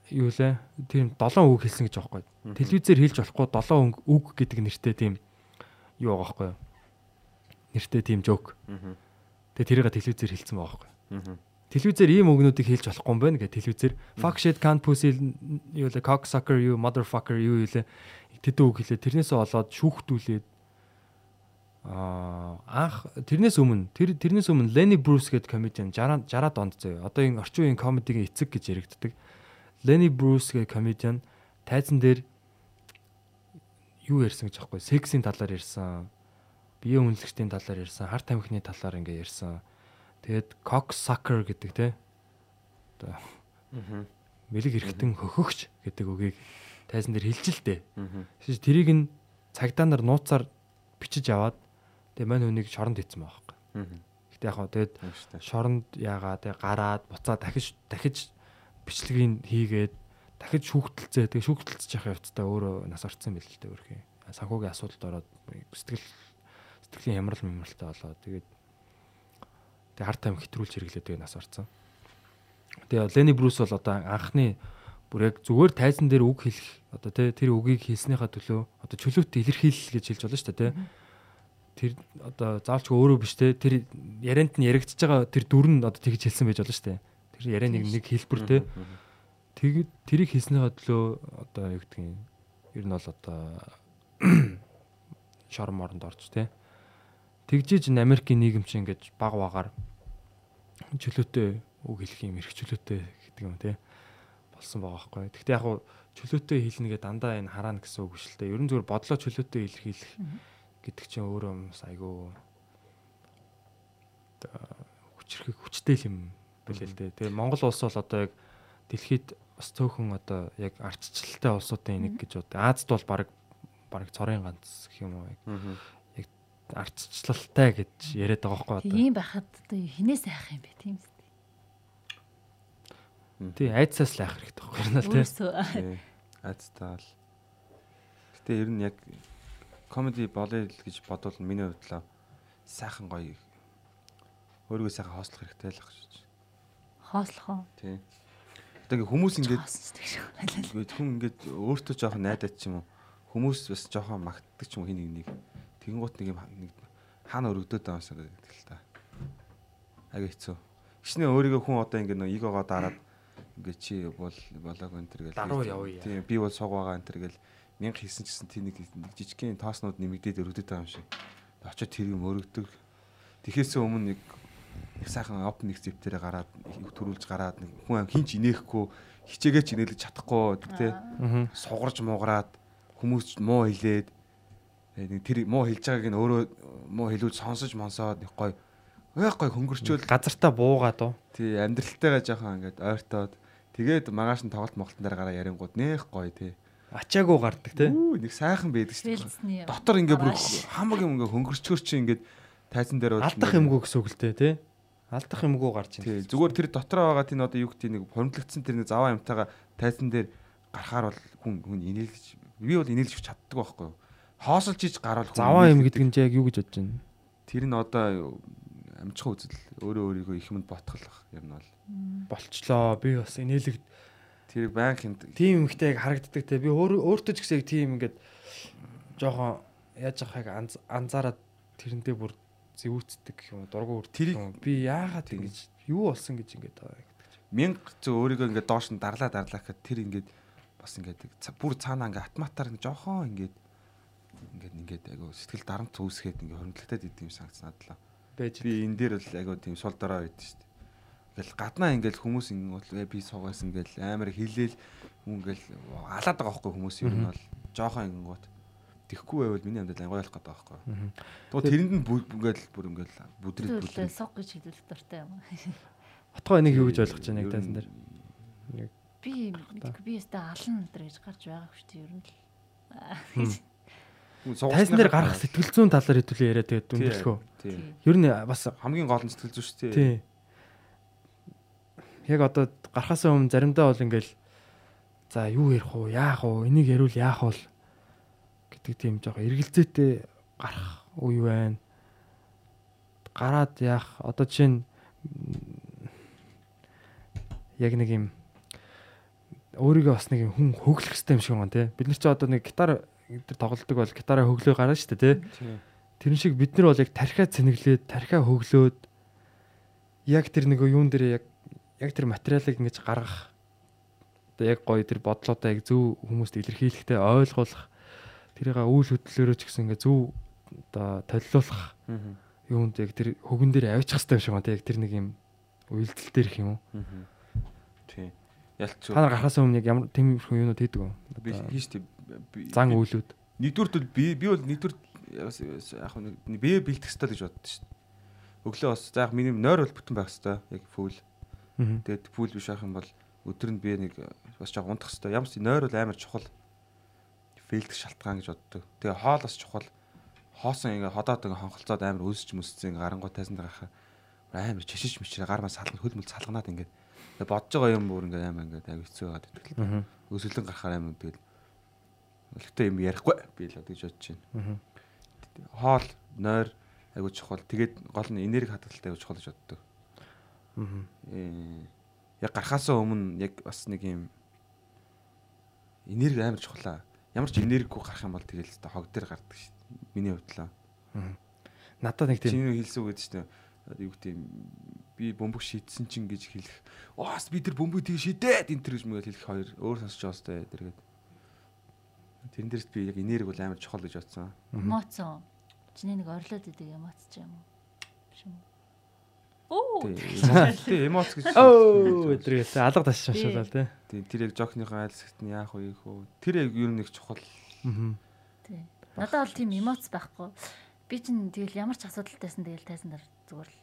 юу лээ? Тэр 7 үг хэлсэн гэж байгаа байхгүй. Телевизээр хэлж болохгүй 7 үг гэдэг нэртэй тийм юу байгаа байхгүй юу? Нэртэй тийм жоок. аа Тэгээ тэрийг телевизээр хэлсэн байгаа байхгүй. Телевизээр ийм үгнүүдийг хэлж болохгүй юм байна гэ телевизээр fuck shit can't pussy юу лээ cocksucker you motherfucker юу юу лээ тэдэн үг хэлээ тэрнээсээ болоод шүүхтүүлээд анх тэрнээс өмнө тэр тэрнээс өмнө Lenny Bruce гэдэг комедиан 60 60 донд заяа. Одоо энэ орчин үеийн комедигийн эцэг гэж яригддаг. Lenny Bruce гэдэг комедиан тайзан дээр юу ярьсан гэж аахгүй сексийн талаар ярьсан. Бие үнэлэгчдийн талаар ярьсан, харт тамхины талаар ингээ ярьсан. Тэгээд cock sucker гэдэг те. Одоо мэлэг хэрэгтэн хөхөгч гэдэг үгийг тайзан дээр хэлжилтэй. Тэгэж тэрийг нь цагдаа нар нууцаар бичиж аваад тэгээ мань хүнийг шоронд байгаа байхгүй. Гэтэ яг хаа тэгээд шоронд яагаад тэгээ гараад буцаа дахиж дахиж бичлэгийг хийгээд дахиж шүүхтэлцээ тэгээ шүүхтэлцэж явах явцдаа өөрөө нас орцсон байл л дээ өөрхий. Санхүүгийн асуудалд ороод сэтгэл сэтгэлийн ямрал мэмралтай болоод тэгээд тэгээ харт тайм хэтрүүлж хэрэглээд тэгээ нас орцсон. Тэгээ Ленни Брус бол одоо анхны бүр яг зүгээр тайзан дээр үг хэлэх одоо тэр үгийг хэлснийхаа төлөө одоо чөлөөт илэрхийлэл гэж хэлж болно шүү дээ тий. Тэр одоо заавч өөрөө биш тий тэр ярианд нь яригдчихэж байгаа тэр дүр нь одоо тэгж хэлсэн байж болно шүү дээ. Тэр ярианыг нэг хэлбэр тий. Тэгээд тэрийг хийснийхаа төлөө одоо юу гэдгийг ер нь бол одоо *coughs* шорон моронд орж тий. Тэгжиж Америкийн нийгэм чинь ингэж баг багаар чөлөөтэй үг хэлэх юм эрх чөлөөтэй гэдэг юм тий болсон байгаа байхгүй. Гэхдээ яг хуу чөлөөтэй хэлнэгээ дандаа энэ хараана гэсэн үг л дээ. Ерөн зүгээр бодлоо чөлөөтэй илэрхийлэх гэдэг чинь өөрөө бас айгүй хүчрэх хүчтэй юм билээ л дээ. Тэгээ Монгол улс бол одоо яг дэлхийд бас цөөхөн одоо яг ардчлалтай улсуудын нэг гэж одоо Азад бол баг баг цорын ганц гэх юм уу яг яг ардчлалтай гэж яриад байгаа байхгүй одоо. Тийм байхад одоо хинээс айх юм бэ тийм үст. Тий айцсаас л айх хэрэгтэй байхгүй юм л тий. Өөрсөө Айцтаал. Гэтэ ер нь яг комеди болъё л гэж бодвол миний хувьд л сайхан гоё өөрийгөө сайхан хоослох хэрэгтэй л ах гэж. Хоослох уу? Тий. Одоо ингээ хүмүүс ингээд хүн ингээд өөртөө жоохон найдаад ч юм уу хүмүүс бас жоохон магтдаг ч юм уу хин нэг нэг тэгэн гут нэг юм нэг хаана өргөдөд байгаа юмсаа гэдэг л та. Ага хэцүү. Гişнээ өөрийгөө хүн одоо ингээд нэг игогоо дараад ингээд чи бол болоог энэ төр гэл. Даруу явъя. Тийм би бол суг байгаа энэ төр гэл мянга хийсэн ч гэсэн тийм нэг жижигхэн тооснууд нэмэгдээд өргөдөд байгаа юм шиг. Очоод тэр юм өргөдөг. Тэхээсээ өмнө нэг их сайхан open нэг зэвтэрээ гараад төрүүлж гараад нэг хүн хинч инехгүй хичээгээ ч инээлж чадахгүй тий сугарж муугараад хүмүүс ч муу хэлээд э, нэг тэр муу хэлж байгааг нь өөрөө муу хэлүүд сонсож монсоод нэг гой ой гой хөнгөрчөөл Газартаа буугаад уу. тий амьдралтайгаа жоохон ингээд ойртоод тэгээд магаш нь тоглолт моголтон дээр гараа ярингууд нэх гой тий Ачаагүй гардаг. Үу нэг сайхан байдаг шүү дээ дотор ингээ бүр хамаг юм ингээ хөнгөрчгөр чи ингээд тайзан дээр бол Алдах юмгүй гэсэн үг л те те. Алдах юмгүй гарч Тий, ийн. зүгээр тэр дотроо байгаа тийм одоо юу гэдэг нэг хормлогдсон тэр нэг заваа юмтайгаа тайзан дээр гарахаар бол хүн хүн инээлгэж би бол инээлж чаддаг байхгүй юу. Хоосолж иж гарвал хүн Заваа юм гэдэг нь яг юу гэж бодож байна? Тэр нь одоо амжих үзэл өөрөө өөрийгөө их юмд ботголох юм нь бол Болчлоо. Би бас инээлэг тэр банк хинт тийм юмхтэй яг харагддаг те. Би өөр өөртөө ч гэсэн яг тийм ингээд жоохон яаж яхахыг анз- анзаараад тэрэндээ бүр зэвүүцдэг юм уу дургу үрдэг Тэрийг- би яагаад ингэж юу болсон гэж ингээд байгаа юм. мянга зөв өөрийгөө ингээд доош нь дарлаа дарлаа гэхэд тэр ингээд бас ингээд ца- бүр цаанаа ингээд автоматар ингээд жоохон ингээд ингээд ингээд айгу сэтгэл дарамт үүсгээд ингээд хөрөнгөлтөд идэв юм. Бэж. би энэ дээр бол айгуу тийм сул дорой байд шүү дээ. Ингээл гаднаа ингээл хүмүүс ингэ бол «Э, би суугаас ингээл амар хилээл хүн ингээл алаад байгаа байхгүй хүмүүс ер нь бол жоохон ингэнгүүт тэхгүй байвал миний амьдрал ангой болох гэдэг байхгүй. Тэгвэл тэрэнд нь ингээл бүр ингээл бүдрэл бүдрэл. сог гэж хэлэх дуртай юм. Отгоо энийг юу гэж ойлгож байна яг Ер нь тайсан дээр. Би мэдгүй би өстө алан өдр гэж гарч байгаа шүү дээ ер нь л. Тайсан дээр гарах сэтгэл зүйн талаар хэдүүлээ яриа тэгээд дүндлэхөө. тий. Ер нь бас Хамгийн гол нь сэтгэл зүй шүү дээ. Тий. Яг одоо гарахаас өмнө заримдаа бол ингээл за юу ярих уу, яах уу, энийг ярил яах вэ гэдэг тийм жоох эргэлзээтэй гарах үе байна. Гараад яах одоо жишээ нь м, яг нэг юм өөрийгөө бас нэг хүн хөглөх юм шиг байна те. Бид нар ч одоо нэг гитар тэр тоглолдог бол гитараа хөглөө гарна шүү дээ те. Тий. Тэрэн шиг бид нар бол яг тархиа цэнэглээд, тархиа хөглөөд яг тэр нэг юун дээр яг яг тэр материалыг ингэж гаргах одоо яг гоё тэр бодлоодоо яг зөв хүмүүст илэрхийлэхтэй ойлгуулах тэрийг үйл хөдлөлөөрөө ч гэсэн ингээ зөв одоо толиулах Мгм. юунд яг тэр хөгөн дээр авчих хэрэгтэй юм шиг байна яг тэр нэг юм үйлдэл дээр их юм уу. Тий. Ялц та нар гарахаас өмнө яг ямар тийм их юунууд хийдэг вэ би хийш тий. зан үйлүүд Нэгдүгürt бол би би бол нэгдүгürt бас яг нэг бие бэлдэх хэрэгтэй гэж боддоо шүү дээ. Өглөө бас за яг миний нойр бол бүтэн байх хэрэгтэй. Яг фул. Мгм. Тэгээд фул биш байх юм бол өдөр нь би нэг бас жоо унтах хэрэгтэй. Ямар ч нойр бол амар чухал. Фейлдэх шалтгаан гэж боддог. Тэгээ хоол бас чухал. Хоосон ингээ ходоод ингээ хонхолцоод амар мөссөн ингээ гарангуй тайсан гарахаа амар чишиж мичрээ гар мас салгана хөл мөл салганаад ингээ бодож байгаа юм бүр ингээ амар ингээ аяг хэцүү байгаад. Мгм. Өсөлөн гарахаар амар тэгэл өлегтэй юм ярихгүй би л гэж бодож байна. Хоол, нойр аягүй чухал. Тэгээд гол нь энерги хадгалалтай аягүй чухал гэж боддог. Э, яг гарахаасаа өмнө яг бас нэг юм энерги амар чухлаа. Ямар ч энергигүй гарах юм бол тэгэл та хог дээр гардаг шүү дээ. Миний хувьд л. надад нэг тийм Чиний хэлсэн үг гэдэг дээ. Юу гэдэг юм би бөмбөг шийдсэн чинь гэж хэлэх. Оос би тэр бөмбөг тийг шидээд энэ тэр гэж мэгэл хэлэх хоёр өөр сонсож байгаа сте тэргээд. Тэрэн дээрс би яг энерги бол амар чухал гэж бодсон. Эмоцон. Чиний нэг орлоод идэг эмоц ч юм уу? Биш юм уу? Оо. Тий, эмоц гэж. *laughs* өө өдрөөс алга ташсан Би- шуулаа тий. Тий, тэр яг жокныхоо айлсгт нь яах вэ хөө. Тэр яг юу нэг чухал. Мгм. Тий. Надад бол тийм эмоц байхгүй. Би чинь тэгэл ямар ч асуудалтайсан тэгэл тайсан дараа зүгээр л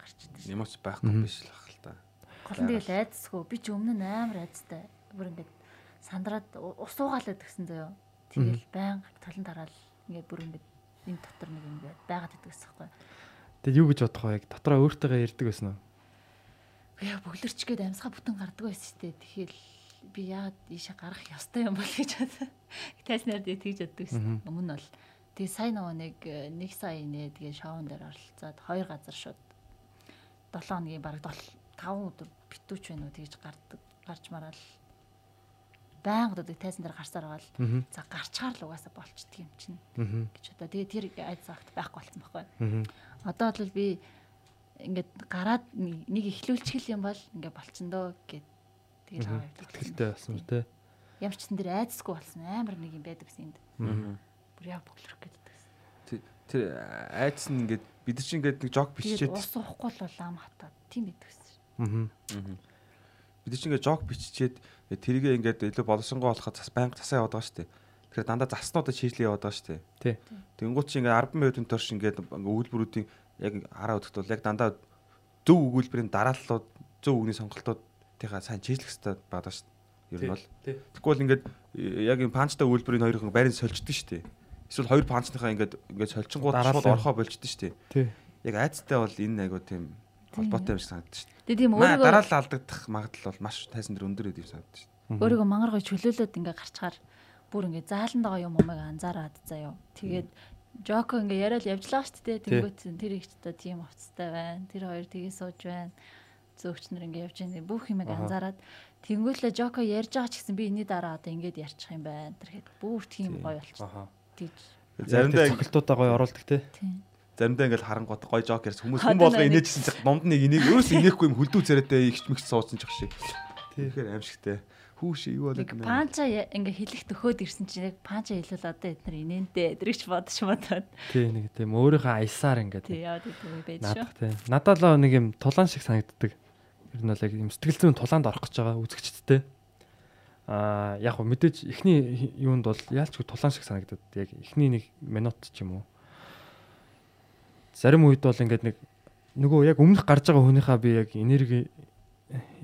гарч идэв шүү. Эмоц байхгүй биш л ах л та. Гол нь тэгэл айдсгүй. Би ч өмнө нь амар айдстай. Бүр ингээд сандраад ус уугаалаад гисэн заяо. Тэгэл баян талан тараал ингээд бүр ингээд энэ дотор нэг ингээд байгаад идэг гэсэн хэрэг. Тэгээд юу гэж бодох вэ? Дотроо өөртөөгөө ярьдаг байсан уу? Яа бөглөрч гээд амьсгаа бүтэн гардаг байсан шүү дээ. Тэгэхээр би яагаад ийшээ гарах ёстой юм бол гэж бодсон. *laughs* Тайснаар дээ тэгж боддог гэсэн. Өмнө бол тэгээ сая нөгөө нэг э, нэг сая нэ тэгээ шоун дээр оролцоод хоёр газар шууд 7 хоногийн бараг 5 өдөр битүүч байна уу тэгж гардаг гарч мараал байнга одоо тайзан дээр гарсаар байгаа л за гарчгаар л угаасаа болчдөг юм чинь. Гэж одоо тэгээ тэр айд цагт байхгүй болсон байхгүй. Одоо бол би ингээд гараад нэг ихлүүлчихэл юм бол ингээд болчихно гэд тэгэл аваад Итгэлтэй болсон. Үү те. ямар ч сан дээр айдсгүй болсон. Амар нэг юм байдаг гэсэн энд. Бүр яа боглох гэдэг. Тэр- айдс нь ингээд бид чинь ингээд нэг жог биччихэд ус уухгүй л бол ам хатаад тийм байдаг гэсэн. Аа. Бид чинь ингээд жог биччихэд тэрийгээ ингээд илүү боловсронгой болоход цас байнга цасаа яваад байгаа шүү дээ. Тэгэхээр дандаа заснуудад шийдлээ яваад байгаа шүү дээ. Тий. Тэнгууд чи ингээд 10 минутын турш ингээд өгүүлбэрүүдийн яг хараа өдөрт бол яг дандаа зөв өгүүлбэрийн дарааллууд зөв үгний сонголтуудынхаа сайн чийжлэх хэрэгтэй байдаг шүү дээ. Ер нь бол. Тий. Тэгвэл ингээд э, яг энэ панчтай өгүүлбэрийн хоёрын байрын сольждсон шүү дээ. Эсвэл хоёр панчныхаа ингээд ингээд сольчингууд шууд орхоо болчдсон шүү дээ. Тий. Яг айцтай бол энэ айгуу тийм холбоотой юм шиг санагдаж шүү дээ. Тэгээд тийм Маа өөрийгөө дараалал алдагдах магадлал бол маш тайсан дээр өндөр гэдэг юм санагдаж шүү дээ. өөрийгөө мангар гой чөлөөлөд ингээ гарчаар бүр ингээ зааланд байгаа юм умыг анзаараад заяо. Тэгээд Жоко ингээ яриад явж байгаа шүү дээ. Тэнгүүт тэр их ч та тийм уцтай байна. Тэр хоёр тгий сууж байна. Зөөгч нар ингээ явж байгаа бүх юмыг анзаараад тэнгүүтлээ Жоко ярьж байгаа ч гэсэн би энэний дараа одоо ингээд ярьчих юм байна. Тэр хэд бүр тийм гоё болчих. Тэгж. Заримдаа цогцолтуудаа гоё оруулдаг те. Тийм. Заримдаа ингээл харангуут гоё жок ярьс хүмүүс хүн болго тийм инээжсэн цаг номд нэг инийг өөрөөс инехгүй юм хөлдүү царайтай ихч мэгч суудсан ч шиг. Тэгэхээр аимшигтай. Хүүш юу болоод Нэг панча я- ингээ хэлэх төхөөд ирсэн чинь яг панча хэлвэл одоо эднэр инээнтэй эдрэгч бодож бодоод. Тий нэг тийм өөрийнхөө аясаар ингээд Тий яа гэдэг байж шүү. Надад л нэг юм тулаан шиг санагддаг. Ер нь бол яг юм сэтгэл зүйн тулаанд орох гэж байгаа үзэгчдтэй. Аа яг мэдээж эхний юунд бол яалчгүй тулаан шиг санагдаад яг эхний нэг минут ч юм уу. Зарим үед бол ингээд нэг нөгөө яг өмнөх гарч байгаа хүнийхээ би яг энерги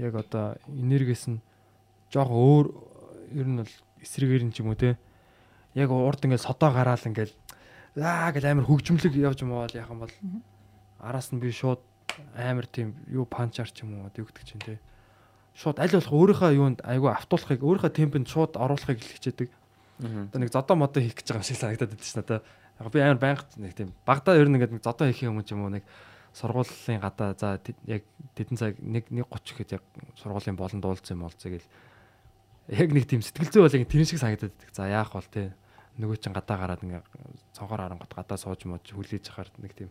яг одоо энергиэс нь жоох өөр ер нь бол эсрэгээр нь ч юм уу те. Яг урд ингээд содоо гараал ингээд аа гэж амар хөгжмөлөг явж юм бол яхан бол араас нь би шууд амар тийм юу панчаар ч юм уу дэгдэг чинь те. Шууд аль болох өөрийнхөө юунд айгүй автуулахыг өөрийнхөө темпэнд шууд оруулахыг хичээдэг. Одоо нэг зодоо модоо хийх гэж байгаа юм шиг санагдаад байдаг шнэ та. Яг би амар байнга нэг тийм багада ер нь ингээд нэг зодоо хийх юм ч юм уу нэг сургуулийн гадаа за яг тэдэн цаг 1 1:30 гэхэд яг сургуулийн болон дуулцсан юм болцоо гэл яг нэг тийм сэтгэл зүй бол яг тэр шиг санагдаад байдаг. За яах бол те нөгөө чин гадаа гараад ингээ цонхоор харангот гадаа сууж мууж хүлээж ахаар нэг тийм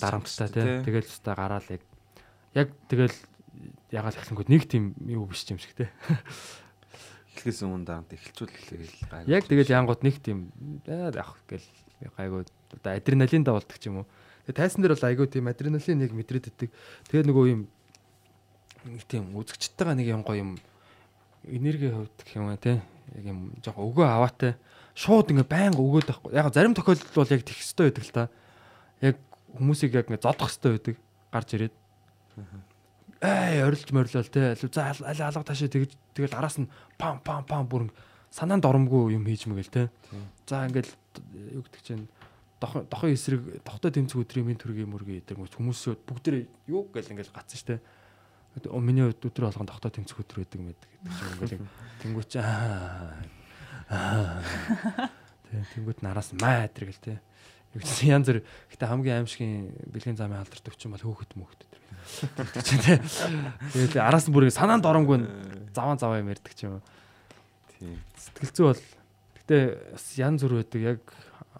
дарамттай те тэгэл өстой гараал яг яг тэгэл ягаал эхлэнгүүд нэг тийм юу биш юм шиг те эхлээс өмнө даант эхэлчүүлэл гай. яг тэгэл янгууд нэг тийм яах гэл гайгүй одоо адреналин давалдаг ч юм уу. Тэгээ тайсан дээр бол айгүй тийм адреналин яг мэдрээд идэг тэгээ нөгөө юм тийм үзэгчтэйгээ нэг юм гоё юм энерги хөвдөх юм аа те яг юм жоох өгөө аваатай. Шууд ингээ байнга өгөөд байхгүй. Яг зарим тохиолдолд бол яг тэгх хэстэй байдаг л та. Яг хүмүүсийг яг ингээ зодох хэстэй байдаг. Гарч ирээд. Эй орилж морилол те аль за аль алга таашаа тэгж тэгэл араас нь пам пам пам бүр санаанд оромгүй юм хийж мэгэл те за ингээл юу гэдэг чинь дохын дохын эсрэг дохтой тэмцэх өдрийн минь төргийн мөргийн эдэр хүмүүс бүгдээ юу гэл ингээл гацсан штэ. Миний хувьд өдөр болгон дохтой тэмцэх өдөр байдаг мэд гэдэг чинь ингээл тэнгуүч аа. Тэ тэнгуүт нараас маа тэр гэл те юу гэсэн янз бүр гэтээ хамгийн аимшигын бэлгийн замын алдарт өвчин бол хөөхөт мөхөт тэр гэдэг чинь те тэгэл араас нь бүр санаанд оромгүй заван заваа юм ярьдаг ч юм уу. Тийм. сэтгэл зүй бол гэтээ бас янз бүр байдаг. Яг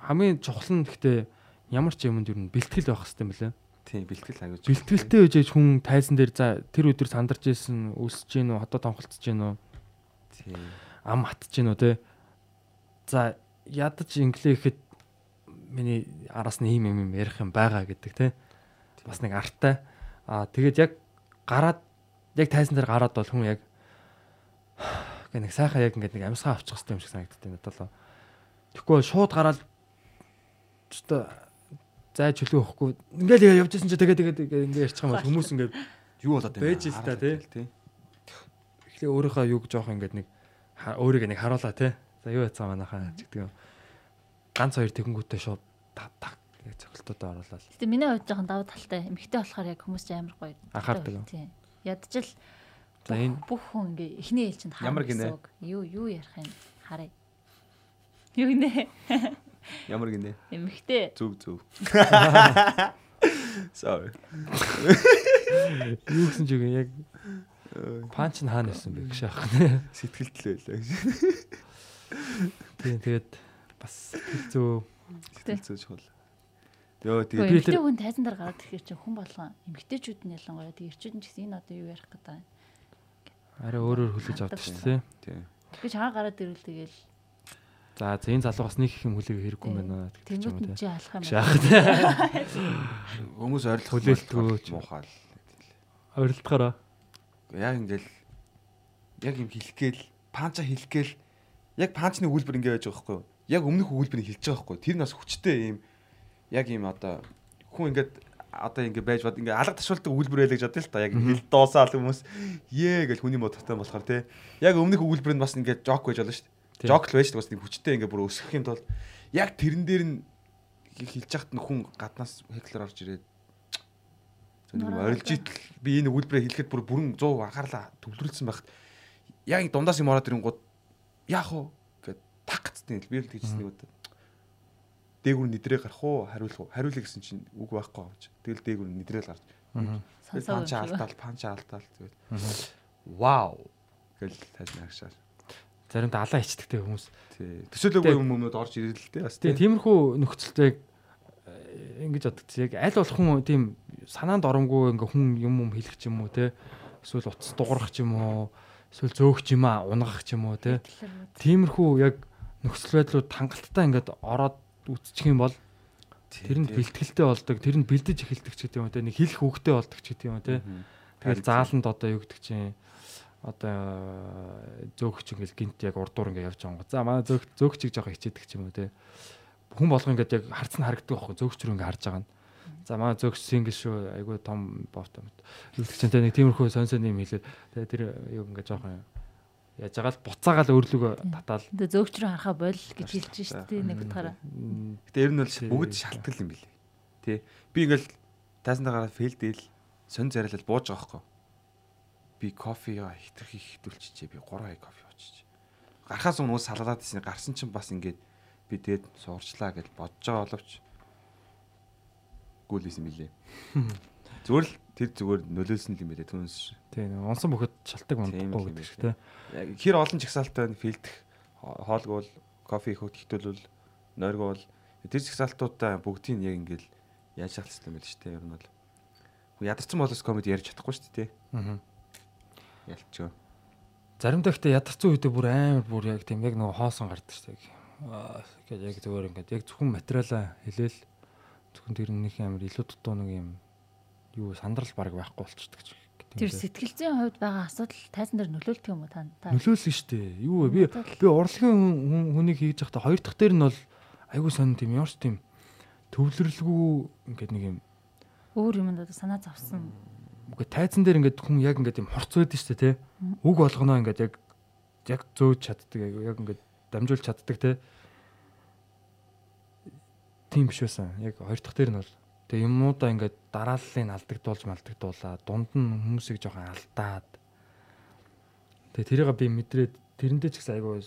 хамгийн чухал нь гэтээ ямар ч юмд юу н бэлтгэл байх хэрэгтэй юм лээ Тийм бэлтгэл аягүй. бэлтгэлтэй үжиж хүн тайзан дээр за тэр өдөр сандарч исэн өсөж гин үү хотод тонхолцож гин үү? Тийм. ам хатж гин үү те за ядаж инглихэд миний араас нь ийм юм юм ярих юм байгаа гэдэг те бас нэг артай. Аа тэгээд яг гараад яг тайзан дээр гараад бол хүн яг гэ нэг сайхан яг ингээд нэг амьсгаа авчих хэрэгтэй юм шиг санагддаг надад л тэгэхгүй шууд гараад өстө зай чөлөө өгөхгүй ингээл явж исэн чи тэгээд тэгээд ингээд ярьчих юм бол хүмүүс ингээд Юу болоод Байж л та, тий. тий. эхлээ өөрийнхөө юг жоох ингээд нэг өөрийгөө нэг харуулаа те. За юу яцгаа манайхаа гэдэг юм. Ганц хоёр тэгэнгүүтээ шууд так так яг цогцолтуудаа оруулаад. Гэтэ миний хувьд жоохон давуу талтай. Эмхтэй болохоор яг хүмүүс амар гоё. Анхаардаг юм. Тийм. Ядчил За энэ бүх хүн ингээ эхний ээлжинд Ямар гинэ? Юу юу ярих юм харъя. Юу гинэ? *laughs* Ямар гинэ? Эмхтэй Зүг зүг. *laughs* Sorry. Юу гэсэн ч үг яг панч нь хаана байсан бэ гэж яах нэ. Сэтгэлдлээ лээ. Тийм тэгээд бас сэтгэл зөө Сэтгэл зүйч хол. Йоо тэгээд эмэгтэй хүн тайзан дээр гараад ирэхээр чинь хүн болгон эмэгтэйчүүд нь ялангуяа тэг ирчүүд нь гэсэн энэ одоо юу ярих гэдэг юм. Арай өөрөөр хүлээж авдаг шүү дээ. тийм. Тэгэхээр чагаа гараад ирвэл тэгэл За энэ залуу бас нэг их юм хүлээх хэрэггүй юм байна гэдэг юм нь те. чи алах юм байна. Хүмүүс *laughs* ойрлох Хүлээлтгөө ч. муухай л. ойрлтохороо. Яг ингээл яг юм хэлэх гээл панча хэлэх гээл яг панчны үйлбэр ингээ байж байгаа байхгүй юу? Яг өмнөх үйлбэрийг хэлж байгаа байхгүй юу? Тэр нь бас хүчтэй юм яг юм одоо хүн ингээд одоо ингээ байж бод ингээ алга ташуулдаг үйлбэр байлаа гэж бодъё л та. Яг хэл доосаал хүмүүс ээ гэж хүний модтой болохоор те. Яг өмнөх үйлбэр нь бас ингээ жок байж болно шүү дээ. Жок л байж бас нэг хүчтэй ингээ бүр өсгөх юм тул яг тэрэн дээр нь хэлж яхад нь хүн гаднаас хеклер орж ирээд. Зөв орилж итэл би энэ үйлбэрээ хэлэхэд бүр бүрэн 100 анхаарлаа төвлөрүүлсэн байхад яг дундаас юм ороод ирэнгууд яах вэ? гэд так гэцтэй би л тэгжсэн нэг удаа дээгүр нэдрээ гарах уу? Хариулах уу? Хариулъя гэсэн чинь үг байхгүй авч тэгэл дээгүр нэдрэл гарч. Шиг. алдаал панча алдаал тэгэл вау! Гэл тань агшаа Заримдаа алаа ичдэгтэй хүмүүс. төсөөлөөгүй юм өмнөд орж ирэл л дээ. Бас тиймэрхүү нөхцөлд яг э, ингэж боддог. Яг аль болох хүн тийм санаанд оромгүй ингээ хүн юм юм хэлэх ч юм уу те. Эсвэл утас дуурах ч юм уу. Эсвэл зөөх ч юм аа унгах ч юм уу те. Тиймэрхүү яг нөхцөл байдлууд хангалттай ингээд ороод үтчих юм бол тэрэнд бэлтгэлтэй болдог. Тэрэнд бэлдэж эхэлдэг ч гэдэг юм те. Нэг хэлэх үгтэй болдог ч гэдэг юм те. Тэгэл зааланд одоо юу гэдэг чинь одоо зөөгч ингээл гинт яг урдуур ингээ явж байгаа. За манай зөөх зөөгчийг жоох хичээдэг ч юм уу те. Хүн болго ингээд яг харц нь харагддаг байхгүй зөөгч рүү ингээ харж байгаа нь. За манай зөөгч сингл шүү айгүй том бовтой мэт. Юу гэдэг чинь те нэг тиймэрхүү сонсон юм хэлээд тэгээ тэр юу ингээ жоох яаж байгаа л буцаагаал өөрлөгөө татаал Тэгээ зөөгч рүү харахаа боль гэж хэлж шүү дээ нэг утгаараа. Гэтэ ер нь бол бүгд шалтгаал юм билий. Тий. Би ингээл тайсандаа гараад фейлдэл сонь зарилал бууж байгаа хгүй. Би кофега хитрхи хитүүлчихээ. Би 3 хай кофе ууччих. Гарахаас өмнө уус салгаад ирсэн. Гарсан чинь бас ингээд би тэгээд суурчлаа гэж бодож байгаа боловч гүйлсэн билээ. *laughs* Зүгээр л тэр зүгээр нөлөөлсөн юм билээ түнс. тий нэг унсан бөхөд шалтак Тийм мандахгүй гэдэг шиг байна. Яг хэр олон жагсаалтай филдэх хоолгуул кофе ихүүд хитүүлвэл нойргуул тэр жагсаалтуудаа бүгдийг яг ингээл яаж шалцсан юм бэ шүү дээ ер нь бол. Ядарсан болоос комеди ярьж чадахгүй шүү дээ. Аа. Ялчгаа. Заримдаа ихтэй ядарсан үедээ бүр амар бүр яг тийм яг нөгөө хоосон гардаг шүү дээ. Аа яг зөвөр ингээд яг зөвхөн материалаа хэлээл зөвхөн тэр нэг амар илүү дутуу нэг юм юу сандрал баг байхгүй болчихдог ч Тэр юм. сэтгэл зүйн хувьд байгаа асуудал тайзан дээр нөлөөлдөг юм уу та? нөлөөлсөн шүү дээ. Юу вэ? Би би урлагийн хүн- хүн- хүнийг хийж байхдаа хоёр дахь дээр нь бол айгүй сонь тийм ямар ч тийм төвлөрлгүй ингээд нэг юм Өөр юмд одоо санаа зовсон. үгүй тайзан дээр ингээд хүн яг ингээд юм хорц байдаг шүү дээ, тэ. Үг болгоно ингээд яг яг зөөж чаддаг яг ингээд дамжуулж чаддаг те. Тийм биш байсан. Яг хоёр дахь дээр нь бол тэгээ юмнуудаа ингээд дарааллыг алдагдуулж малдагдуулаа. Дунд нь хүмүүсийг жоохон алдаад. Тэгээ тэрийг би мэдрээд тэрэндээ ч гэсэн айгүй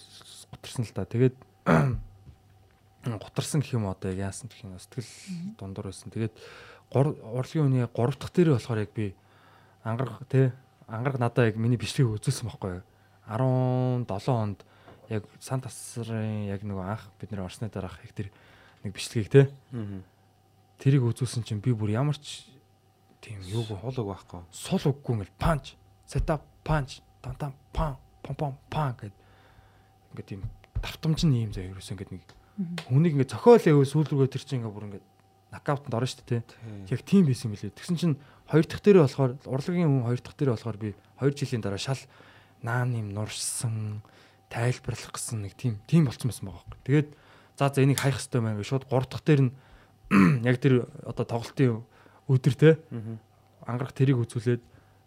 гутарсан л та. Тэгээд *coughs* гутарсан гэх юм одоо яг яасан гэх юм сэтгэл дундуур байсан. Тэгээд урлагийн үний 3 дахь дээр болохоор яг би ангараг те ангараг надаа яг миний бичлэгийг үзүүлсэн байхгүй юу. 17 онд яг сан тасрын яг нөгөө анх бид нэр орсны дараах их тэр нэг бичлэгийг те тэрийг үзүүлсэн чинь би бүр ямар ч тийм юу Хулаг байхгүй. сул үггүй ингээл панч сета панч тантан пан пом пом пан гэд ингээд тийм давтамж нь юм заа ерөөсөө ингээд нэг хүнийг ингээд цохиол яваа сүүл рүүгээ тэр чинь ингээд бүр ингээд нокаутанд орно шүү дээ яг тийм байсан мөлий тэгсэн чинь хоёр дахь дээрээ болохоор урлагийн хүн хоёр дахь дээрээ болохоор би 2 жилийн дараа шал наан юм нуршсан тайлбарлах гэсэн нэг тийм тийм болцсон байсан байгаа байхгүй. Тэгээд за за энийг хаях хэрэгтэй байна гэж шууд 3 дахь дээр нь *clears throat* яг тэр одоо тоглолтын өдөр те ангарах тэрийг үзүүлээд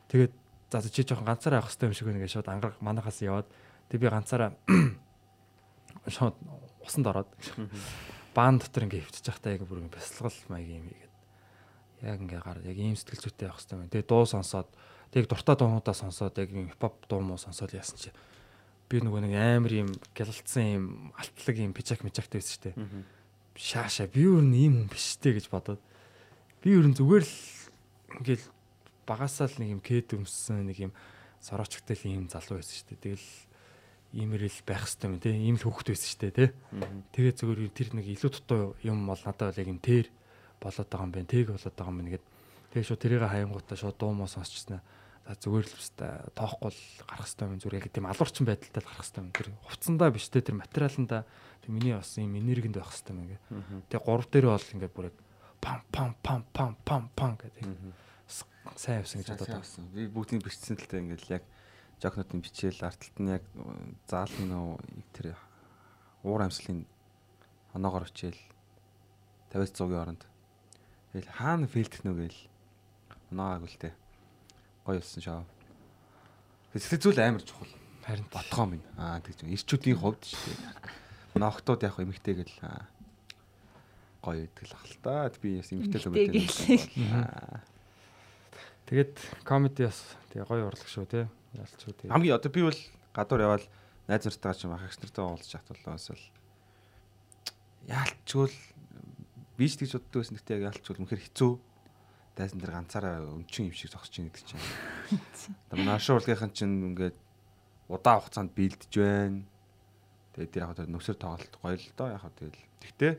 тэгээд за чи жоохон ганцаараа авах хэрэгтэй юм шиг байна гэж шууд ангарах манахаас яваад тэг би ганцаараа *clears throat* шууд усанд ороод баан дотор ингээ хөвчөж байхдаа яг бүр бясалгал маяг юм ийгээд яг ингээ гар яг ийм сэтгэл зүйтэй явах хэрэгтэй байна. Тэгээ дуу сонсоод тэг дуртай дуунуудаа сонсоод яг юм хипхоп дуу муу сонсоод яасан чи. Би нөгөө нэг амар юм гялалцсан юм алтлаг юм пичак мичактэй байсан шүү дээ. Шааша би юу н ийм хүн биш дээ гэж бодоод би ер нь зүгээр л ингээл багасаа л нэг юм кэд өмссөн нэг юм сороочтой л ийм залуу байсан шүү дээ. Тэгэл иймэрэл байх хэвээр юм тий. Ийм л хөвгт байсан шүү дээ тий. Тэгээ зүгээр тэр нэг илүү дутуу юм бол надад бол яг юм тэр болоод байгаа юм байна. Тэг болоод байгаа юм байна гэд. Тэгээ шууд тэрийг хаянгуудаа шууд дуу муу сонсчихснаа. За зүгээр л өстой тоохгүй л гарах хэвээр юм зүгээр яг тийм алуурчин байдалтай л гарах хэвээр юм. Тэр хувцсандаа биш те тэр материаланда тэр миний бас юм энергинд байх хэвээр юм ингээ. Тэгээ гурав дээр бол ингээ бүр яг пам пам пам пам пам пам гэдэг. Сайн явсан гэж бодоод байсан. Би бүгдийг бичсэн л тэ ингээл яг жокнуудын бичээл артталт нь яг заалны нөө тэр уур амьслын оноогоор бичээл 50-100 100-ийн оронд. Тэгэл хаана фейлдэх нү гээл оноогааг үлдээ. Гоё болсон шаа. Сэтгэл зүйл амар чухал. харин Ботгоо минь. Аа тэгж ирчүүдийн хувьд шүү дээ. Ноогтууд яг эмгтэй гэл гоё идэл ах л та. Би бас эмгтэй л гээл. тэгээд комеди бас тэгээ гоё урлаг шүү те. Ялч шүү тэгээ. Хамгийн одоо би бол гадуур явал найз нартайгаа ч юм ах нартай уулзч хат болоос л яалчгүй л бич гэж боддог байсан гэхдээ яг яалчгүй үнэхэр хэцүү дайсан дээр ганцаараа өнчин юм шиг зогсож ийн гэдэг чинь. Одоо наашаа урлагийнхан чинь ингээд удаан хугацаанд бэлдэж байна. Тэгээд яг одоо нөхсөр тоглолт гоё л доо яг тэгэл. Тэгтээ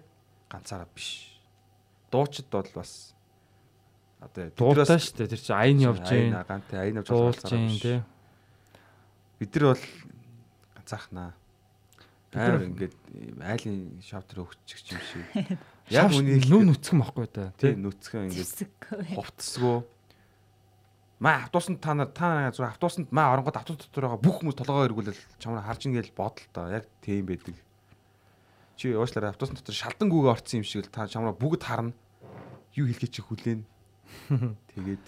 ганцаараа биш. Дуучид бол бас одоо Дуултаа шүү дээ. Тэр чинь айн явж айн гин. гантай айн явж гин биш. те. Бид нар бол ганцаахнаа. Аа ингээд айлын шавтар өгчих юм шиг. *laughs* Яг үний нүүн нүцгэн бохгүй да. тий нүцгэн ингээд хувцсгөө. Маа автобусанд та нар та зүгээр автобусанд маа оронгод автобус дотор байгаа бүх хүмүүс толгоо эргүүлэл чамраа харж ин гээл бодол та. Яг тийм байдаг. Чи уушлаараа автобус дотор шалдан гүгээ орцсон юм шиг л та чамраа бүгд харна. Юу хэлхий чи хүлээн. *laughs* Тэгээд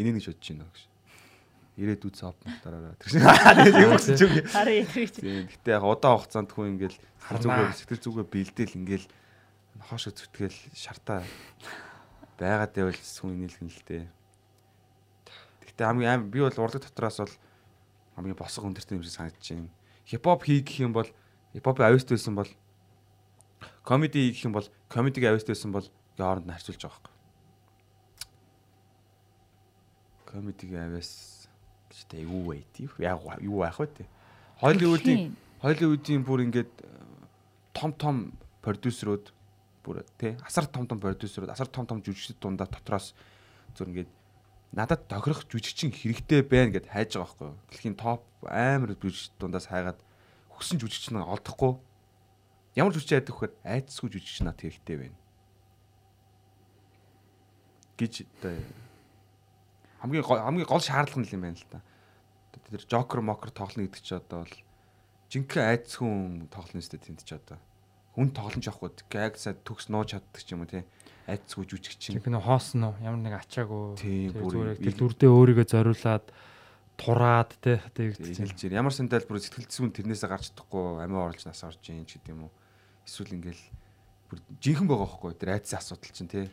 энийг гэж бодож байна гэж. Ирээдүйд сop дараараа. Тэр *laughs* шиг тэгээд юм гэсэн чи. Хараа ятрич. Тийм. Гэтэ яг удаан хугацаанд хүн ингээл Харнаа. зүгээр сэтгэл зүгээ бэлдээл ингээл хоош зүтгэл шартаа байгаад байвал хүн нийлгэн л дээ. Гэтэ хамгийн аим би бол урлаг дотроос бол хамгийн босго өндөртэй юм шиг санагдаж байна. Хипхоп хий гэх юм бол хипхопын авист байсан бол комеди хий гэх юм бол комедиг авист байсан бол хооронд нь харьцуулж байгаа байхгүй. Комедиг авиас гэхдээ юу вэ тийм яг юу байх вэ тий. Холливуудын Холливуудын бүр ингээд том том продюсерууд бүр тий асар том том продюсерууд асар том том жүжигчд дундаа дотроос зүр ингээд надад тохирох жүжигчин хэрэгтэй байна гэд хайж байгаа байхгүй юу. Дэлхийн топ амар жүжигчд дундаас хайгаад хүссэн жүжигчин олдохгүй. Ямар жүжигч айдаг вэхээр айцсгүй жүжигч над хэрэгтэй байна. гэж одоо хамгийн хамгийн гол шаардлага нь юм байна л та. Тэр жокер мокер тоглоно гэдэг чи одоо бол жинхэнэ айц хүн тоглоно сте тэнд ч одоо хүн тоглож явахгүй гагсаа төгс нууж чаддаг ч юм уу тий. Айцгүй жүжигч чинь. Нэг нөө хоос нөө ямар нэг ачаагүй. Тэр бүр дүрдээ өөрийгөө зориулаад тураад тэгдэг чинь. хэлж ямар сандал бүр сэтгэл зүйн тэрнээсээ гарч чадахгүй амиа оруулж нас орж ийн ч гэдэм үү. Эсвэл ингээл бүр жинхэнэ байгаа байхгүй тэр айцын асуудал чинь тий.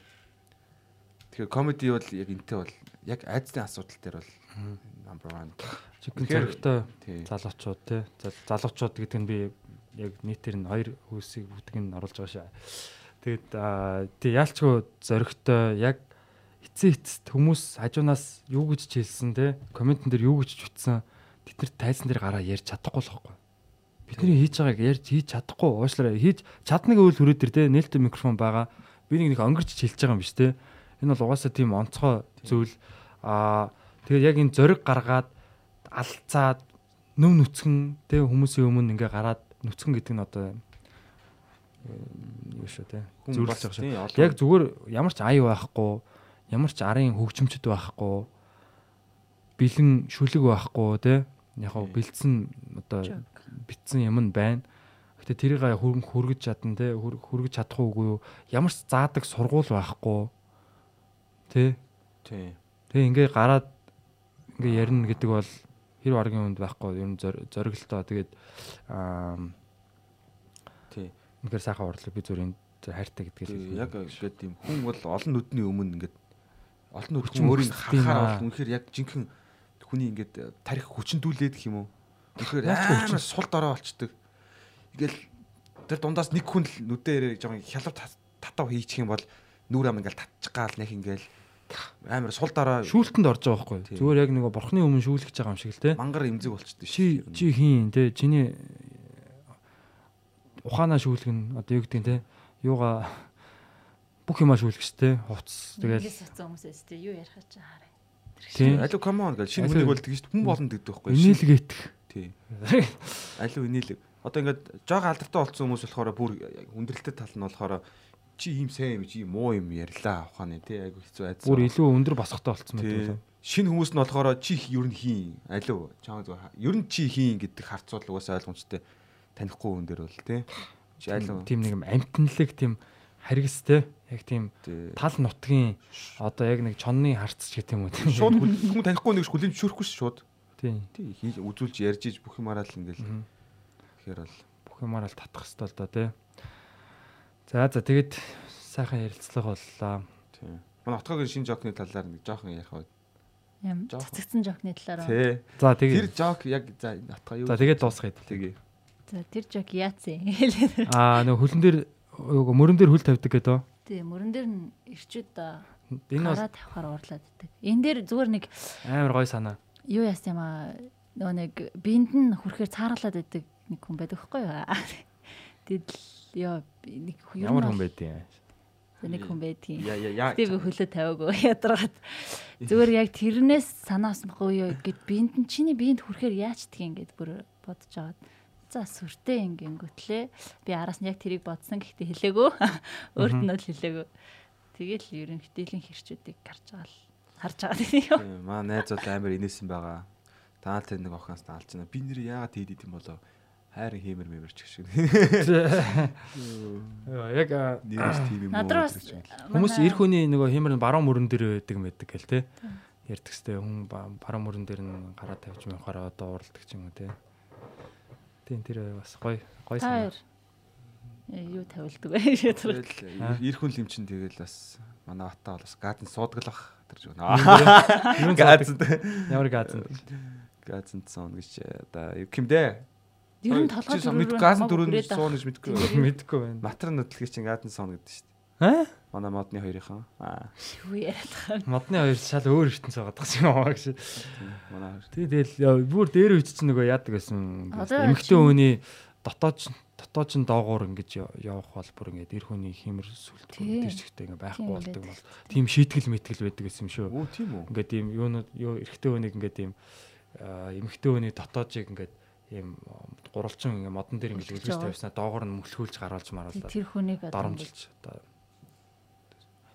Тэгэхээр комеди бол яг энтэй бол яг айцны асуудал дээр бол number 1 Чикен Тэгэхээр- зөрөгтэй тий. залуучууд зал- залуучууд гэдэг нь би яг нийтээр нь хоёр хөөсийг бүгдийг нь оруулж байгаа шаа. Тэгээд аа, тий яалчгүй зөрөгтэй яг эцээ эцэст хүмүүс хажуунаас юу гэж хэлсэн те комментэн дээр юу гэж үтсэн тэд нар тайзан дээр гараа ярьж чадахгүй л байхгүй. Бидний хийж байгааг ярьж хийж чадахгүй уушлаараа хийж чаднаг үйл хүрээ дээр те нээлттэй микрофон байгаа. Би нэг нэг өнгөрч хэлж байгаа юм биш те. Энэ бол угаасаа тийм онцгой зүйл. Аа тэгээд яг энэ зөриг гаргаад алцаад нүм нүцгэн тэг хүмүүсийн өмнө ингээ гараад нүцгэн гэдэг нь одоо юу шүү те бас байгаа шүү. Яг зүгээр ямар ч ай байхгүй, ямар ч арын хөгжимчд байхгүй, бэлэн шүлэг байхгүй те яг хав бэлдсэн одоо битсэн юм нь байна. Гэтэ тэрийг хөрөнгө хүргэж чадна те хөр- хүргэж чадах уугүй юу? Ямар ч заадаг сургууль байхгүй. Тэ тий Тэгээ ингээ гараад ингээ ярина гэдэг бол хэр баргийн хүнд байхгүй ер нь зор- зориглолтоо тэгээд аа тий үнэхээр сайхан урлаг би энэ хайртай Тий, яг ингээд тийм хүн бол олон нүдний өмнө ингээд олон нүд хүн өөрийг харахаар аа. бол үнэхээр яг жинхэнэ хүний ингээд тарих хүчндүүлээд гэх юм уу. Үнэхээр Яаж хүчин- сул дорой болчдөг. Ингээл тэр дундаас нэг хүн л нүдээр жоохон хялбар тат- татав хийчих юм бол нүүр ам ингээл татчих гал нэг ингээл амар сул дараа шүүлтэнд орж байгаа байхгүй. Зүгээр яг нөгөө бурхны өмнө шүүлгэж байгаа юм шиг л те. мангар имзэг болчихдээ Чи чи хийн те. Чиний ухаанаа шүүлгэн одоо юу гэдэг нь те. Юугаа бүх юмаа шүүлгэж те. Хувцс тэгэл хүмүүс өстэй юу ярих гэж хараа. тийм. алуу come on гэл шинэ хүнийг бол тэгж хүн болно гэдэг байхгүй Инээлгэтг. тий *laughs* алуу инээлэг одоо ингээд жоо алдартай болсон хүмүүс болохоор бүр хүндрэлтэй тал нь болохоор чи ийм сайн юм чи муу юм ярьлаа ухааны тий айгу хэцүү айдсан Бүр илүү өндөр босготой болцсон Тий. байдаг. Шинэ хүмүүс нь болохоор чи их ер нь хийн. Алуу. Чаан зүгээр. Ер нь чи хийн гэдэг харцуул угаасаа ойлгомжтой танихгүй хүн дээр бол тий. Чи алуу. Тийм нэг юм амтналэг тийм харгистэй яг тийм Тий. тал нутгийн одоо яг нэг чонны харц ч гэх юм уу. тийм. Шууд хүн танихгүй нэг хүлэн зөвшөөрөхгүй ш шууд. Тийм. Тий. хийж үзүүлж ярьж иж бүх юмараа л ингээл. Тэгэхээр бол Бүх юмараа л татах хэвээр л да тий. За за тэгээд сайхан ярилцлага боллоо. тий. Манай отгогийн шинэ жокны талаар нэг жоохон ярих бай. Ям Жоох. цацгдсан жокны талаар. Тий. За Тэр тэгээд жок яг за отгоо юу? за тэгээд дуусгая. Тэгээ. За тэр жок яац юм. *laughs* Аа нөгөө хөлн дээр нөгөө мөрөн дээр хөл тавьдаг гэдэг. Тий, мөрөн дээр нь ирчүүд Энэ бол гараа тавихаар уурлаад байдаг. Энэ дээр зүгээр нэг амар гой санаа. юу яасан юм аа нөгөө нэг биэнд нь хүрхээр цааргалаад байдаг нэг хүн байдаг хгүй юу? *laughs* Тэгэл ёо нэг нь Ямар хүн байдیں۔ нэг хүн байдгийн. Я я я. Би хөлөө тавиагүй *laughs* ядаргаад зүгээр яг тэрнээс санаас махгүй юу гэд биэнд нь чиний биэнд хүрэхээр яаж тгий ингээд бүр бодож агаад за сүртэй ингэнгүүтлээ би араас нь яг тэрийг бодсон гэхдээ хэлээгөө өөрт *laughs* нь бол хэлээгөө тэгэл ерөнхийдөө хэрчүүдийг гарч байгаа л харж байгаа тийм юу Маа найз бол амар инээсэн байгаа. Таалт нэг охоноос таалж байна. Би нэр яагаад хийд идэм болоо? Хайрын хиймэр мэмэр ч гэх шиг. Яг аа, Нэрс тийм юм уу? Хүмүүс эр хүний нөгөө нь баруун мөрөн дээр байдаг мэддэг гэл те. Ярьдаг сте хүн ба- баруун мөрөн дээр нь гараа тавьж мөхөөр одоо уралдаг ч юм уу те. Тийм тэр бас гой гой санаа. Э, юу тавилдаг вэ шийдвэр. Тэгэл эр хүн лим чин тэгэл бас манай батаа бол бас гадна суудаглах байна. нь *laughs* Газд. Ямар газан. Газд сон гэж одоо юу кимдэ? Ер нь толгой дөрөв суун гэж мэдгүй. Мэдгүй байна. Матар нөтлөгийг чин гадна сон гэдэг шүү дээ. Аа? Манай модны хоёрынхан. Аа. юу яриад байгаа юм. Модны хоёр шал өөр ертөнц байгаа дах юм аа гэж. Манай хоёр. Тий тэгэл бүр дээр үуч чинь нөгөө яадаг. Одоо Эмэгтэй хүний дотоод дотоодын доогуур ингэж яв- явах бол бүр ингэж эр хүний хэмэр сүлт Тий. тэр чигтээ ингэ байхгүй Тийм болдог бол тийм шийтгэл мэтгэл байдаг гэсэн юм шүү. Оо тийм үү. Ингээд ийм юунууд юу эрэгтэй хүнийг ингээд ийм аа, эмэгтэй хүний дотоодыг ингээд ийм гурвалжин ингэ модон дээр ингэ Үлгэж үлгэж яваа. тавьснаа доогуур нь мөлхүүлж гаргалж маруулаад Тэр хүнийг одоо дарамжилж одоо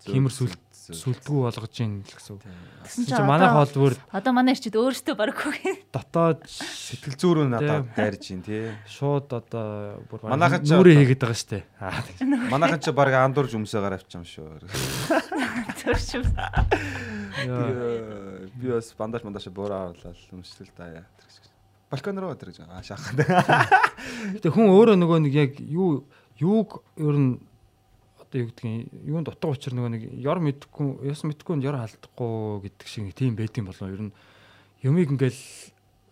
Химэр сүлт сүлдгүү болгож ийн л гэсэн. Тэгсэн Чи чинь манайх бүр одоо манай ирчүүд өөрсдөө барахгүй. дотоод сэтгэл зүйрөө надад дайрж ин тий. шууд одоо бүр Манайхан ч нүрээ хийгээд байгаа штэ. Аа, Манайхан ч баг андуурж өмсөөгөр авчим шүү. Төршим. яа. Би бас бандаж мандаж буураа орлал өмсөл даа. Балкон руу тэр гэж аа шахах. *laughs* Гэтэ хүн өөрөө нөгөө нэг яг юу юуг ер нь одоо юу гэдгийг юунд утга учир нөгөө нэг ёр мэдхгүй яс мэдхгүй ёр халдахгүй гэдэг шиг тийм байт юм болов ер нь юмыг ингээл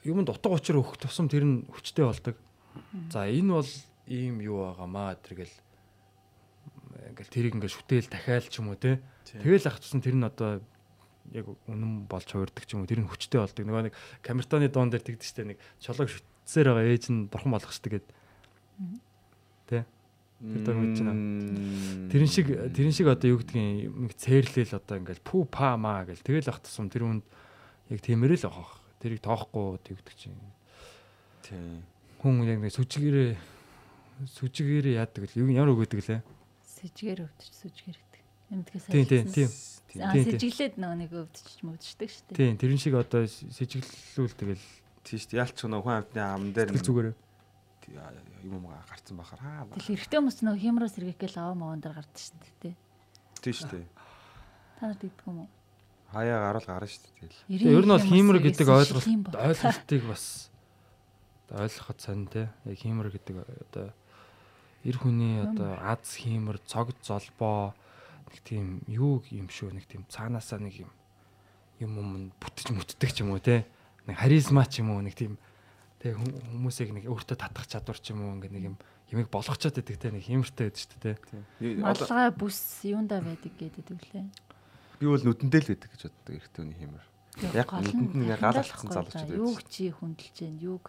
юмд утга учир өгөх тусам тэр нь хүчтэй болдог. За энэ бол ийм юу байгаамаа тэргээл ингээл тэрийг ингээл шүтээл дахиад ч юм уу те. Тэгэл ах тусан тэр нь одоо яг үнэн болж хувирдаг ч юм уу тэр нь хүчтэй болдог. Нөгөө нэг камертоны дуун дээр тэгдэг штэ нэг чолоог шүтсээр байгаа ээж нь бурхан болгочтой гэд. Тэ. Тэр дог мэдэж байна. Тэрэн шиг тэрэн шиг одоо юу гэдгийг нэг цээрлэл одоо ингээл пүү па маа гэл тэгэл ах тусам тэр үнд яг тиймэрэл авах. Тэрийг тоохгүй тэгдэг чинь. Тий. Хүн яг нэг сүжигээрээ сүжигээрээ яадаг л ямар үг гэдэг лээ. Сэжгээр өвдөж сүжгээр гэдэг. Юмдгээс Тийм тийм тийм. Тийм, тийм. сэжиглээд нөгөө нэг өвдөж мөвдөждөг шүү дээ. Тийм тэрэн шиг одоо сэжиглүүл тэгэл Тий шүү дээ. Ялч нөө хүн амтны ам дээр зүгээрээ. юм гарцсан бахаар аа. Тэгэл эрэгтэй хүмүүс нөгөө хямраа сэргээгээл аваа мовон дээр гардаг шүү дээ. Тий шүү дээ. Та нар дийдэг юм уу? Хаяа гарал гарна шүү дээ. Тэгэл. Тэгээ ер нь бол хиймэр гэдэг ойлголт ойлголт ойлголтыг бас ойлгоход сонь те. Яг хиймэр гэдэг одоо эр хүний одоо аз хиймэр цог золбоо нэг тийм юу юм шүү нэг тийм цаанаасаа нэг юм юм юм бүтэж мөтдөг ч юм уу те? Нэг харизма ч юм уу нэг тийм те хүмүүсийг нэг өөртөө татах чадвар ч юм уу ингээ нэг юм ямиг болгочиход байдаг те? Нэг хэмэртэй байдаг шүү дээ те? Малгай бүс юунда байдаг гэдэг үлээ би бол нүдэндээ л байдаг гэж боддог эрт үний хэмэр. Яг нүдэнд нь гал алхсан залуучууд байдаг. Юуг чи хүндэлж जैन юуг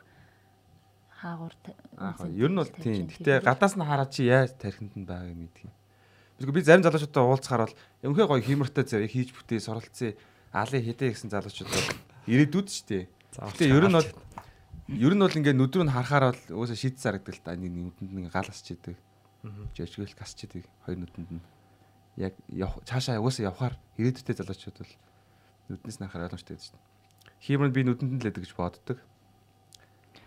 хаагур аа ер нь бол тийм. гэхдээ гадаас нь хараад чи яаж тархинд нь байгааг мэдхийн Би зарим залуучуудаа уулзахаар бол өнхөө гоё хэмэртэй зав хийж бүтээ суралцсан алын хідэ гэсэн залуучууд ирээдүүд шүү дээ. Гэтэ ер нь бол ер нь бол ингээд нүдрүү нь харахаар бол уусаа шийд зарагдаг л та нэг нүдэнд нь гал асч идэг. Жижигэл гасч идэг хоёр нүдэнд нь. Яг цаашаа уусаа явхаар ирээдүйтэй залуучууд бол нүднээс нь харахаар ойлгомжтой гэдэг шүү дээ. Химрэнд би нүдэнд нь л байдаг гэж боддог.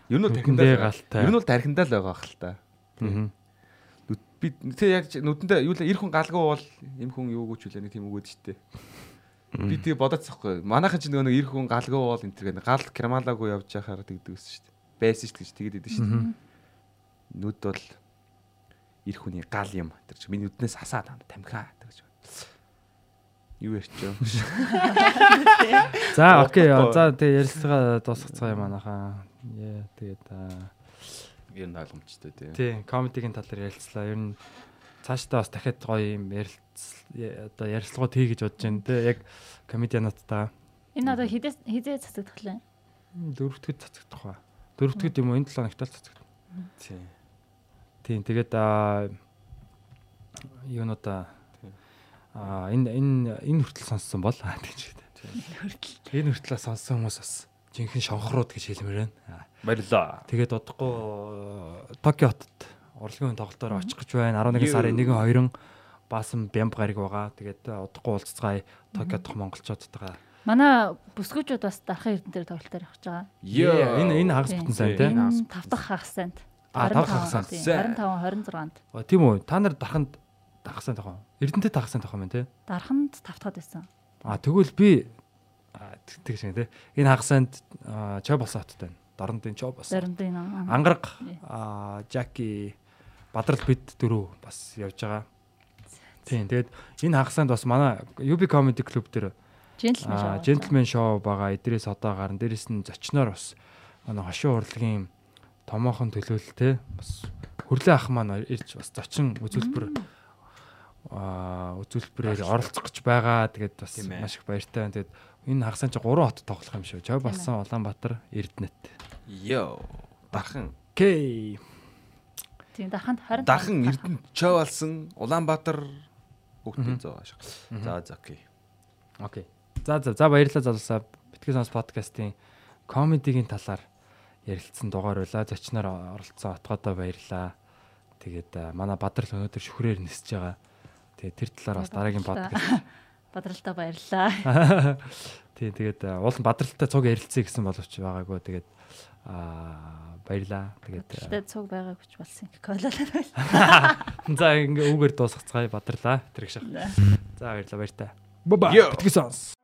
Ер нь бол тархиндаа галтай. Ер нь бол тархиндаа л байгаа хэл та. Аа. Би тэг яг нүдэндээ юу л эр хүн галгүй бол эм хүн юу гэж хүлээ нэг тийм үгээд штэ. Би тэг бодоцсохгүй. Манайхан ч нөгөө нэг эр хүн галгүй бол энэ тэр гал кремалаагүй явж яхаар тэгдэг гэсэн штэ. Байсан штэ гэж тэгэд идэв штэ. Нүд бол эр хүний гал юм. Тэр чи миний нүднээс хасаад тамхаа гэж. Юу ярьчих вэ? За окей. *laughs* За тэгээ ярилцлага дуусгацгаая манайхаа. Яа тэгээд аа, Ер нь ойлгомжтой тий. тий комедигийн тал дээр ярилцлаа. Ер нь цаашдаа бас дахиад гоё юм ярилц одоо ярилцлагууд хий гэж бодож байна те. Яг комедиануудтай Энэ одоо хизээ хизээ цацагдах лээ. дөрөвдөгд цацагдах ба. Дөрөвдөгд юм уу энэ 7 хоногт цацагдах. Тий. Тийм тэгээд аа юунуудаа аа энэ энэ энэ хүртэл сонссон бол *laughs* аа гэж үү. Энэ хүртэл сонссон хүмүүс бас жинхэнэ шонхрууд гэж хэлмээр байна. Баярлаа. Тэгээд одохгүй Токио хотод урлагийн тоглолтоор очих гэж байна. 11 сарын 1 2 баасан бямб гариг байгаа. Тэгээд одохгүй уулзцгаая Токио дох монголчуудтайгаа. Манай бүсгүүчүүд бас дархан эрдэнэ дээр тоглолтоор явж байгаа. Яа, энэ энэ хагас бүтэн сайн тийм. Тав дахь хагас санд. А, тав дахь хагас санд. 25 26-нд. Оо, Тийм үү? Та нар дарханд дагсан тохоо. Эрдэнэтэй дагсан тохоо мэн тий. Дарханд тавтахад байсан. А тэгвэл би а, тэг шиг тий. Энэ хагасанд чой болсон хоттой байна. Дорнодын чой болсон. Энэ Ангараг Жаки Бадрал бид дөрөв бас явж байгаа. Тийм. Тэгээд энэ хагасанд бас манай UB Comedy Club дээр Gentleman аа шоу. Gentleman Show байгаа. Эдрээс одоо гарна. Дээрэс нь зочноор бас манай хошин урлагийн томоохон төлөөлөлтэй бас хөрлөө ах маань ирж бас зочин үзүүлбэр аа үзүүлбэрээр оролцох гэж байгаа. Тэгээд бас маш их баяртай байна. Тэгээд энэ хагасанд чи 3 хот тоглох юм шүү. Жой болсон Улаанбаатар, Эрдэнэт. Йоо. Дархан. Окей. Тийм дарханд 25. Дархан Эрдэнэ чой болсон Улаанбаатар бүгдийн зөө ашиг. За за окей. Окей. За за за баярлалаа залуусаа. Битгэс сонс подкастын комедигийн талаар ярилцсан дугаар байла. Зочноор оролцсон отгоодоо баярлалаа. Тэгээд а, манай Бадрал өнөөдөр шүхрээр нисэж байгаа. Тэгээд тэр талаар бас дараагийн *laughs* подкаст. Бадралтай баярлаа. *laughs* Тийм тэгээд а, уул нь Бадралтай цуг ярилцъя гэсэн боловч байгаагүй. Тэгээд аа баярлаа. Тэгээд Бадралтай цуг байгаа гэж болсон юм. Кололоо. *laughs* за ингээ үгээр дуусгацгаая Бадралаа. Тэр их шах. За баярлалаа баяртай. Баба. Битгэс сонс.